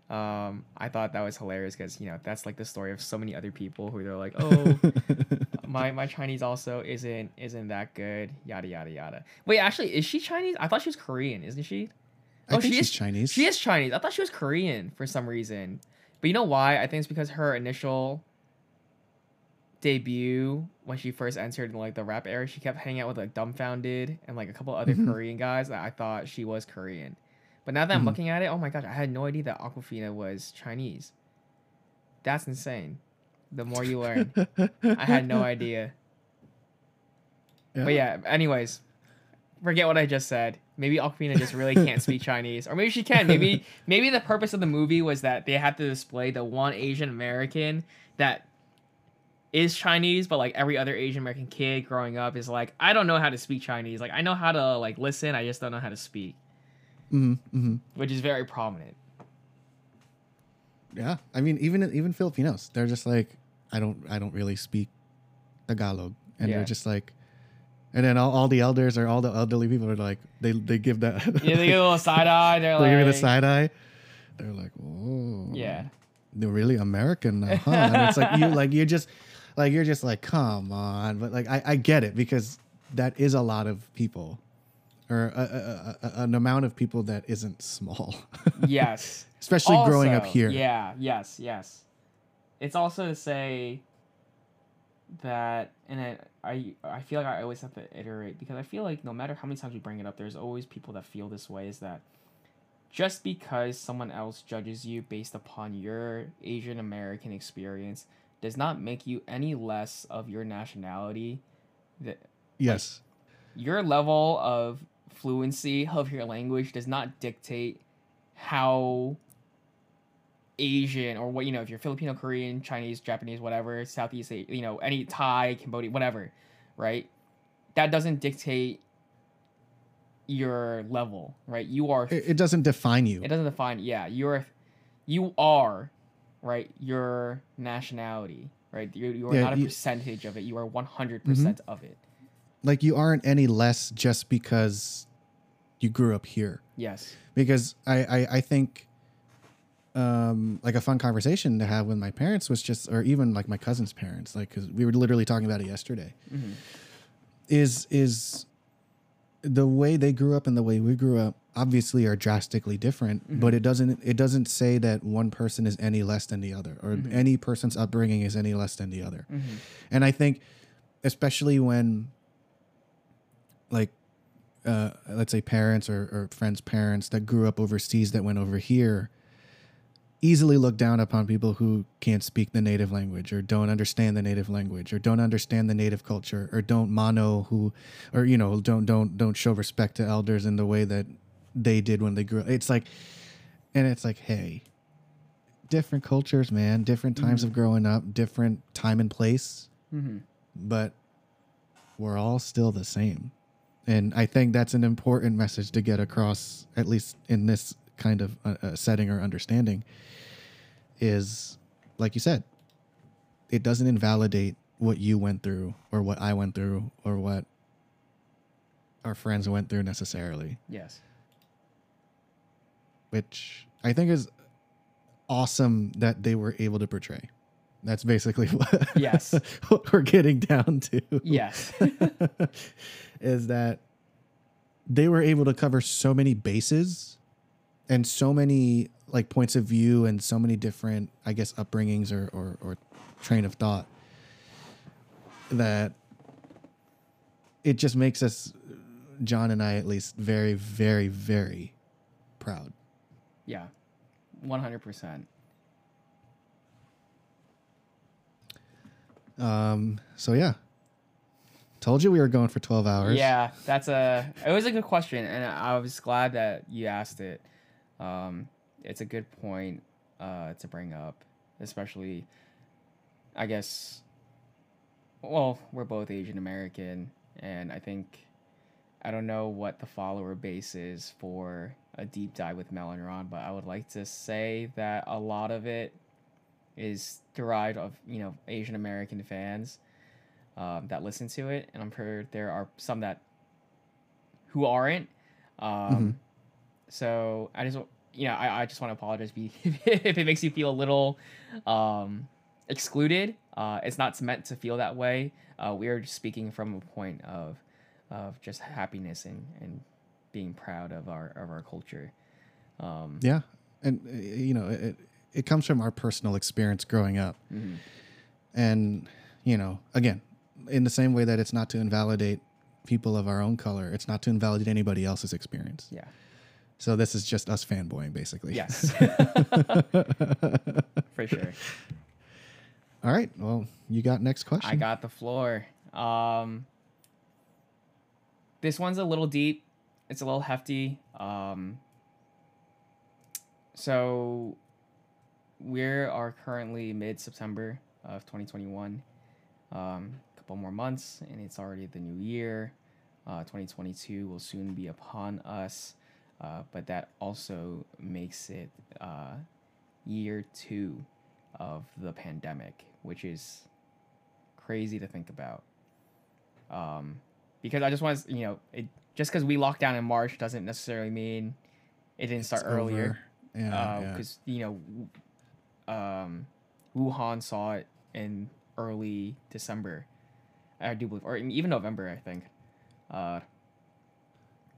Um, I thought that was hilarious because you know that's like the story of so many other people who they're like, oh, my my Chinese also isn't isn't that good, yada yada yada. Wait, actually, is she Chinese? I thought she was Korean, isn't she? i Oh, think she she's is- chinese She is Chinese. I thought she was Korean for some reason. But you know why? I think it's because her initial debut when she first entered like the rap era, she kept hanging out with like Dumbfoundead and like a couple other Mhm. Korean guys that I thought she was Korean. But now that I'm Mhm. looking at it, oh my gosh, I had no idea that Awkwafina was Chinese. That's insane. The more you learn. I had no idea. But yeah, anyways, forget what I just said. Maybe Awkwafina just really can't speak Chinese, or maybe she can. Maybe maybe the purpose of the movie was that they had to display the one Asian American that is Chinese, but like every other Asian American kid growing up is like, I don't know how to speak Chinese. Like I know how to like listen, I just don't know how to speak, hmm hmm which is very prominent. yeah i mean even even filipinos they're just like i don't i don't really speak tagalog and Yeah. they're just like and then all, all the elders or all the elderly people are like they they give that Yeah, they get a little side eye. They're they like, give me the side eye they're like oh yeah, they're really American now, huh? And it's like you like you're just like you're just like, come on. But like I, I get it because that is a lot of people. Or a, a, a, an amount of people that isn't small. yes. Especially growing up here. Yeah, yes, yes. It's also to say that, and it, I I feel like I always have to iterate because I feel like no matter how many times we bring it up, there's always people that feel this way. Is that just because someone else judges you based upon your Asian American experience does not make you any less of your nationality. That Yes. your level of fluency of your language does not dictate how Asian or what you know if you're Filipino, Korean, Chinese, Japanese, whatever, Southeast, you know, any Thai, Cambodia, whatever, right? That doesn't dictate your level, right? You are It, it doesn't define you. it doesn't define yeah, you're you are right your nationality, right? You you are Yeah, not a you- percentage of it. You are 100% mm-hmm. percent of it. Like you aren't any less just because you grew up here. Yes. because I, I I think um like a fun conversation to have with my parents was just or even like my cousin's parents like because we were literally talking about it yesterday Mhm. is is the way they grew up and the way we grew up obviously are drastically different, but it doesn't it doesn't say that one person is any less than the other or any person's upbringing is any less than the other. And I think especially when like uh, let's say parents or, or friends' parents that grew up overseas that went over here easily look down upon people who can't speak the native language or don't understand the native language or don't understand the native culture or don't mano po or you know don't don't don't show respect to elders in the way that they did when they grew up. It's like and it's like hey different cultures man different times of growing up different time and place but we're all still the same and i think that's an important message to get across at least in this kind of uh, uh, setting or understanding is like you said it doesn't invalidate what you went through or what i went through or what our friends went through necessarily Yes. which i think is awesome that they were able to portray that's basically what yes what we're getting down to. Yes, is that they were able to cover so many bases and so many like points of view and so many different I guess upbringings or or, or train of thought that it just makes us Jon and I at least very very very proud. Yeah. 100%. Um so yeah told you we were going for 12 hours Yeah, that's a. It was a good question, and I was glad that you asked it. Um, it's a good point uh, to bring up, especially. I guess. Well, we're both Asian American, and I think. I don't know what the follower base is for a deep dive with Mel and Ron, but I would like to say that a lot of it is derived of you know Asian American fans um, that listen to it, and I'm sure there are some that who aren't. Um, So I just you know I, I just want to apologize if it makes you feel a little um, excluded. Uh, it's not meant to feel that way. Uh, we are just speaking from a point of of just happiness and, and being proud of our of our culture. Um, yeah and uh, you know it, it comes from our personal experience growing up mhm. and you know again in the same way that it's not to invalidate people of our own color it's not to invalidate anybody else's experience Yeah. so this is just us fanboying basically Yes. For sure. all right well you got next question I got the floor. Um, this one's a little deep. It's a little hefty. Um, so we are currently mid September of 2021. Um, a couple more months, and it's already the new year. Uh, 2022 will soon be upon us, uh, but that also makes it uh, year two of the pandemic, which is crazy to think about. Um, because I just want to, you know, it just because we locked down in March doesn't necessarily mean it didn't start It's earlier. over. yeah, yeah. Because you know, um, Wuhan saw it in early December, I do believe, or even November, I think. Uh,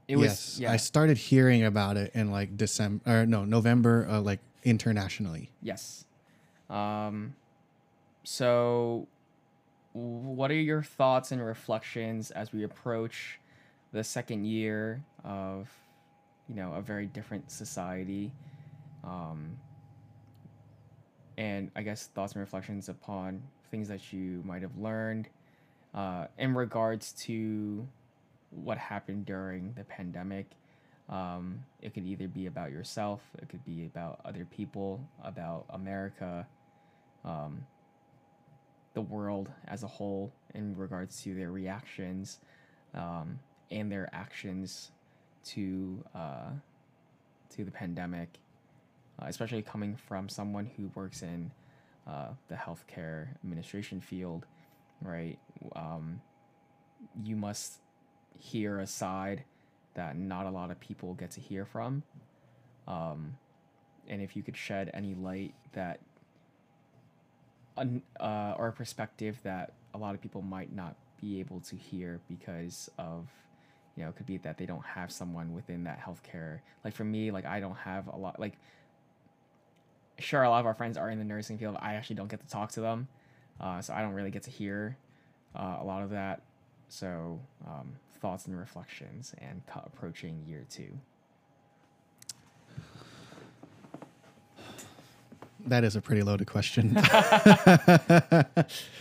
it was yes yeah, i started hearing about it in like december or no november uh, like internationally Yes. Um, so, what are your thoughts and reflections as we approach the second year of, you know, a very different society? Um, and I guess thoughts and reflections upon things that you might have learned uh, in regards to what happened during the pandemic. Um, it could either be about yourself, it could be about other people, about America, um, the world as a whole, in regards to their reactions um, and their actions to uh, to the pandemic, uh, especially coming from someone who works in uh, the healthcare administration field, right? Um, you must hear a side that not a lot of people get to hear from. Um, and if you could shed any light that, un- uh, or a perspective that a lot of people might not be able to hear because of you know, it could be that they don't have someone within that healthcare. Like for me, like I don't have a lot. Like, sure, a lot of our friends are in the nursing field. I actually don't get to talk to them, uh, so I don't really get to hear uh, a lot of that. So, um, thoughts and reflections, and approaching year two. That is a pretty loaded question,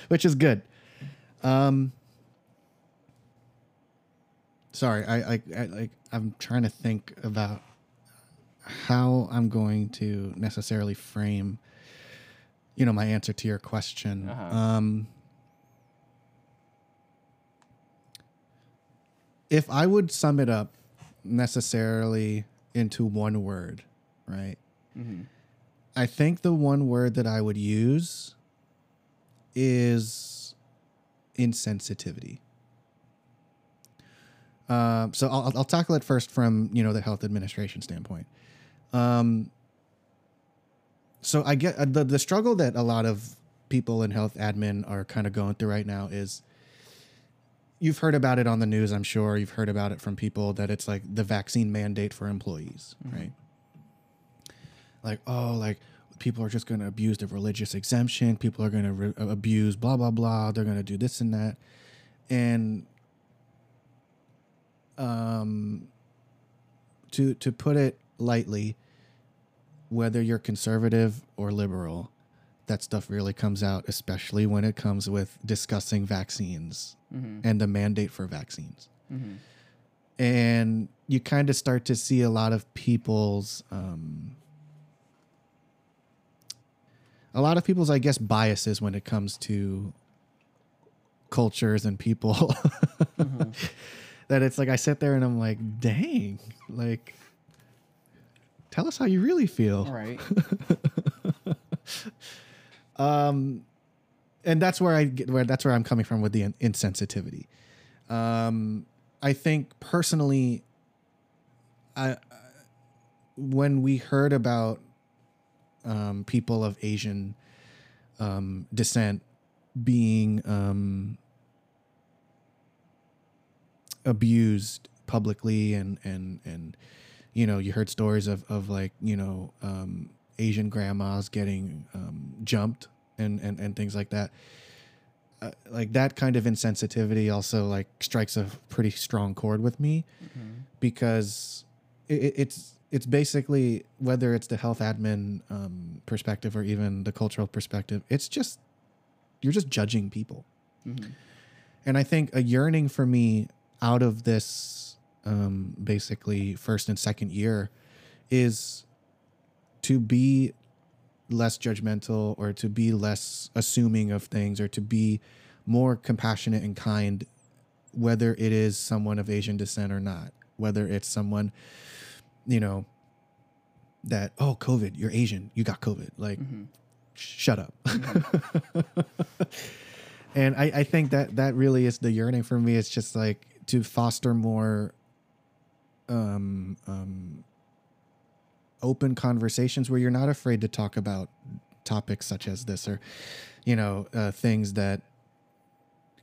which is good. Um, sorry, I, I, I like I'm trying to think about how I'm going to necessarily frame, you know, my answer to your question. Uh-huh. Um, if I would sum it up necessarily into one word, right? Mm-hmm. I think the one word that I would use is insensitivity. Um, so I'll, I'll tackle it first from you know the health administration standpoint. Um, so I get uh, the the struggle that a lot of people in health admin are kind of going through right now is you've heard about it on the news i'm sure. You've heard about it from people that it's like the vaccine mandate for employees Mm-hmm. right? Like oh like people are just going to abuse the religious exemption. People are going to re- abuse blah blah blah. They're going to do this and that. And um to to put it lightly whether you're conservative or liberal that stuff really comes out especially when it comes with discussing vaccines Mm-hmm. and the mandate for vaccines Mm-hmm. and you kind of start to see a lot of people's um, a lot of people's i guess biases when it comes to cultures and people Mm-hmm. that it's like i sit there and i'm like dang like tell us how you really feel All right. um and that's where i get where that's where i'm coming from with the in- insensitivity um i think personally i when we heard about um people of asian um descent being um abused publicly and and and you know you heard stories of of like you know um asian grandmas getting um jumped and and and things like that uh, like that kind of insensitivity also like strikes a pretty strong chord with me Mm-hmm. because it, it- it's it's basically whether it's the health admin um, perspective or even the cultural perspective it's just you're just judging people Mm-hmm. and I think a yearning for me out of this um, basically first and second year is to be less judgmental or to be less assuming of things or to be more compassionate and kind, whether it is someone of Asian descent or not, whether it's someone, you know, that, oh, COVID, you're Asian, you got COVID. Like, Mm-hmm. shut up. and I, I think that that really is the yearning for me. It's just like to foster more um, um, open conversations where you're not afraid to talk about topics such as this or, you know, uh, things that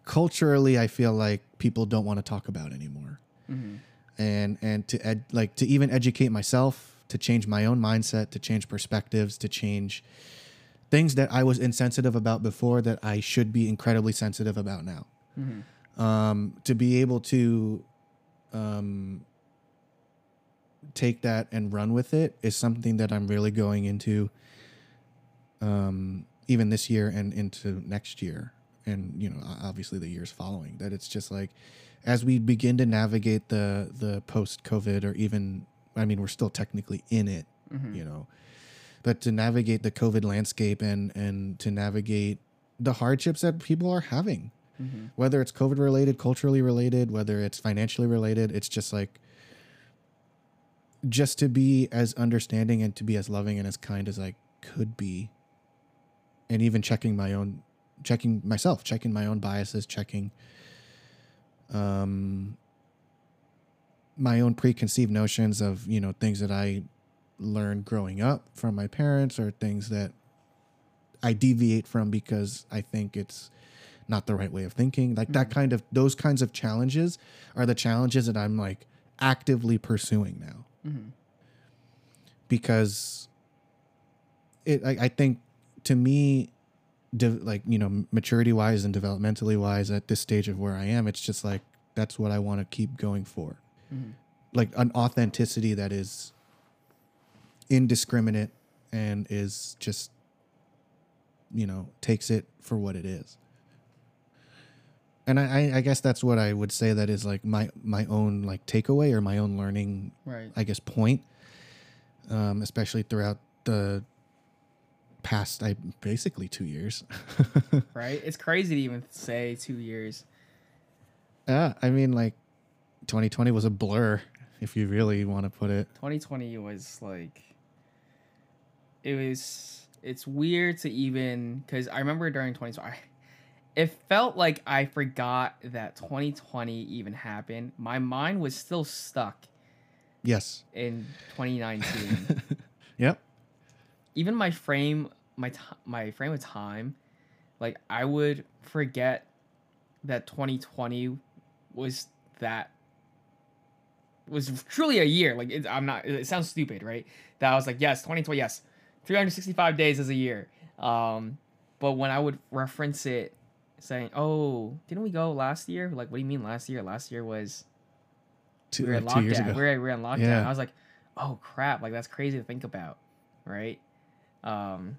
culturally I feel like people don't want to talk about anymore Mm-hmm. and and to ed, like to even educate myself to change my own mindset to change perspectives to change things that i was insensitive about before that i should be incredibly sensitive about now Mm-hmm. um, to be able to um, take that and run with it is something that i'm really going into um, even this year and into next year and you know obviously the years following that it's just like as we begin to navigate the the post covid or even i mean we're still technically in it Mm-hmm. you know but to navigate the covid landscape and and to navigate the hardships that people are having Mm-hmm. whether it's covid related culturally related whether it's financially related it's just like just to be as understanding and to be as loving and as kind as i could be and even checking my own checking myself checking my own biases checking um my own preconceived notions of you know things that i learned growing up from my parents or things that i deviate from because i think it's not the right way of thinking. Like that kind of those kinds of challenges are the challenges that I'm like actively pursuing now. Mm-hmm. Because it I, I think to me de- like you know maturity wise and developmentally wise at this stage of where I am it's just like that's what I want to keep going for. Mm-hmm. Like an authenticity that is indiscriminate and is just you know takes it for what it is and I, I- I guess that's what i would say that is like my my own like takeaway or my own learning Right. i guess point um especially throughout the past i basically two years right. It's crazy to even say two years. yeah i mean like 2020 was a blur if you really want to put it 2020 was like it was it's weird to even because i remember during 2020 I, it felt like i forgot that 2020 even happened. My mind was still stuck yes. in 2019 yep. Even my frame my t- my frame of time like i would forget that 2020 was that was truly a year. Like it, i'm not it sounds stupid right? That i was like yes 2020 yes 365 days is a year. Um but when i would reference it saying oh didn't we go last year like what do you mean last year last year was two, we were like two years lockdown. ago We were, we were in lockdown. Yeah. I was like, oh crap, like that's crazy to think about, right? Um,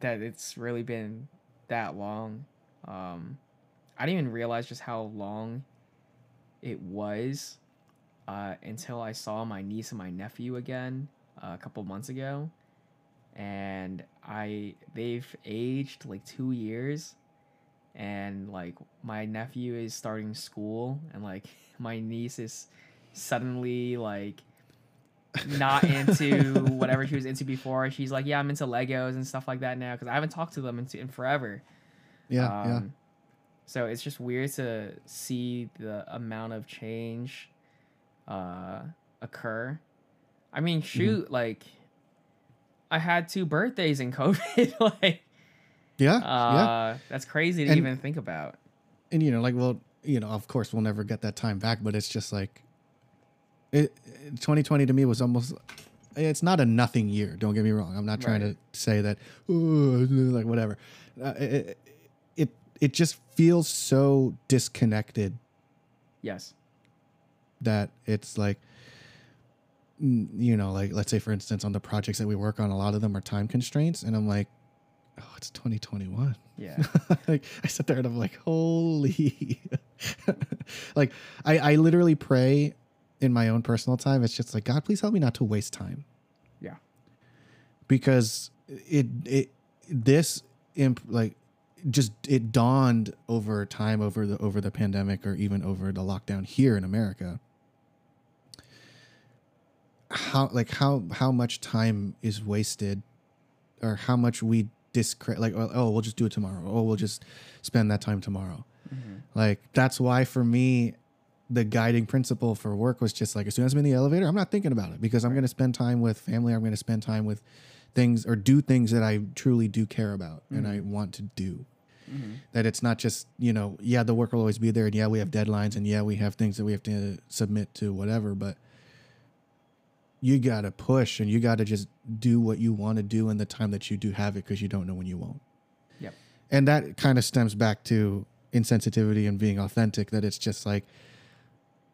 that it's really been that long. Um, I didn't even realize just how long it was uh, until I saw my niece and my nephew again uh, a couple months ago, and I they've aged like two years, and like my nephew is starting school, and like my niece is suddenly like not into whatever she was into before. She's like, yeah, I'm into Legos and stuff like that now because I haven't talked to them in, in forever. yeah yeah Um, So it's just weird to see the amount of change uh, occur. I mean, Mm-hmm. shoot, like I had two birthdays in COVID. like, yeah yeah uh, that's crazy to And- even think about. and you know like well you know of course we'll never get that time back but it's just like it 2020 to me was almost it's not a nothing year don't get me wrong i'm not trying Right. to say that like whatever uh, it, it it just feels so disconnected Yes. that it's like you know like let's say for instance on the projects that we work on a lot of them are time constraints and i'm like oh it's 2021 Yeah. like I sit there and I'm like, holy, like I, I literally pray in my own personal time. It's just like, God, please help me not to waste time. Yeah. Because it, it, this imp, like just, it dawned over time over the, over the pandemic or even over the lockdown here in America. How, like how, how much time is wasted or how much we discredit like oh, oh we'll just do it tomorrow. Oh we'll just spend that time tomorrow. Mm-hmm. Like that's why for me the guiding principle for work was just like as soon as i'm in the elevator i'm not thinking about it because i'm going to spend time with family. I'm going to spend time with things or do things that i truly do care about and mm-hmm. i want to do. Mm-hmm. That it's not just you know yeah the work will always be there and yeah we have deadlines and yeah we have things that we have to submit to whatever but you got to push and you got to just do what you want to do in the time that you do have it because you don't know when you won't. Yep. And that kind of stems back to insensitivity and being authentic that it's just like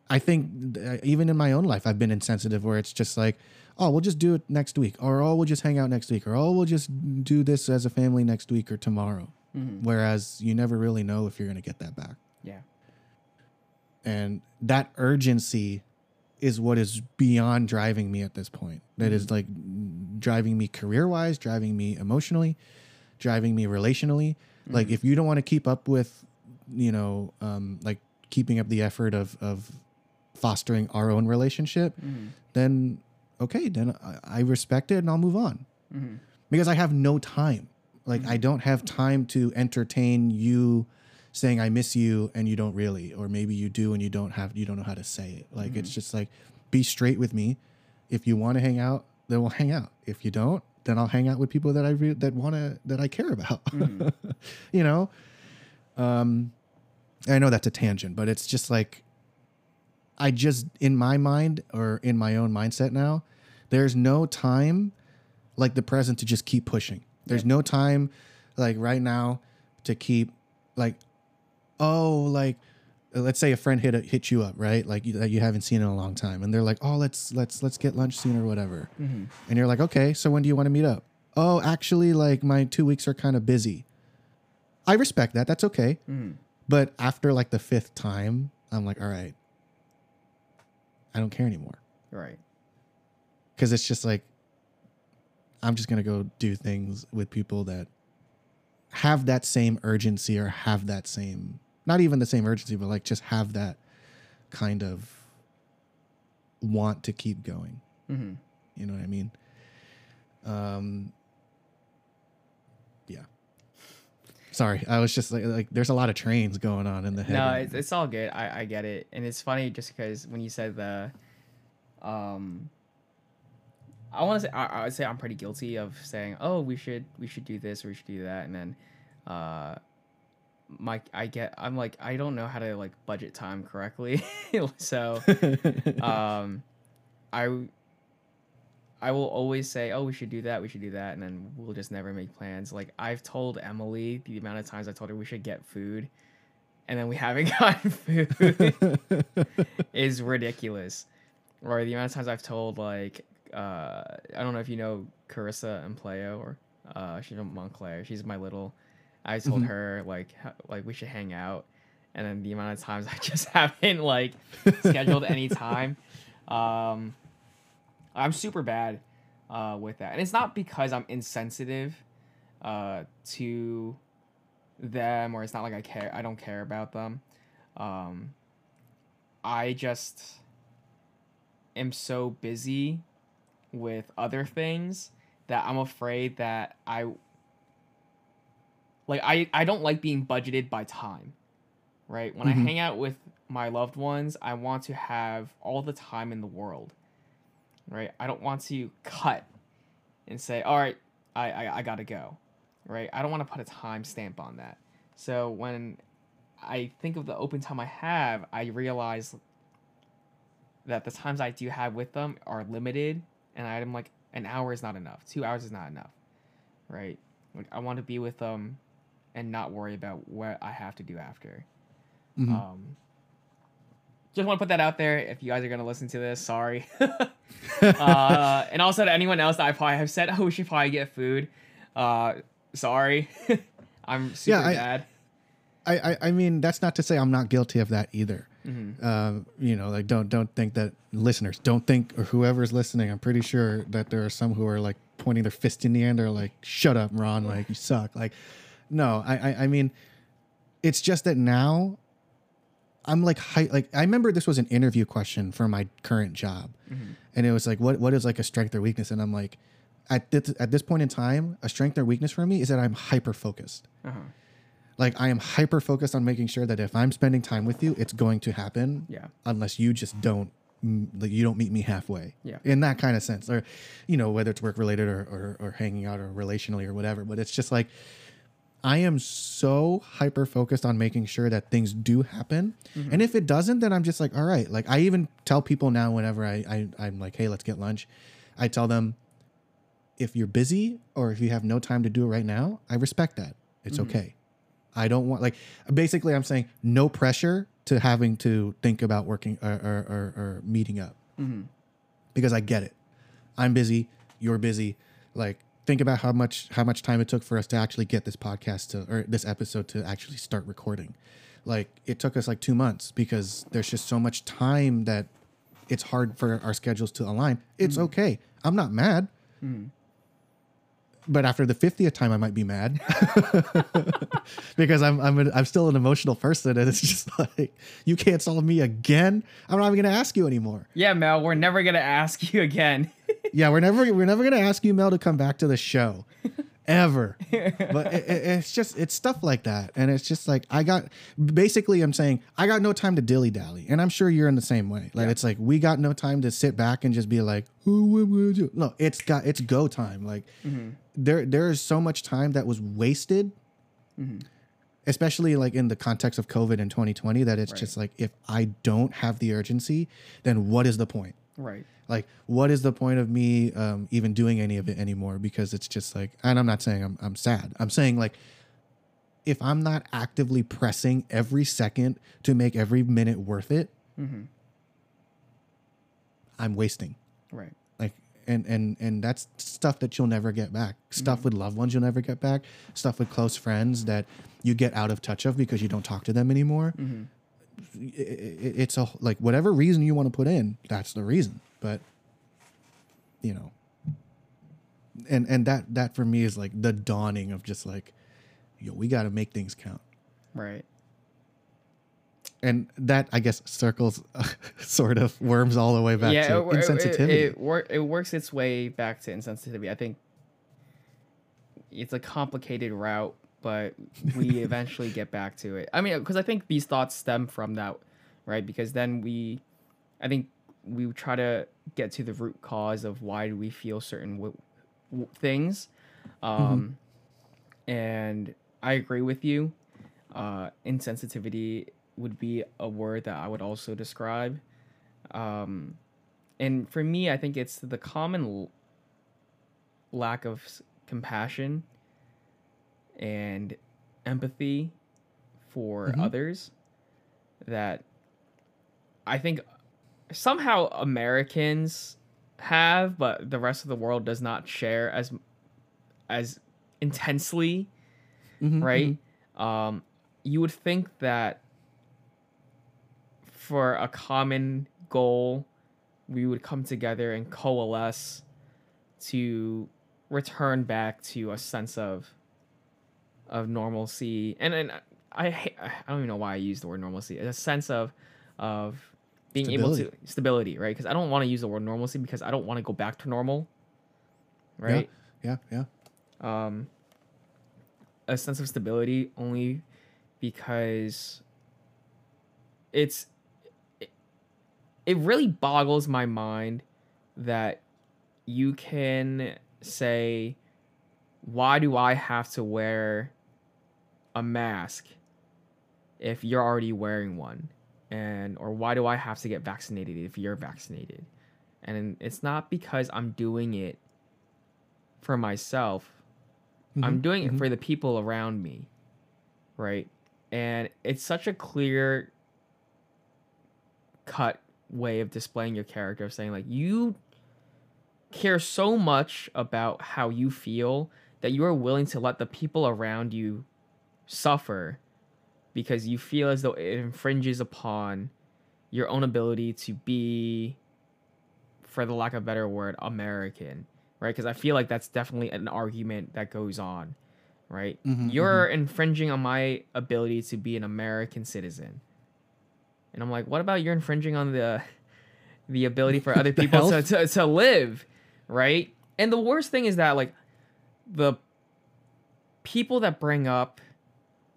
I think uh, even in my own life I've been insensitive where it's just like oh we'll just do it next week or oh we'll just hang out next week or oh we'll just do this as a family next week or tomorrow. Whereas you never really know if you're going to get that back Yeah. and that urgency is what is beyond driving me at this point. That is mm-hmm. like driving me career wise driving me emotionally driving me relationally. Like mm-hmm. if you don't want to keep up with you know um like keeping up the effort of of fostering our own relationship mm-hmm. then okay then I, I respect it and i'll move on. Because i have no time. Like i don't have time to entertain you saying I miss you and you don't really, or maybe you do and you don't have you don't know how to say it. Like it's just like be straight with me. If you want to hang out, then we'll hang out. If you don't, then I'll hang out with people that I re- that want to that I care about. you know, Um, I know that's a tangent, but it's just like I just in my mind or in my own mindset now, there's no time like the present to just keep pushing. There's no time like right now to keep like oh like let's say a friend hit a, hit you up right? Like you, that you haven't seen in a long time. And they're like oh let's let's let's get lunch soon or whatever. Mm-hmm. And you're like okay so when do you want to meet up? Oh actually like my two weeks are kind of busy. I respect that that's okay. Mm-hmm. But after like the fifth time i'm like all right i don't care anymore. Right. because it's just like I'm just gonna go do things with people that have that same urgency or have that same not even the same urgency, but like just have that kind of want to keep going. Mm-hmm. You know what I mean? Um, yeah. Sorry, I was just like, like there's a lot of trains going on in the head. No, it's, it's all good. I, I get it, and it's funny just because when you said the, um, I want to say I, I would say I'm pretty guilty of saying, oh, we should we should do this or we should do that, and then, uh, my I get I'm like I don't know how to like budget time correctly, so um, I I will always say, "Oh, we should do that. We should do that," and then we'll just never make plans. Like I've told Emily the amount of times I told her we should get food, and then we haven't gotten food is ridiculous. Or the amount of times I've told like uh, I don't know if you know Carissa and Playo or uh, she's from Montclair. She's my little. I told Mhm. her like like we should hang out, and then the amount of times I just haven't like scheduled any time. Um, I'm super bad uh, with that, and it's not because I'm insensitive uh, to them, or it's not like I care. I don't care about them. Um, I just am so busy with other things that I'm afraid that I like I I don't like being budgeted by time. Right? When Mhm. I hang out with my loved ones, I want to have all the time in the world. Right? I don't want to cut and say, "All right, I I, I got to go." Right? I don't want to put a time stamp on that. So when I think of the open time I have, I realize that the times I do have with them are limited, and I'm like, an hour is not enough. Two hours is not enough, right? Like I want to be with them, and not worry about what I have to do after. Mhm. Um, just want to put that out there. If you guys are gonna listen to this, sorry. uh, and also to anyone else that I probably have said, oh, we should probably get food. Uh, sorry, I'm super I- bad. I, I I mean that's not to say I'm not guilty of that either. Mhm. Um, you know, like don't don't think that listeners don't think or whoever's listening. I'm pretty sure that there are some who are like pointing their fist in the air. They're like, "Shut up, Ron! Like you suck." Like, no, I I, I mean, it's just that now. I'm like hi- like I remember this was an interview question for my current job, Mhm. and it was like, "What what is like a strength or weakness?" And I'm like, at this, at this point in time, a strength or weakness for me is that I'm hyper focused Uh-huh. like I am hyper focused on making sure that if I'm spending time with you, it's going to happen. Yeah. Unless you just don't, like you don't meet me halfway. Yeah. In that kind of sense, or, you know, whether it's work related or, or or hanging out or relationally or whatever. But it's just like, I am so hyper focused on making sure that things do happen, and if it doesn't, then I'm just like, all right. Like I even tell people now whenever I, I I'm like, hey, let's get lunch. I tell them, if you're busy or if you have no time to do it right now, I respect that. It's okay. I don't want like basically I'm saying no pressure to having to think about working or or, or, or meeting up Mhm. because I get it. I'm busy. You're busy. Like think about how much how much time it took for us to actually get this podcast to or this episode to actually start recording. Like it took us like two months because there's just so much time that it's hard for our schedules to align. It's mm. okay. I'm not mad. Mm. But after the 50th time, I might be mad because I'm I'm an, I'm still an emotional person, and it's just like you can't solve me again. I'm not even gonna ask you anymore. Yeah, Mel, we're never gonna ask you again. Yeah, we're never we're never gonna ask you, Mel, to come back to the show, ever. but it, it- it's just it's stuff like that, and it's just like I got basically I'm saying I got no time to dilly dally, and I'm sure you're in the same way. Like it's like we got no time to sit back and just be like, who would you-" no, it's got it's go time. Like mm-hmm. there there is so much time that was wasted mm-hmm. especially like in the context of COVID in 2020, that it's Right. just like if I don't have the urgency, then what is the point? Right. Like, what is the point of me um, even doing any of it anymore? Because it's just like, and I'm not saying I'm I'm sad. I'm saying like, if I'm not actively pressing every second to make every minute worth it, Mm-hmm. I'm wasting. Right. like and and and that's stuff that you'll never get back stuff with loved ones you'll never get back stuff with close friends that you get out of touch of because you don't talk to them anymore Mm-hmm. It's a like whatever reason you want to put in that's the reason but you know and and that that for me is like the dawning of just like yo we got to make things count Right. and that i guess circles sort of worms all the way back yeah, to it, insensitivity It, it, wor- it works its way back to insensitivity. I think it's a complicated route, but we eventually get back to it. I mean, because I think these thoughts stem from that, right? Because then we, I think we try to get to the root cause of why do we feel certain w- w- things, um, and I agree with you. Uh, insensitivity would be a word that I would also describe. Um, and for me, I think it's the common l- lack of s- compassion and empathy for Mhm. others that I think somehow Americans have, but the rest of the world does not share as as intensely Mhm, right? Um, you would think that for a common goal, we would come together and coalesce to return back to a sense of of normalcy. And and I I don't even know why I use the word normalcy. A sense of of being able to stability, right? Because I don't want to use the word normalcy because I don't want to go back to normal, right? yeah yeah um, a sense of stability only because it's it, it really boggles my mind that you can say why do i have to wear a mask if you're already wearing one and or why do i have to get vaccinated if you're vaccinated and it's not because i'm doing it for myself I'm Mhm, doing it mhm. for the people around me, right? And it's such a clear cut way of displaying your character of saying like you care so much about how you feel that you are willing to let the people around you suffer because you feel as though it infringes upon your own ability to be for the lack of a better word american right? Because i feel like that's definitely an argument that goes on right? Mhm, you're infringing on my ability to be an american citizen. And i'm like what about you're infringing on the the ability for other people to, to, to live right? And the worst thing is that like the people that bring up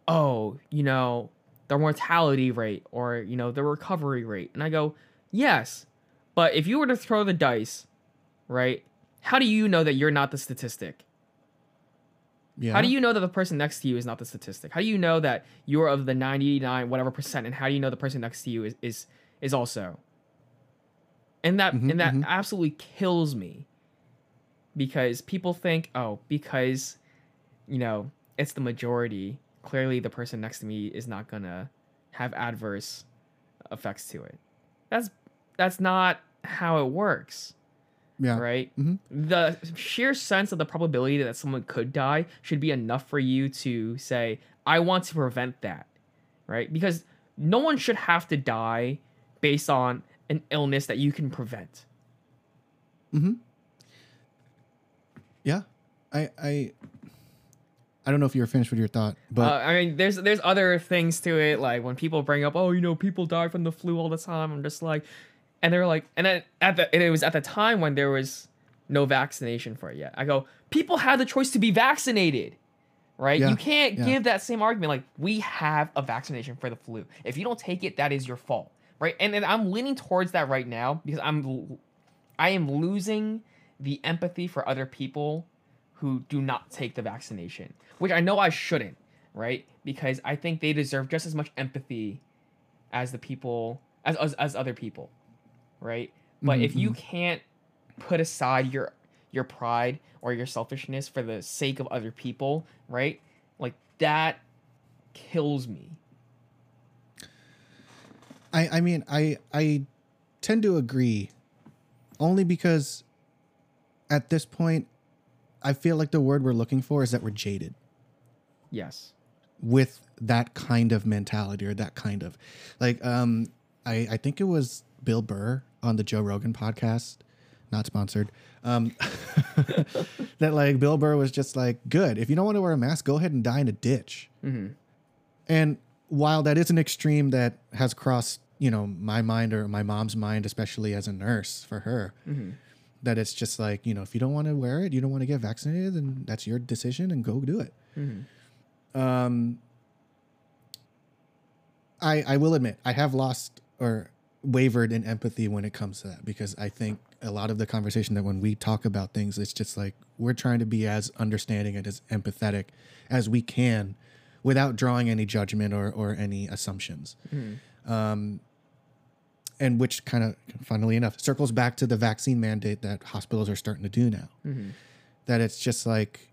oh you know the mortality rate or you know the recovery rate and i go yes but if you were to throw the dice right how do you know that you're not the statistic yeah how do you know that the person next to you is not the statistic? How do you know that you're of the 99 whatever percent and how do you know the person next to you is is is also? And that Mhm, and that mhm. absolutely kills me. Because people think, "Oh, because you know, it's the majority, clearly the person next to me is not going to have adverse effects to it." That's that's not how it works yeah right? Mhm. The sheer sense of the probability that someone could die should be enough for you to say, I want to prevent that, right? Because no one should have to die based on an illness that you can prevent. Mm-hmm. Yeah, I I I don't know if you were finished with your thought, but uh, I mean, there's there's other things to it, like when people bring up, oh, you know, people die from the flu all the time. I'm just like, and they're like, and then at the and it was at the time when there was no vaccination for it yet. I go, people have the choice to be vaccinated, right? Yeah, You can't yeah. give that same argument like we have a vaccination for the flu. If you don't take it, that is your fault, right? And and I'm leaning towards that right now because I'm I am losing the empathy for other people who do not take the vaccination, which I know I shouldn't. right? Because I think they deserve just as much empathy as the people as as, as other people, right? But if you mm-hmm. can't put aside your your pride or your selfishness for the sake of other people, right? Like that kills me. I I mean I I tend to agree only because at this point I feel like the word we're looking for is that we're jaded Yes. with that kind of mentality or that kind of like um I I think it was Bill Burr on the Joe Rogan podcast not sponsored um that like Bill Burr was just like good if you don't want to wear a mask go ahead and die in a ditch Mm-hmm. and while that is an extreme that has crossed, you know, my mind or my mom's mind, especially as a nurse for her, Mm-hmm. That it's just like, you know, if you don't want to wear it, you don't want to get vaccinated, then that's your decision and go do it. Mm-hmm. Um, I I will admit I have lost or wavered in empathy when it comes to that because I think a lot of the conversation that when we talk about things, it's just like we're trying to be as understanding and as empathetic as we can without drawing any judgment or or any assumptions. Um, and which kind of, funnily enough, circles back to the vaccine mandate that hospitals are starting to do now. Mm-hmm. That it's just like,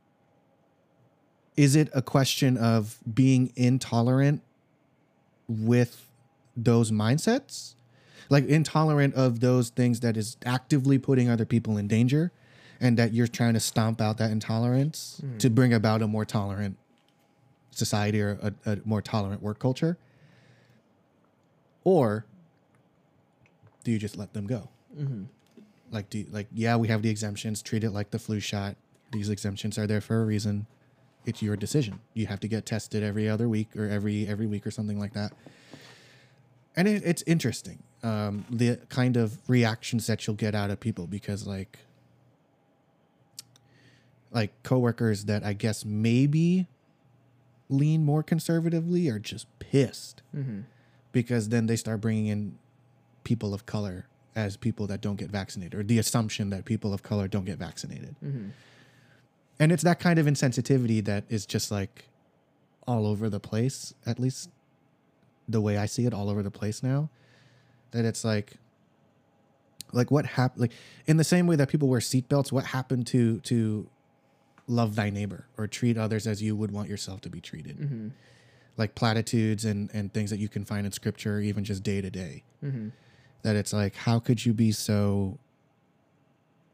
is it a question of being intolerant with those mindsets? Like intolerant of those things that is actively putting other people in danger and that you're trying to stomp out that intolerance to bring about a more tolerant society or a, a more tolerant work culture? Or do you just let them go? Mm-hmm. Like, do you, like yeah, we have the exemptions. Treat it like the flu shot. These exemptions are there for a reason. It's your decision. You have to get tested every other week or every every week or something like that. And it, it's interesting um, the kind of reactions that you'll get out of people because like like coworkers that I guess maybe lean more conservatively are just pissed Mm-hmm. because then they start bringing in people of color as people that don't get vaccinated or the assumption that people of color don't get vaccinated. Mm-hmm. And it's that kind of insensitivity that is just like all over the place, at least the way I see it all over the place now. That it's like like what happened like in the same way that people wear seatbelts, what happened to to love thy neighbor or treat others as you would want yourself to be treated? Mm-hmm. Like platitudes and and things that you can find in scripture, even just day to day Mm-hmm. That it's like how could you be so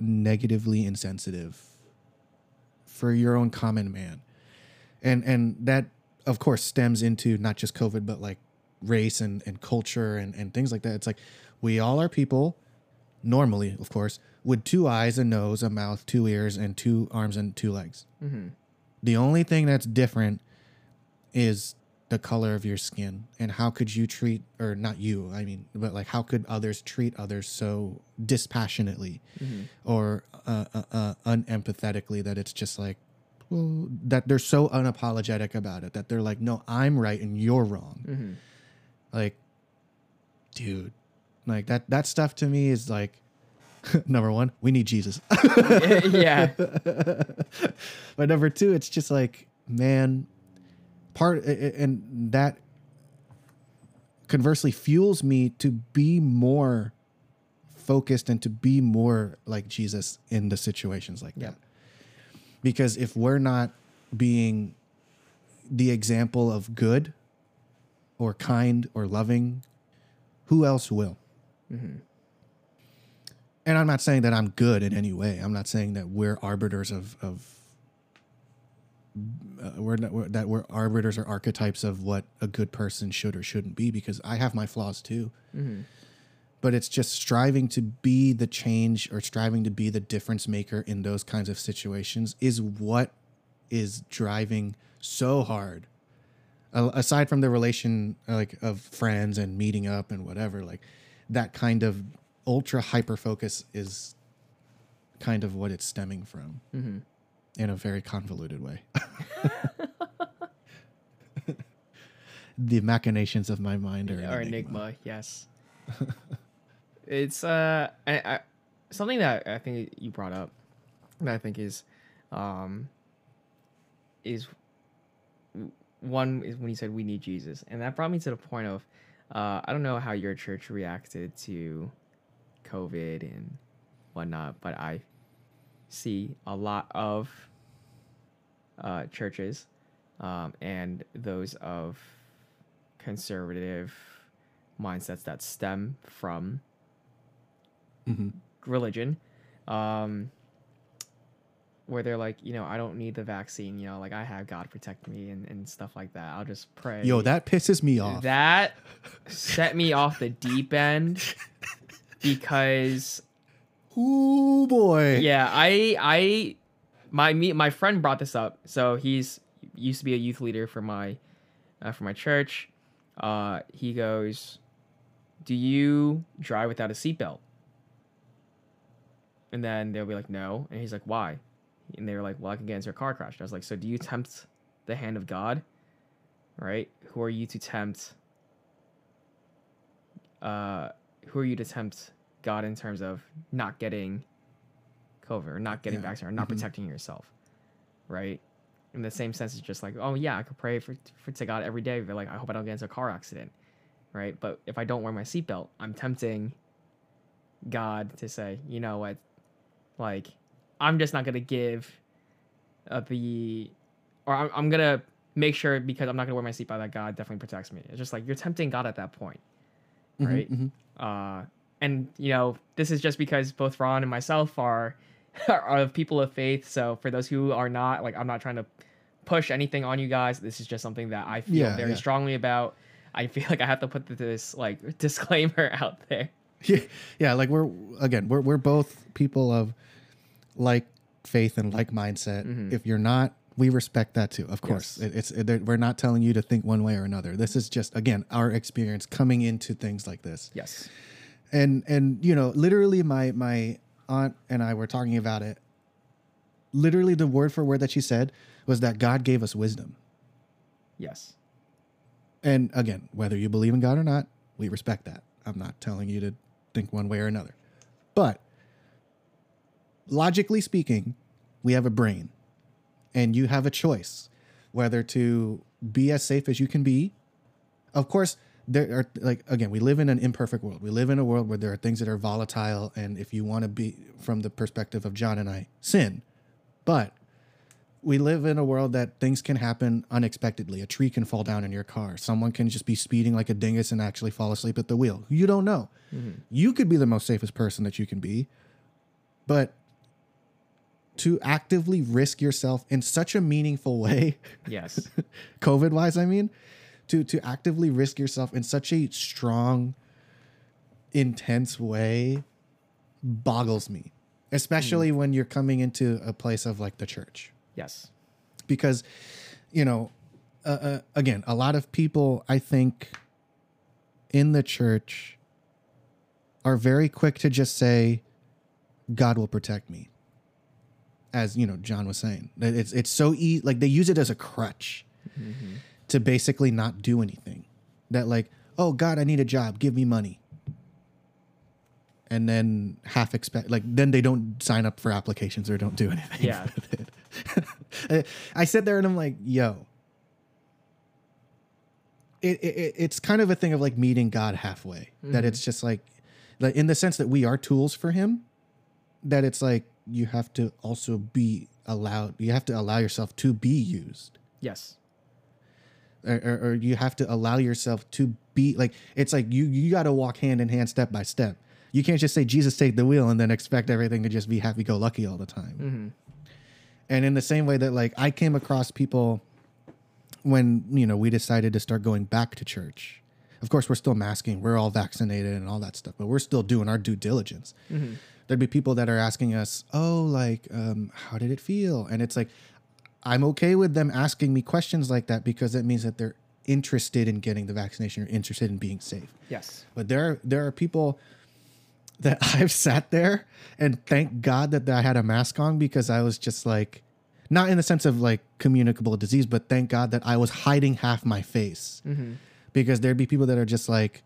negatively insensitive for your own common man? And and that of course stems into not just covid but like race and and culture and and things like that. It's like we all are people normally of course with two eyes a nose a mouth two ears and two arms and two legs. Mm-hmm. the only thing that's different is the color of your skin and how could you treat or not you i mean but like how could others treat others so dispassionately Mm-hmm. or uh, uh, uh, unempathetically that it's just like well that they're so unapologetic about it that they're like no i'm right and you're wrong Mm-hmm. like dude like that that stuff to me is like number one we need jesus yeah. but number two, it's just like, man, part and that conversely fuels me to be more focused and to be more like Jesus in the situations like that. Because if we're not being the example of good or kind or loving, who else will? Mm-hmm. and I'm not saying that I'm good in any way. I'm not saying that we're arbiters of of uh, we're, not, we're that we're arbiters or archetypes of what a good person should or shouldn't be because I have my flaws too. Mm-hmm. But it's just striving to be the change or striving to be the difference maker in those kinds of situations is what is driving so hard. A- aside from the relation like of friends and meeting up and whatever, like that kind of ultra hyper focus is kind of what it's stemming from Mm-hmm. In a very convoluted way. the machinations of my mind are or enigma. enigma yes it's uh I, I something that i think you brought up that i think is um is one is when you said we need Jesus, and that brought me to the point of uh, I don't know how your church reacted to COVID and whatnot, but I see a lot of uh, churches um, and those of conservative mindsets that stem from Mhm. religion um, where they're like you know i don't need the vaccine you know like i have god protect me and, and stuff like that i'll just pray Yo, that pisses me off. that set me off the deep end because oh boy. yeah i i my me my friend brought this up. So he's used to be a youth leader for my uh, for my church. Uh he goes do you drive without a seatbelt? And then they'll be like no. And he's like why? And they were like well i can get into a car crash. And i was like so do you tempt the hand of god? Right? Who are you to tempt uh who are you to tempt god in terms of not getting covid or not getting Yeah. vaccinated or not Mhm. protecting yourself right in the same sense it's just like oh yeah i could pray for, for to god every day but like i hope i don't get into a car accident right but if i don't wear my seatbelt i'm tempting god to say you know what like i'm just not gonna give uh, the or I'm, I'm gonna make sure because i'm not gonna wear my seatbelt that god definitely protects me it's just like you're tempting god at that point Mhm, right? mhm. uh, and you know this is just because both Ron and myself are are of people of faith. So for those who are not, like, I'm not trying to push anything on you guys. This is just something that I feel Yeah, very yeah. strongly about. I feel like I have to put this like disclaimer out there. Yeah, yeah, like we're again, we're we're both people of like faith and like mindset. Mhm. If you're not, we respect that too. Of course, Yes. it, it's it, we're not telling you to think one way or another. This is just again our experience coming into things like this. Yes. and and you know literally my my aunt and i were talking about it literally the word for word that she said was that god gave us wisdom. Yes. and again whether you believe in god or not we respect that. I'm not telling you to think one way or another. But logically speaking we have a brain and you have a choice whether to be as safe as you can be. Of course there are like again we live in an imperfect world. We live in a world where there are things that are volatile and if you want to be from the perspective of jon and i sin. But we live in a world that things can happen unexpectedly. A tree can fall down in your car. Someone can just be speeding like a dingus and actually fall asleep at the wheel. You don't know. Mm-hmm. You could be the most safest person that you can be but to actively risk yourself in such a meaningful way Yes. COVID wise, I mean, to to actively risk yourself in such a strong, intense way boggles me, especially when you're coming into a place of like the church, yes. because, you know, uh, uh, again, a lot of people I think in the church are very quick to just say, "God will protect me." As you know, Jon was saying, it's it's so easy. Like they use it as a crutch to basically not do anything. That like, oh God, I need a job, give me money. And then half expect like then they don't sign up for applications or don't do anything. Yeah. I sit there and I'm like, yo. It, it it's kind of a thing of like meeting God halfway. That mm-hmm. it's just like like in the sense that we are tools for him, that it's like you have to also be allowed you have to allow yourself to be used Yes. Or, or, you have to allow yourself to be like it's like you you got to walk hand in hand step by step. You can't just say jesus take the wheel and then expect everything to just be happy-go-lucky all the time. And in the same way that like i came across people when you know we decided to start going back to church. Of course we're still masking we're all vaccinated and all that stuff but we're still doing our due diligence. There'd be people that are asking us oh like um, how did it feel? And it's like i'm okay with them asking me questions like that because it means that they're interested in getting the vaccination or interested in being safe Yes. but there there are people that I've sat there and thank God that I had a mask on because I was just like not in the sense of like communicable disease, but thank God that I was hiding half my face. Mm-hmm. Because there'd be people that are just like,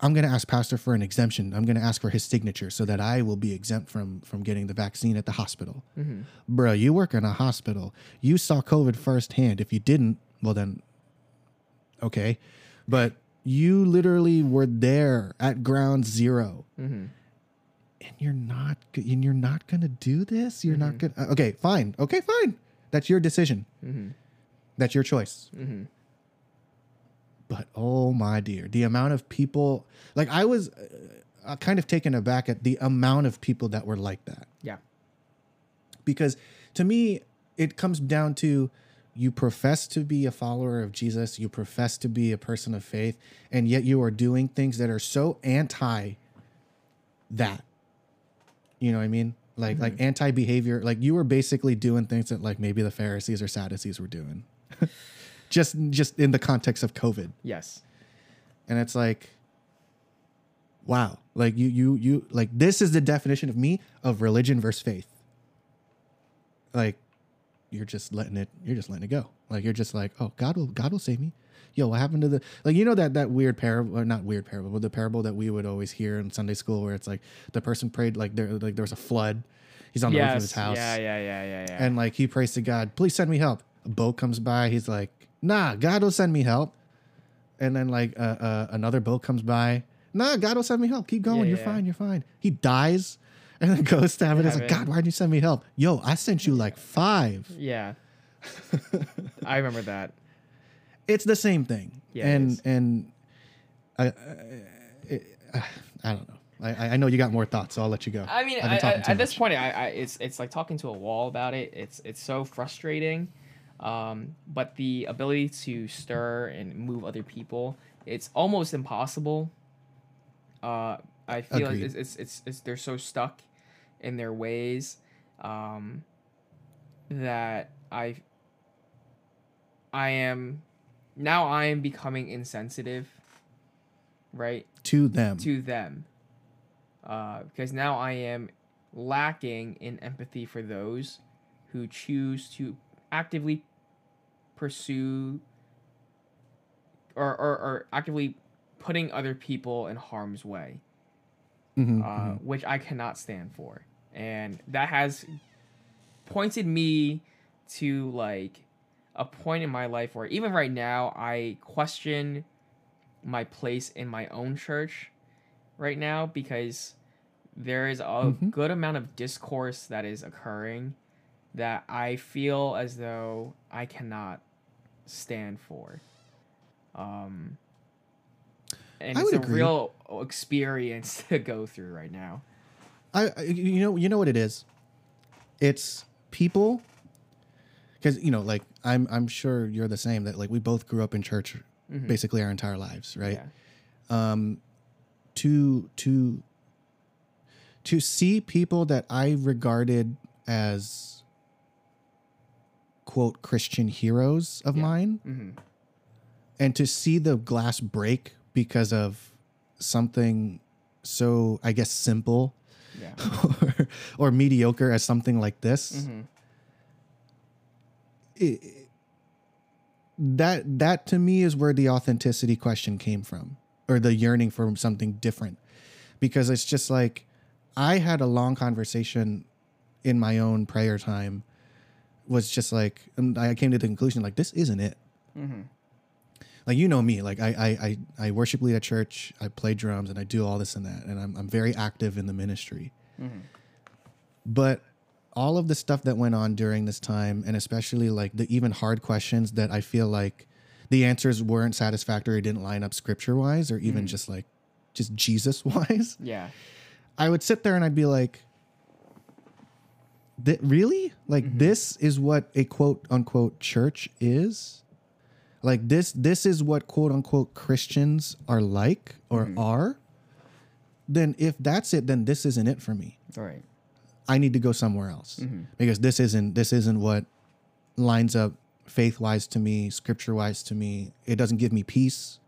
I'm gonna ask Pastor for an exemption. I'm gonna ask for his signature so that I will be exempt from from getting the vaccine at the hospital. Bro, you work in a hospital. You saw COVID firsthand. If you didn't, well then Okay. But you literally were there at ground 0 Mm-hmm. and you're not and you're not going to do this. You're not Mm-hmm. going to Okay, fine. Okay, fine. That's your decision. Mm-hmm. That's your choice. Mm-hmm. But oh my dear, the amount of people like I was uh, uh, kind of taken aback at the amount of people that were like that. Yeah. because to me it comes down to you profess to be a follower of Jesus, you profess to be a person of faith, and yet you are doing things that are so anti that. You know what I mean? Like like anti behavior. Like you were basically doing things that like maybe the Pharisees or Sadducees were doing. just just in the context of COVID. Yes. And it's like wow. Like you you you like this is the definition of me of religion versus faith. Like you're just letting it you're just letting it go. Like you're just like, "Oh, God will God will save me." Yo, what happened to the like you know that that weird parable or not weird parable, but the parable that we would always hear in Sunday school where it's like the person prayed like there like there was a flood. He's on the roof of his house Yeah. Yeah. Yeah. Yeah. Yeah. and like he prays to God, please send me help. A boat comes by, he's like, nah, God will send me help. And then like uh, uh, another boat comes by, nah, God will send me help. Keep going, Yeah, you're yeah. fine, you're fine. He dies, and then goes to heaven. It's like, God, why didn't you send me help? Yo, I sent you like five. yeah. I remember that. It's the same thing. Yeah, and and I, I, it, I don't know. I, I know you got more thoughts, so I'll let you go. I mean, I, I, at this point, I, I it's it's like talking to a wall about it. It's it's so frustrating, um, but the ability to stir and move other people, it's almost impossible. Uh, I feel like it's, it's it's it's they're so stuck in their ways, um, that I I am now I am becoming insensitive, right? to them. to them uh, because now I am lacking in empathy for those who choose to actively pursue or, or, or actively putting other people in harm's way, Mhm, uh, mhm. which I cannot stand for. And that has pointed me to like a point in my life where even right now I question my place in my own church right now because there is a Mhm. good amount of discourse that is occurring that I feel as though I cannot stand for. Um, and I it's a agree. real experience to go through right now. I, I you know you know what it is. It's people because you know like I'm I'm sure you're the same that like we both grew up in church Mhm. basically our entire lives, right? Yeah. Um to to to see people that I regarded as quote Christian heroes of Yeah. mine hmm and to see the glass break because of something so I guess simple Yeah. or, or mediocre as something like this hmm it, that that to me is where the authenticity question came from or the yearning for something different because it's just like i had a long conversation in my own prayer time was just like and i came to the conclusion like this isn't it. Hmm like you know me like I, I i i worship lead at church i play drums and i do all this and that and i'm, I'm very active in the ministry. Hmm but all of the stuff that went on during this time and especially like the even hard questions that i feel like the answers weren't satisfactory didn't line up scripture wise or even just like just jesus wise Yeah. i would sit there and i'd be like "Th- really like this is what a quote unquote church is like this this is what quote unquote christians are like or are then if that's it then this isn't it for me All right. I need to go somewhere else Mm-hmm. because this isn't this isn't what lines up faith wise to me, scripture wise to me. It doesn't give me peace.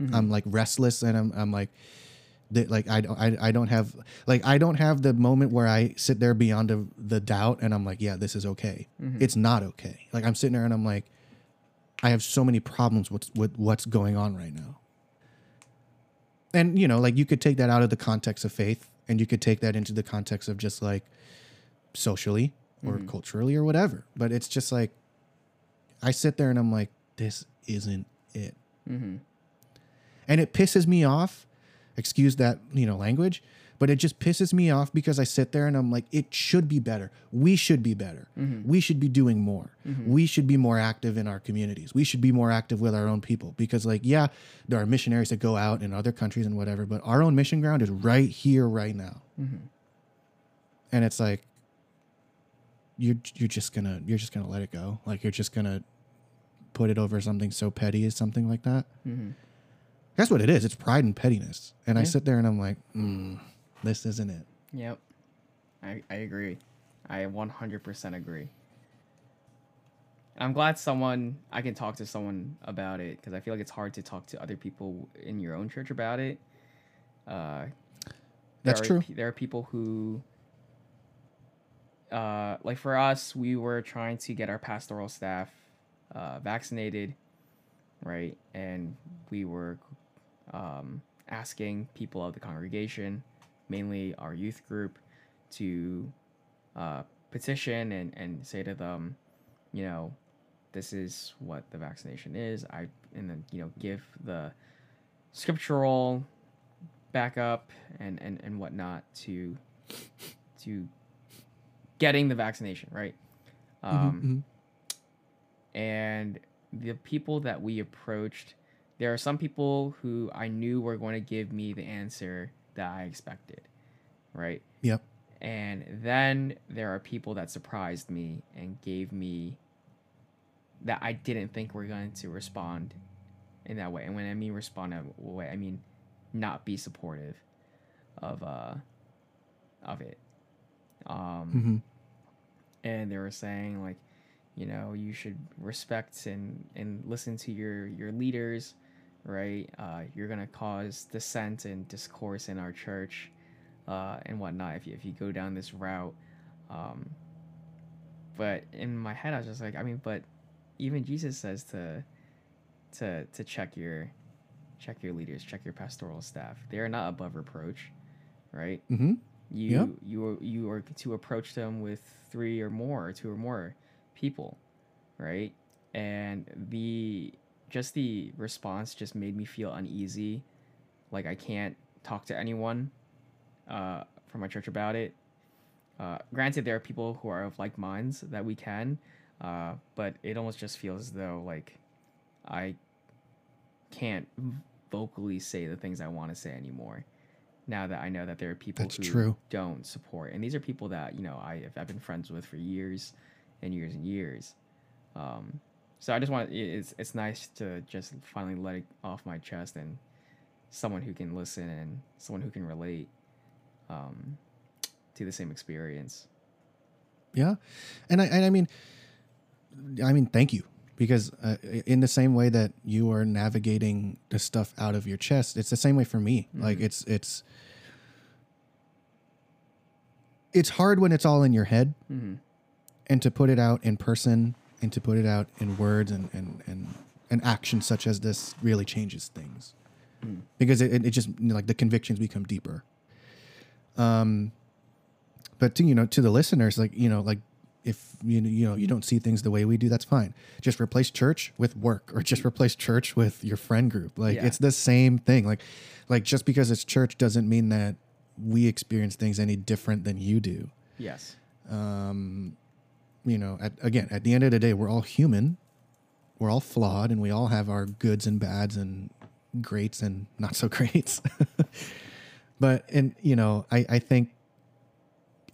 Mm-hmm. I'm like restless and I'm I'm like that like I, don't- I I don't have like I don't have the moment where I sit there beyond the, the doubt and I'm like yeah this is okay. Mm-hmm. It's not okay. Like I'm sitting there and I'm like I have so many problems with with what's going on right now. And you know like you could take that out of the context of faith and you could take that into the context of just like socially or culturally or whatever. But it's just like I sit there and I'm like, this isn't it. Mm-hmm. And it pisses me off. Excuse that, you know, language, but it just pisses me off because I sit there and I'm like, it should be better. We should be better. Mm-hmm. We should be doing more. Mm-hmm. We should be more active in our communities. We should be more active with our own people because, like, yeah, there are missionaries that go out in other countries and whatever, but our own mission ground is right here, right now. Mm-hmm. And it's like, you're you're just gonna you're just gonna let it go. Like you're just gonna put it over something so petty as something like that. That's what it is. It's pride and pettiness. And I sit there and I'm like, mm, this isn't it. Yep. I, I agree. I 100% agree. I'm glad someone I can talk to someone about it because I feel like it's hard to talk to other people in your own church about it. Uh, That's are true. There are people who, uh, like for us, we were trying to get our pastoral staff uh, vaccinated, right? And we were um, asking people of the congregation, mainly our youth group, to uh, petition and, and say to them, you know, this is what the vaccination is. I and then you know give the scriptural backup and and and whatnot to to getting the vaccination right. Um, Mhm, and the people that we approached there are some people who i knew were going to give me the answer that i expected right. Yep. and then there are people that surprised me and gave me that i didn't think were going to respond in that way and when i mean respond in that way i mean not be supportive of uh of it um hmm and they were saying like you know you should respect and and listen to your your leaders right? Uh, you're gonna cause dissent and discourse in our church uh, and whatnot if you, if you go down this route. Um, but in my head i was just like i mean but even jesus says to to to check your check your leaders check your pastoral staff. They are not above reproach right? Hmm you Yep. you are you are to approach them with three or more, two or more people, right? And the just the response just made me feel uneasy, like I can't talk to anyone uh, from my church about it. Uh, granted, there are people who are of like minds that we can, uh, but it almost just feels as though like I can't vocally say the things I want to say anymore. Now that I know that there are people That's who true. don't support, and these are people that you know I have I've been friends with for years and years and years. Um, so I just want it's it's nice to just finally let it off my chest and someone who can listen and someone who can relate um, to the same experience. Yeah, and I and I mean, I mean, thank you because uh, in the same way that you are navigating the stuff out of your chest, it's the same way for me. Like it's it's it's hard when it's all in your head, Mm-hmm. and to put it out in person and to put it out in words and and and an action such as this really changes things. Because it, it just you know, like the convictions become deeper. Um but to you know to the listeners like you know like if you know, you know you don't see things the way we do that's fine. Just replace church with work or just replace church with your friend group. Like Yeah. it's the same thing. Like like just because it's church doesn't mean that we experience things any different than you do. Yes. um, you know, at, again, at the end of the day, we're all human. We're all flawed and we all have our goods and bads and greats and not so greats. but, and, you know, I, I think,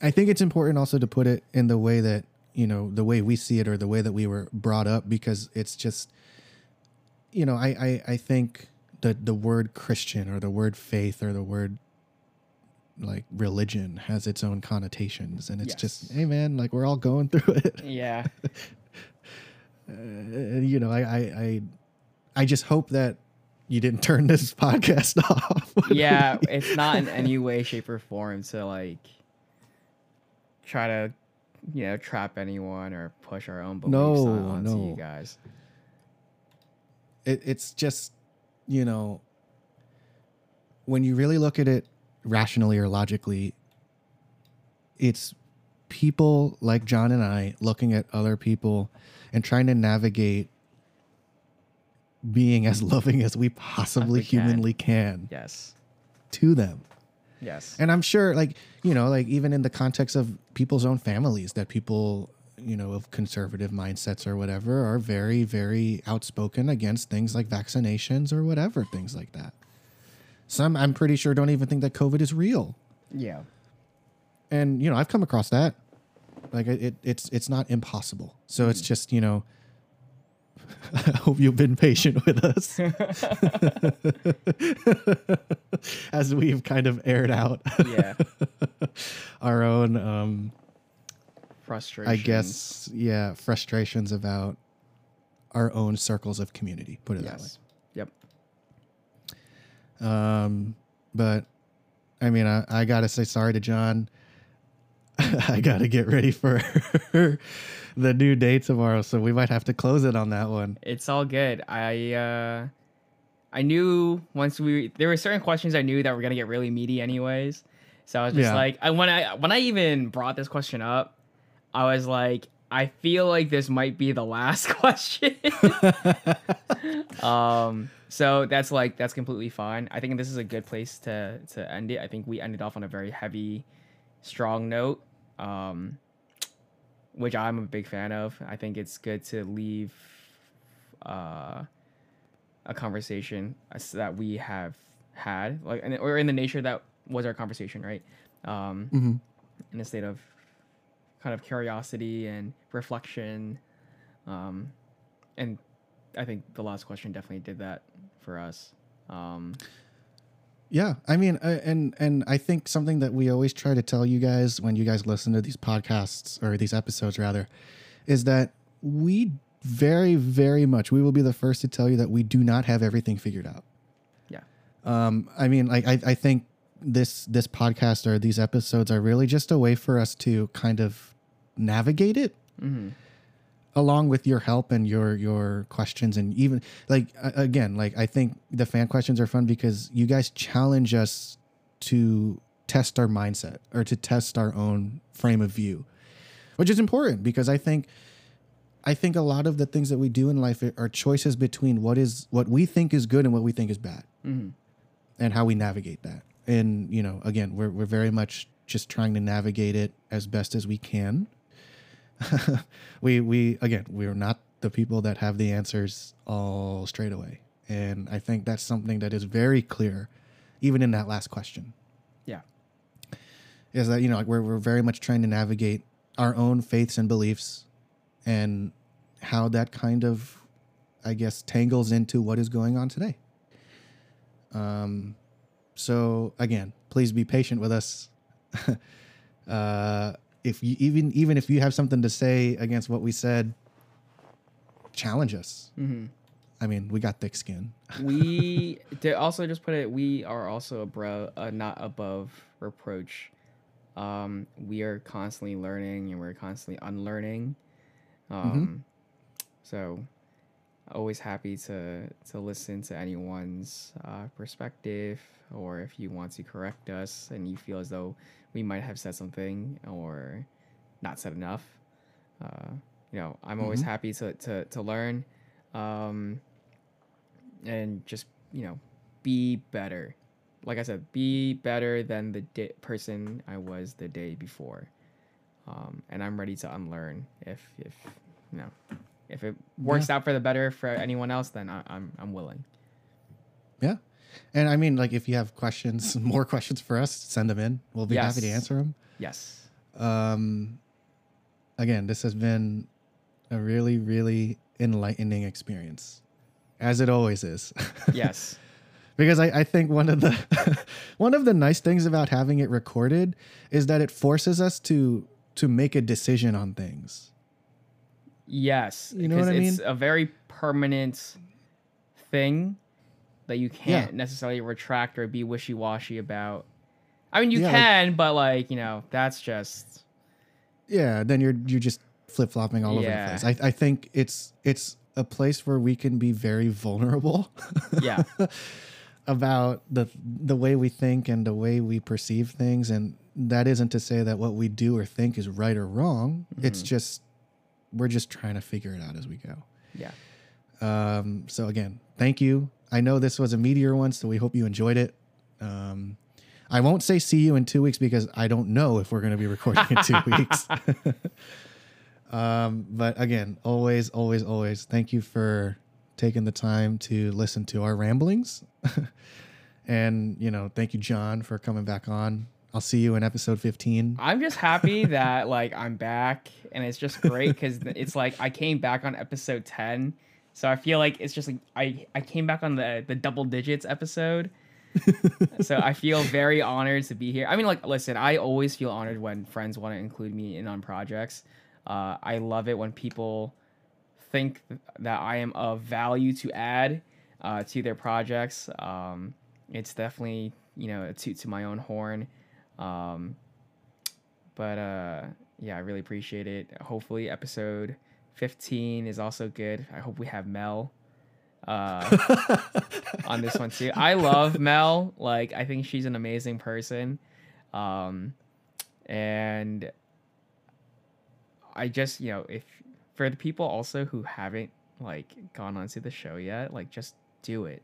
I think it's important also to put it in the way that, you know, the way we see it or the way that we were brought up because it's just, you know, I, I, I think that the word Christian or the word faith or the word like religion has its own connotations and it's Yes. just hey man like we're all going through it Yeah. uh, you know I, I i i just hope that you didn't turn this podcast off yeah, it's not in any way, shape, or form to like try to, you know, trap anyone or push our own beliefs No, on, onto no. you guys. it, it's just you know when you really look at it rationally or logically it's people like jon and i looking at other people and trying to navigate being as loving as we possibly We can. humanly can Yes. to them. Yes. And I'm sure, like, you know, like even in the context of people's own families, that people, you know, of conservative mindsets or whatever are very, very outspoken against things like vaccinations or whatever, things like that. Some, I'm pretty sure, don't even think that COVID is real. yeah. And, you know, I've come across that. Like, it, it's, it's not impossible. So it's just, you know, I hope you've been patient with us as we've kind of aired out Yeah. our own um Frustration. i guess yeah frustrations about our own circles of community put it Yes. That way um but i mean i, I gotta say sorry to jon i gotta get ready for the new day tomorrow so we might have to close it on that one It's all good. I uh I knew once we there were certain questions I knew that were gonna get really meaty anyways. So I was just Yeah. like I when I when I even brought this question up, I was like, I feel like this might be the last question. um so that's like that's completely fine. I think this is a good place to to end it. I think we ended off on a very heavy, strong note. Um which I'm a big fan of. I think it's good to leave uh, a conversation that we have had, like, or in the nature that was our conversation, right? Um, Mhm. In a state of kind of curiosity and reflection, um, and I think the last question definitely did that for us. Um, Yeah, I mean, uh, and and I think something that we always try to tell you guys when you guys listen to these podcasts or these episodes rather, is that we very very much we will be the first to tell you that we do not have everything figured out. yeah, Um, I mean, like I, I think this this podcast or these episodes are really just a way for us to kind of navigate it hmm along with your help and your your questions and even like again like i think the fan questions are fun because you guys challenge us to test our mindset or to test our own frame of view which is important because i think i think a lot of the things that we do in life are choices between what is what we think is good and what we think is bad hmm and how we navigate that. And you know again we're, we're very much just trying to navigate it as best as we can we we again we're not the people that have the answers all straight away. And i think that's something that is very clear even in that last question. Yeah, is that you know like we're, we're very much trying to navigate our own faiths and beliefs and how that kind of i guess tangles into what is going on today. Um so again please be patient with us. Uh if you even even if you have something to say against what we said challenge us. Hmm i mean we got thick skin. We to also just put it we are also abro- uh, not above reproach. Um we are constantly learning and we're constantly unlearning. Um so always happy to to listen to anyone's uh, perspective or if you want to correct us and you feel as though we might have said something or not said enough. Uh, you know i'm always Mhm. happy to to, to learn um, and just you know be better. Like i said be better than the di- person i was the day before. Um, and i'm ready to unlearn if if you know if it works out for the better for anyone else then I, i'm i'm willing. Yeah and i mean like if you have questions more questions for us send them in. We'll be happy to answer them yes. Um again this has been a really really enlightening experience as it always is. Yes. Because I, I think one of the one of the nice things about having it recorded is that it forces us to to make a decision on things. Yes You know what I because it's a very permanent thing that you can't necessarily retract or be wishy-washy about. I mean you Yeah, like- can but like you know that's just yeah then you're you're just flip-flopping all Yeah. over the place. I, I think it's it's a place where we can be very vulnerable yeah. about the the way we think and the way we perceive things and that isn't to say that what we do or think is right or wrong. It's just we're just trying to figure it out as we go. Yeah. Um, so again thank you. I know this was a meteor one, so we hope you enjoyed it. Um, I won't say see you in two weeks because I don't know if we're going to be recording in two weeks. um, but again, always, always, always, thank you for taking the time to listen to our ramblings. and, you know, thank you, Jon, for coming back on. I'll see you in episode 15. I'm just happy that like I'm back and it's just great because it's like I came back on episode 10. So I feel like it's just like I, I came back on the, the double digits episode. so I feel very honored to be here. I mean, like, listen, I always feel honored when friends want to include me in on projects. Uh, I love it when people think that I am of value to add uh, to their projects. Um, it's definitely you know a toot to my own horn. Um, but uh, yeah, I really appreciate it. Hopefully, episode 15 is also good. I hope we have Mel uh, on this one too. I love Mel. Like, I think she's an amazing person. Um, and I just, you know, if for the people also who haven't like gone onto the show yet, like just do it.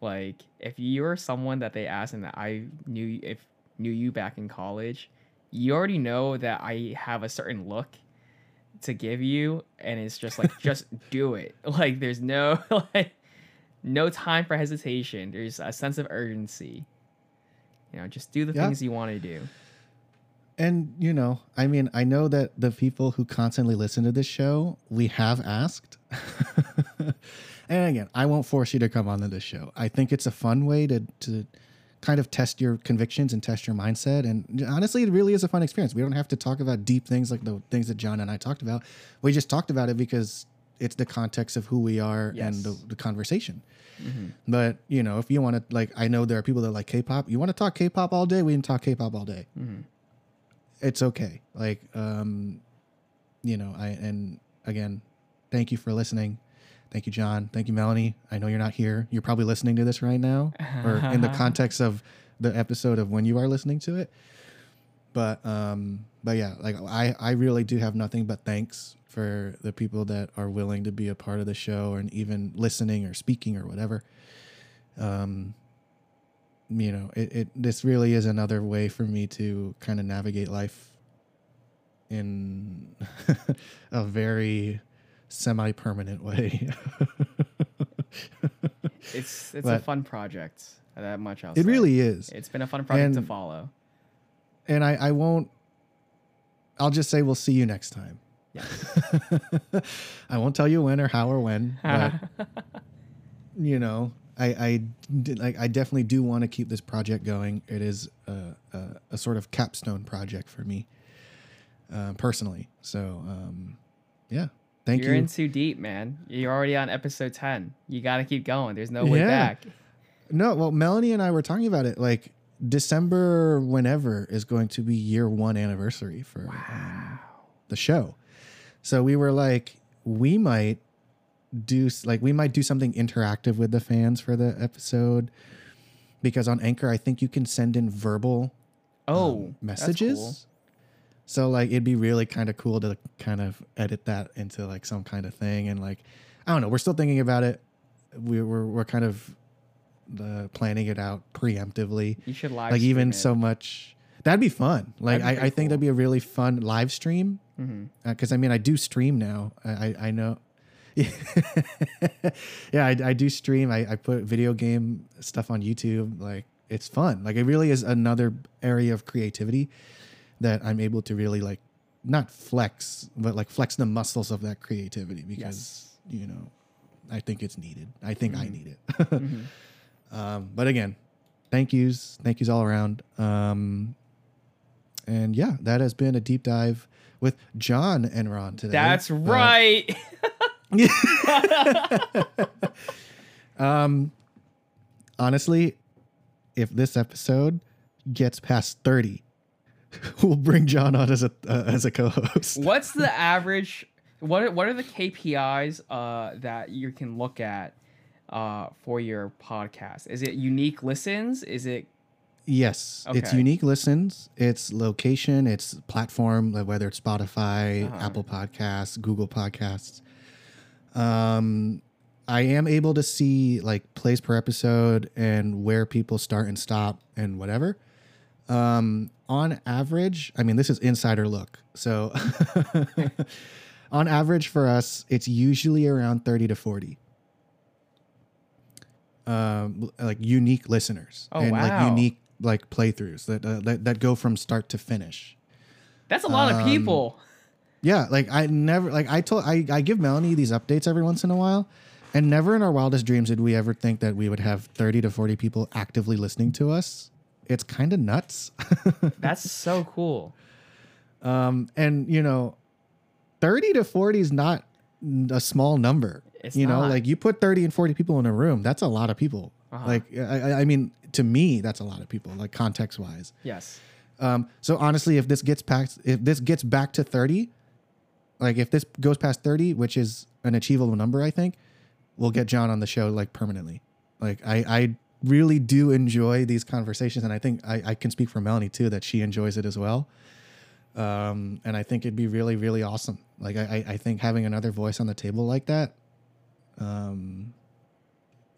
Like if you're someone that they asked and that I knew if knew you back in college, you already know that I have a certain look to give you and it's just like just do it. Like there's no like no time for hesitation. There's a sense of urgency. You know, just do the yeah. things you want to do and you know, I mean, I know that the people who constantly listen to this show, we have asked. and again, I won't force you to come on to this show. I think it's a fun way to to kind of test your convictions and test your mindset. And honestly, it really is a fun experience. We don't have to talk about deep things like the things that Jon and I talked about. We just talked about it because it's the context of who we are yes. and the, the conversation. Mm-hmm. But you know, if you want to, like, I know there are people that like K-pop. You want to talk K-pop all day? We can talk K-pop all day. Mm-hmm it's okay. Like, um, you know, I and again, thank you for listening. Thank you, Jon. Thank you, Melanie. I know you're not here. You're probably listening to this right now, or in the context of the episode of when you are listening to it. But um, but yeah, like I I really do have nothing but thanks for the people that are willing to be a part of the show and even listening or speaking or whatever. Um, you know, it, it this really is another way for me to kind of navigate life in a very semi-permanent way. it's it's but a fun project. That much I'll It say. really is. It's been a fun project and, to follow. And I, I won't I'll just say we'll see you next time. Yeah. I won't tell you when or how or when, but you know, I I, like, I definitely do want to keep this project going. It is a, a, a sort of capstone project for me uh, personally. So um, yeah, thank You're you. in too deep, man. You're already on episode ten. You got to keep going. There's no way yeah. back. No, well, Melanie and I were talking about it. Like December, whenever is going to be year one anniversary for wow. um, the show. So we were like, we might do like we might do something interactive with the fans for the episode because on Anchor I think you can send in verbal oh um, messages. So like it'd be really kind of cool to kind of edit that into like some kind of thing and like I don't know, we're still thinking about it. We we're we're kind of the planning it out preemptively. You should live like even it. so much. That'd be fun. Like I, I think cool. that'd be a really fun live stream. Because mm-hmm. uh, I mean, I do stream now. I I, I know yeah, I, I, do stream. I, I put video game stuff on YouTube. Like it's fun. Like it really is another area of creativity that I'm able to really like not flex, but like flex the muscles of that creativity because yes. you know I think it's needed. I think mm-hmm. I need it. mm-hmm. um, but again, thank yous, thank yous all around. Um, and yeah, that has been a deep dive with Jon and Ron today. That's uh, right. um, honestly, if this episode gets past 30, we'll bring Jon on as a uh, as a co-host. What's the average? What are, what are the KPIs uh, that you can look at uh, for your podcast? Is it unique listens? Is it Yes, okay. it's unique listens. It's location. It's platform, whether it's Spotify, uh-huh. Apple Podcasts, Google Podcasts. Um, I am able to see like plays per episode and where people start and stop and whatever. Um, on average, I mean, this is insider look. So on average for us, it's usually around 30 to 40. Um, like unique listeners Oh, and like unique like playthroughs that, uh, that that go from start to finish. That's a lot of Um, people. Yeah, like I never like I told I, I give Melanie these updates every once in a while, and never in our wildest dreams did we ever think that we would have thirty to forty people actively listening to us. It's kind of nuts. That's so cool. um, and you know, thirty to forty is not a small number. It's you know, like you put thirty and forty people in a room, that's a lot of people. Uh-huh. Like I, I- I mean, to me, that's a lot of people. Like context wise. Yes. Um, so honestly, if this gets past, if this gets back to 30, like if this goes past 30, which is an achievable number, I think we'll get Jon on the show like permanently. Like I, I really do enjoy these conversations. And I think I, I can speak for Melanie too, that she enjoys it as well. Um, and I think it'd be really, really awesome. Like I, I think having another voice on the table like that, um,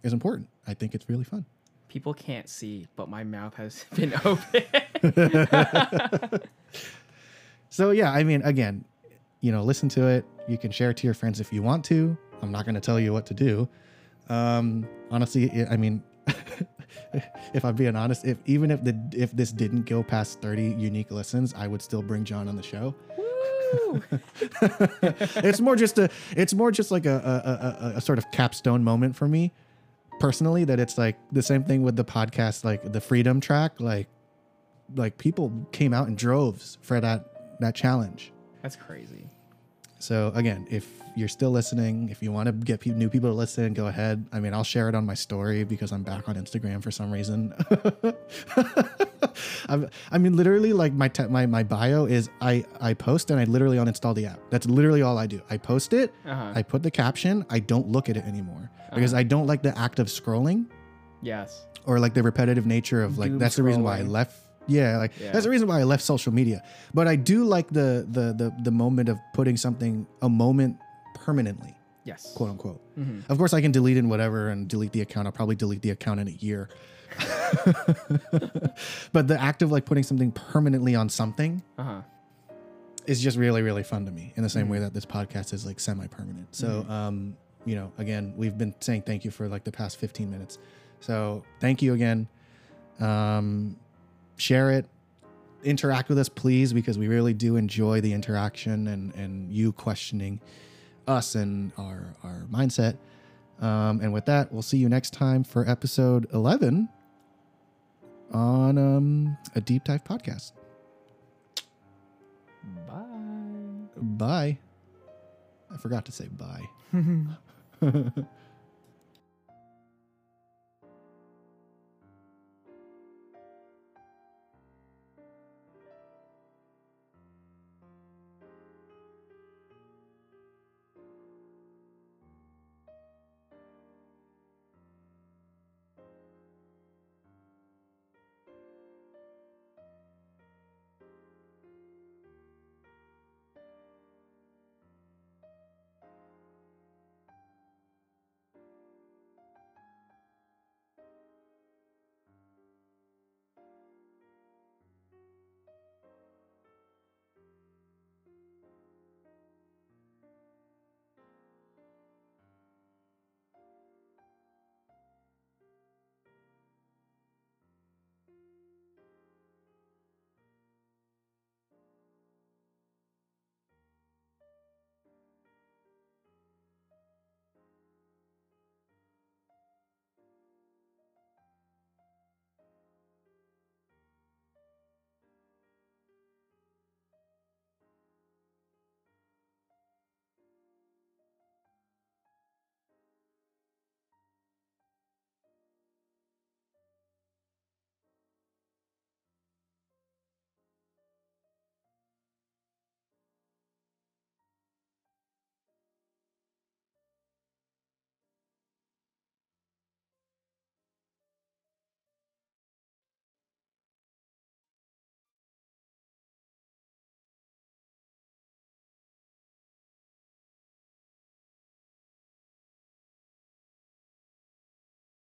is important. I think it's really fun. People can't see, but my mouth has been open. So yeah, I mean, again, you know, listen to it. You can share it to your friends if you want to. I'm not going to tell you what to do. Um, honestly, I I mean, if I'm being honest, if even if the if this didn't go past 30 unique listens, I would still bring Jon on the show. Woo! it's more just a it's more just like a a, a, a, a sort of capstone moment for me personally that it's like the same thing with the podcast like the freedom track like like people came out in droves for that that challenge That's crazy. So again if you're still listening if you want to get pe- new people to listen go ahead i mean i'll share it on my story because i'm back on instagram for some reason I've, i mean literally like my, te- my my bio is i i post and i literally uninstall the app that's literally all i do i post it Uh-huh. i put the caption i don't look at it anymore because i don't like the act of scrolling yes. or like the repetitive nature of like Doom that's the reason why I left. Yeah, like Yeah. that's the reason why I left social media. But I do like the the the the moment of putting something a moment permanently, Yes. quote unquote. Mhm. Of course, I can delete and whatever and delete the account. I'll probably delete the account in a year. but the act of like putting something permanently on something Uh-huh. is just really really fun to me in the same way that this podcast is like semi-permanent so um you know again we've been saying thank you for like the past 15 minutes so thank you again um share it interact with us please because we really do enjoy the interaction and and you questioning us and our our mindset um and with that we'll see you next time for episode 11 on um a deep dive podcast Bye. Bye. I forgot to say bye.